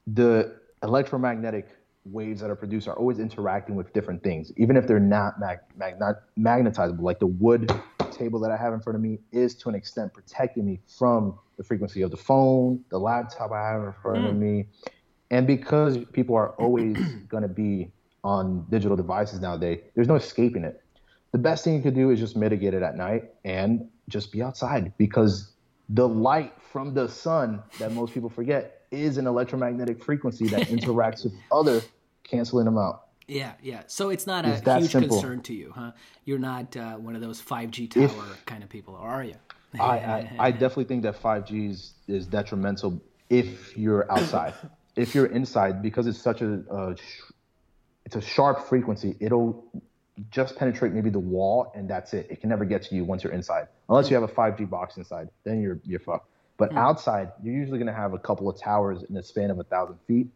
the electromagnetic waves that are produced are always interacting with different things, even if they're not mag- magnet- magnetizable. Like the wood table that I have in front of me is to an extent protecting me from the frequency of the phone, the laptop I have in front of hmm. me. And because people are always going to be on digital devices nowadays, there's no escaping it. The best thing you could do is just mitigate it at night and just be outside because the light from the sun that most people forget is an electromagnetic frequency that interacts with other, canceling them out. Yeah, yeah. So it's not a It's that huge simple. concern to you, huh? You're not uh, one of those 5G tower If- kind of people, or are you? I, I, I definitely think that 5G is, is detrimental if you're outside. if you're inside, because it's such a, a sh- it's a sharp frequency, it'll just penetrate maybe the wall and that's it. It can never get to you once you're inside, unless you have a 5G box inside. Then you're you're fucked. But outside, you're usually gonna have a couple of towers in a span of a thousand feet.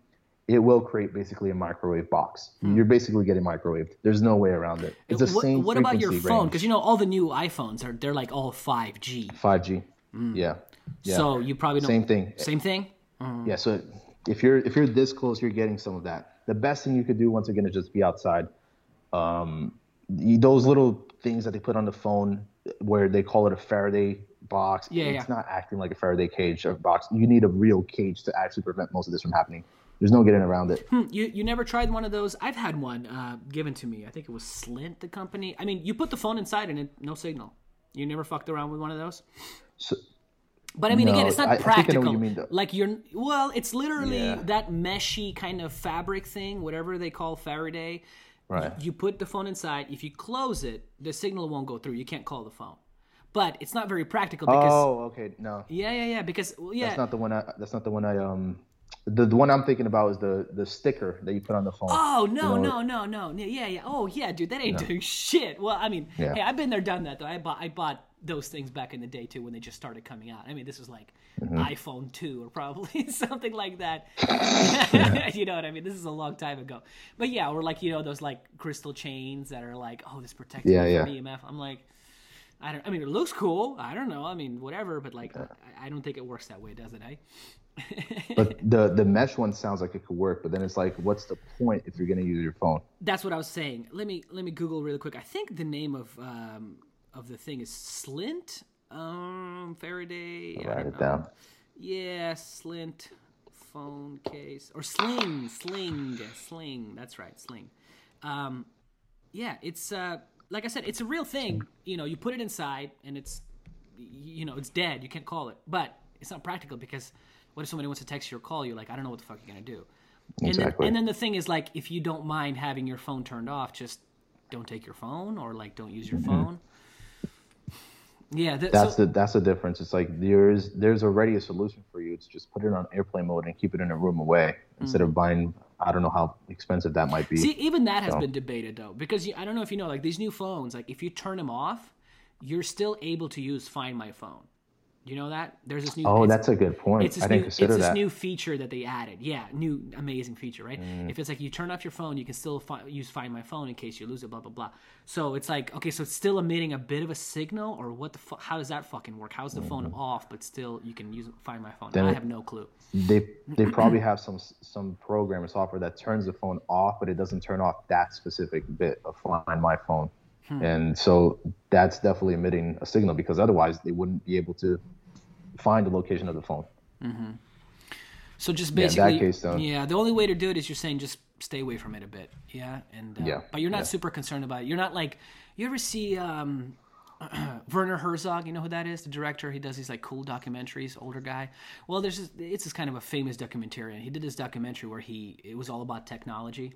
It will create basically a microwave box. Hmm. You're basically getting microwaved. There's no way around it. It's the what, same what about your phone? Because you know all the new iPhones are they're like all 5G. 5G. Hmm. Yeah. Yeah. So you probably don't. Same thing. Same thing. Mm-hmm. Yeah, so if you're if you're this close, you're getting some of that. The best thing you could do once again is just be outside. Um, those little things that they put on the phone, where they call it a Faraday box. Yeah, it's yeah. not acting like a Faraday cage or box. You need a real cage to actually prevent most of this from happening. There's no getting around it. Hmm, You you never tried one of those? I've had one uh, given to me. I think it was Slint, the company. I mean, you put the phone inside and it no signal. You never fucked around with one of those. So, But I mean, again, it's not I- I think I practical. what you mean. Like you're, well, it's literally Yeah. that meshy kind of fabric thing, whatever they call Faraday. right. You put the phone inside. If you close it, the signal won't go through. You can't call the phone. But it's not very practical because Oh, okay. No, yeah, yeah, yeah. Because well, yeah. that's not the one. I, that's not the one I um. The, the one I'm thinking about is the the sticker that you put on the phone. Oh no You no know, no no no. Yeah yeah oh yeah dude that ain't doing shit. Well I mean Yeah. hey I've been there done that though. I bought I bought those things back in the day too when they just started coming out. I mean this was like Mm-hmm. iPhone two or probably something like that. You know what I mean? This is a long time ago. But yeah or like you know those like crystal chains that are like oh this protects Yeah, me from yeah. EMF I'm like I don't I mean it looks cool. I don't know. I mean whatever but like I, I don't think it works that way does it eh But the the mesh one sounds like it could work, but then it's like, what's the point if you're gonna use your phone? That's what I was saying. Let me let me Google really quick. I think the name of um, of the thing is Slint. Um, Faraday. I Write it know. down. Yeah, Slint phone case or Sling, Sling, Sling. That's right, Sling. Um, yeah, it's uh, like I said, it's a real thing. You know, you put it inside and it's you know it's dead. You can't call it, but it's not practical because what if somebody wants to text you or call you? Like I don't know what the fuck you're gonna do. And then, Exactly. and then the thing is like if you don't mind having your phone turned off, just don't take your phone or like don't use your phone. Yeah, th- Mm-hmm. That's so, the that's the difference. It's like there's there's already a solution for you. It's just put it on airplane mode and keep it in a room away instead of buying. I don't know how expensive that might be. See, even that has been debated though, because you, I don't know if you know, like these new phones, like if you turn them off, you're still able to use Find My Phone. You know that there's this new. oh, that's a good point. It's this I didn't new, consider it's this that. new feature that they added. Yeah, new amazing feature, right? Mm. If it's like you turn off your phone, you can still fi- use Find My Phone in case you lose it. Blah blah blah. So it's like okay, so it's still emitting a bit of a signal, or what the fu- How does that fucking work? How's the phone off, but still you can use Find My Phone? Mm-hmm. Then I have no clue. they they probably have some some program or software that turns the phone off, but it doesn't turn off that specific bit of Find My Phone. Hmm. And so that's definitely emitting a signal because otherwise they wouldn't be able to find the location of the phone. So just Yeah, basically, case, though. yeah. The only way to do it is you're saying just stay away from it a bit, yeah. And uh, Yeah, but you're not yeah. super concerned about it. You're not like you ever see um, Werner Herzog. You know who that is? The director. He does these like cool documentaries. Older guy. Well, there's this, it's this kind of a famous documentarian. He did this documentary where he it was all about technology,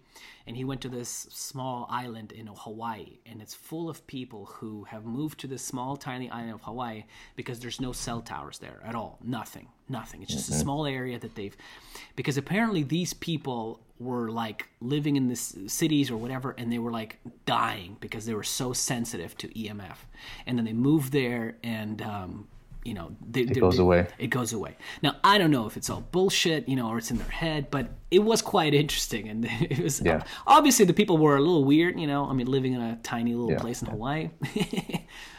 and he went to this small island in Hawaii, and it's full of people who have moved to this small tiny island of Hawaii because there's no cell towers there at all. Nothing. Nothing. It's just a mm-hmm. small area that they've because apparently these people were like living in the cities or whatever and they were like dying because they were so sensitive to EMF and then they moved there and um you know they, it goes away. it goes away. Now i don't know if it's all bullshit you know or it's in their head but it was quite interesting. And it was Yeah. obviously the people were a little weird you know. I mean living in a tiny little Yeah. place in hawaii.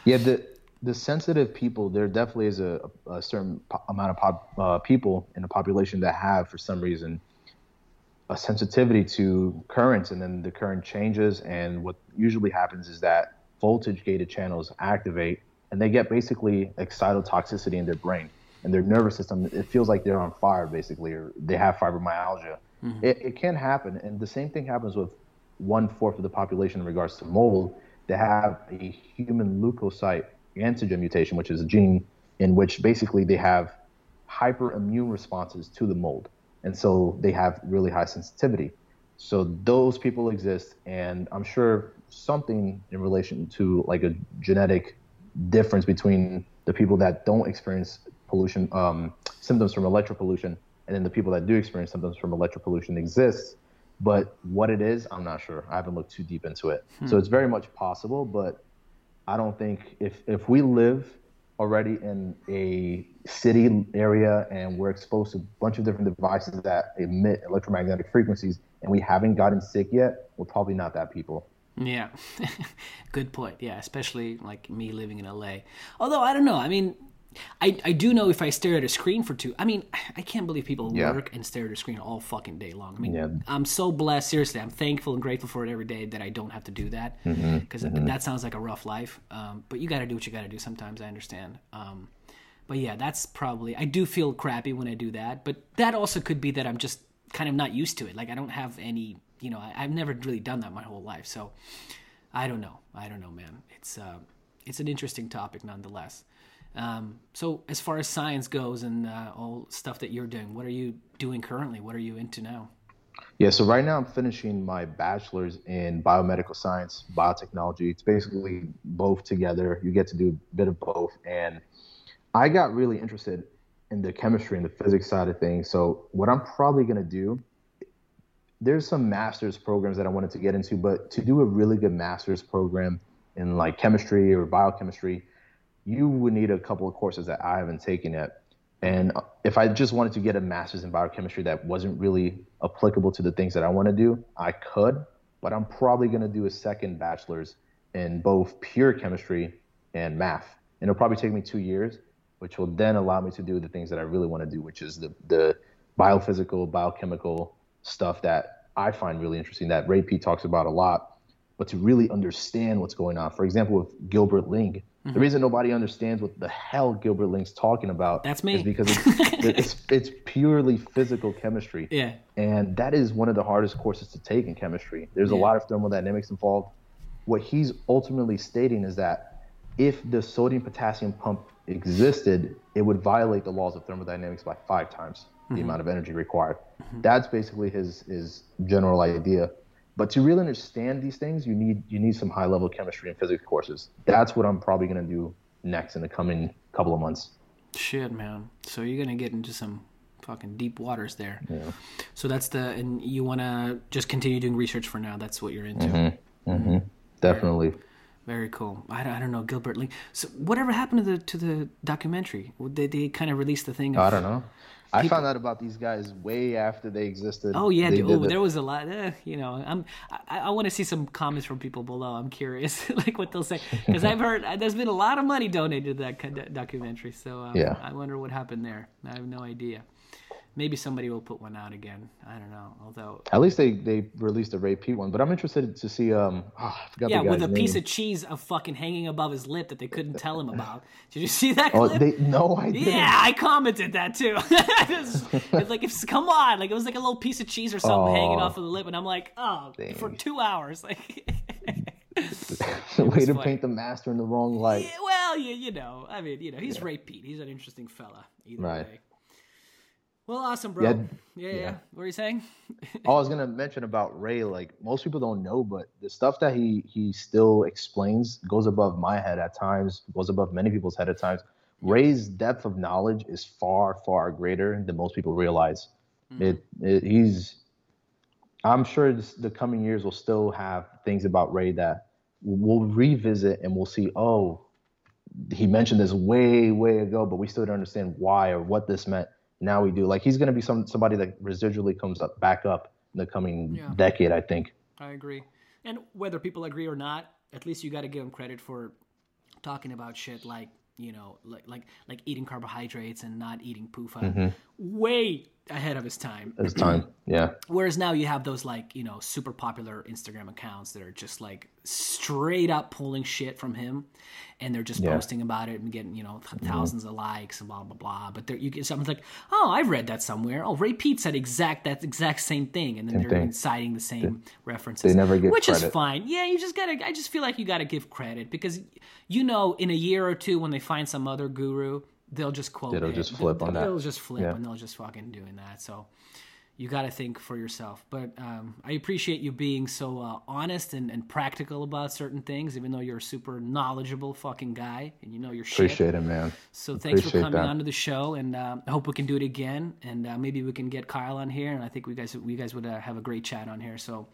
Yeah, the the sensitive people, there definitely is a, a certain po- amount of pop, uh, people in the population that have, for some reason, a sensitivity to currents, and then the current changes. And what usually happens is that voltage gated channels activate, and they get basically excitotoxicity in their brain and their nervous system. It feels like they're on fire, basically, or they have fibromyalgia. Mm-hmm. It, it can happen, and the same thing happens with one fourth of the population in regards to mold. They have a human leukocyte antigen mutation, which is a gene in which basically they have hyperimmune responses to the mold. And so they have really high sensitivity. So those people exist, and I'm sure something in relation to like a genetic difference between the people that don't experience pollution um, symptoms from electropollution and then the people that do experience symptoms from electropollution exists. But what it is, I'm not sure. I haven't looked too deep into it. So it's very much possible, but I don't think if if we live already in a city area and we're exposed to a bunch of different devices that emit electromagnetic frequencies and we haven't gotten sick yet, we're probably not that people. Yeah, good point. Yeah, especially like me living in LA. Although I don't know. I mean, I I do know if I stare at a screen for two. I mean, I can't believe people Yeah. work and stare at a screen all fucking day long. I mean, Yeah. I'm so blessed. Seriously, I'm thankful and grateful for it every day that I don't have to do that Mm-hmm. because that sounds like a rough life. Um, but you got to do what you got to do. Sometimes I understand. Um, but yeah, that's probably. I do feel crappy when I do that, but that also could be that I'm just kind of not used to it. Like I don't have any. You know, I, I've never really done that my whole life, so. I don't know. I don't know, man. It's uh, it's an interesting topic nonetheless. Um, so as far as science goes and uh, all stuff that you're doing, what are you doing currently? What are you into now? Yeah, so right now I'm finishing my bachelor's in biomedical science, biotechnology. It's basically both together. You get to do a bit of both. And I got really interested in the chemistry and the physics side of things. So what I'm probably going to do, there's some master's programs that I wanted to get into, but to do a really good master's program in like chemistry or biochemistry, you would need a couple of courses that I haven't taken yet. And if I just wanted to get a master's in biochemistry that wasn't really applicable to the things that I want to do, I could, but I'm probably going to do a second bachelor's in both pure chemistry and math. And it'll probably take me two years, which will then allow me to do the things that I really want to do, which is the, the biophysical, biochemical stuff that I find really interesting that Ray Peat talks about a lot, but to really understand what's going on. For example, with Gilbert Ling, the reason nobody understands what the hell Gilbert Ling's talking about That's me. is because it's, it's, it's purely physical chemistry. Yeah. And that is one of the hardest courses to take in chemistry. There's a lot of thermodynamics involved. What he's ultimately stating is that if the sodium potassium pump existed, it would violate the laws of thermodynamics by five times the mm-hmm. amount of energy required. Mm-hmm. That's basically his his general idea. But to really understand these things, you need you need some high level chemistry and physics courses. That's what I'm probably going to do next in the coming couple of months. Shit, man. So you're gonna get into some fucking deep waters there. Yeah. So that's the and you want to just continue doing research for now. That's what you're into. Mm-hmm. Definitely. Very cool. I don't, I don't know Gilbert Ling. So whatever happened to the to the documentary? They they kind of released the thing. Of, I don't know. I found out about these guys way after they existed. Oh yeah, dude. did Oh, there was a lot. Eh, you know, I'm. I, I want to see some comments from people below. I'm curious, like what they'll say, because I've heard uh, there's been a lot of money donated to that documentary. So um, Yeah. I wonder what happened there. I have no idea. Maybe somebody will put one out again. I don't know. Although At least they they released a Ray Peat one, but I'm interested to see. Um, oh, yeah, the with a piece of cheese of fucking hanging above his lip that they couldn't tell him about. Did you see that Clip? Oh, they no, I didn't. Yeah, I commented that too. it's, it's like, it's, come on, like it was like a little piece of cheese or something hanging Oh. off of the lip, and I'm like, oh, for two hours, like. the Way to funny. paint the master in the wrong light. Yeah, well, you, you know, I mean, you know, he's Ray Peat. He's an interesting fella. Either Right. way. Well, awesome, bro. Yeah, Yeah, yeah. yeah. What are you saying? Oh, I was gonna mention about Ray. Like most people don't know, but the stuff that he he still explains goes above my head at times, goes above many people's head at times. Ray's depth of knowledge is far far greater than most people realize. Mm-hmm. It, it he's. I'm sure this, the coming years will still have things about Ray that we'll revisit and we'll see. Oh, he mentioned this way way ago, but we still don't understand why or what this meant. Now we do. Like he's gonna be some somebody that residually comes up back up in the coming Yeah. decade. I think. I agree. And whether people agree or not, at least you got to give him credit for talking about shit like you know, like like like eating carbohydrates and not eating PUFA, Mm-hmm. Way ahead of his time. It's time. Yeah. Whereas now you have those like you know super popular Instagram accounts that are just like straight up pulling shit from him, and they're just Yeah. Mm-hmm. posting about it and getting you know th- 1000s of likes and blah blah blah. But there you get something like, oh, I've read that somewhere. Oh, Ray Peat said exact that exact same thing, and then they're thing. citing the same references. they never give which is fine. Yeah, you just gotta. I just feel like you gotta give credit because you know in a year or two when they find some other guru. They'll just quote. It'll it. just flip on that. They'll just flip Yeah. and they'll just fucking doing that. So you got to think for yourself. But um, I appreciate you being so uh, honest and, and practical about certain things, even though you're a super knowledgeable fucking guy and you know your shit. Appreciate it, man. So thanks for coming that. onto the show, and uh, I hope we can do it again. And uh, maybe we can get Kyle on here, and I think we guys we guys would uh, have a great chat on here. So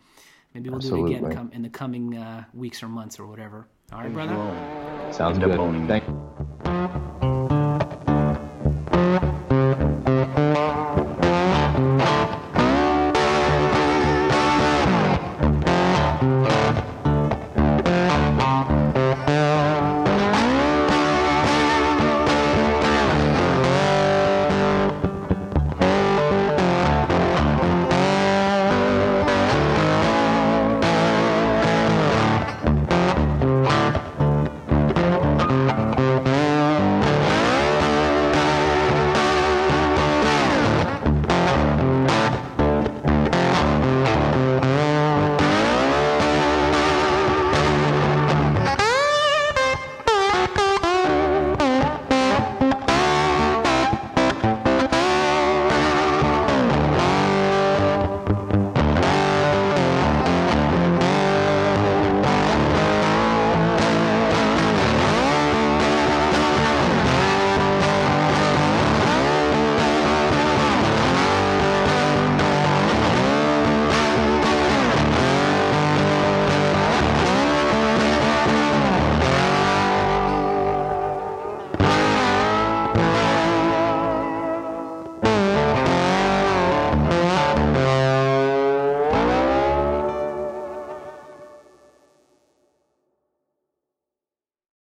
maybe we'll do it again come, in the coming uh, weeks or months or whatever. All right, brother. Sounds End good. owning Thank.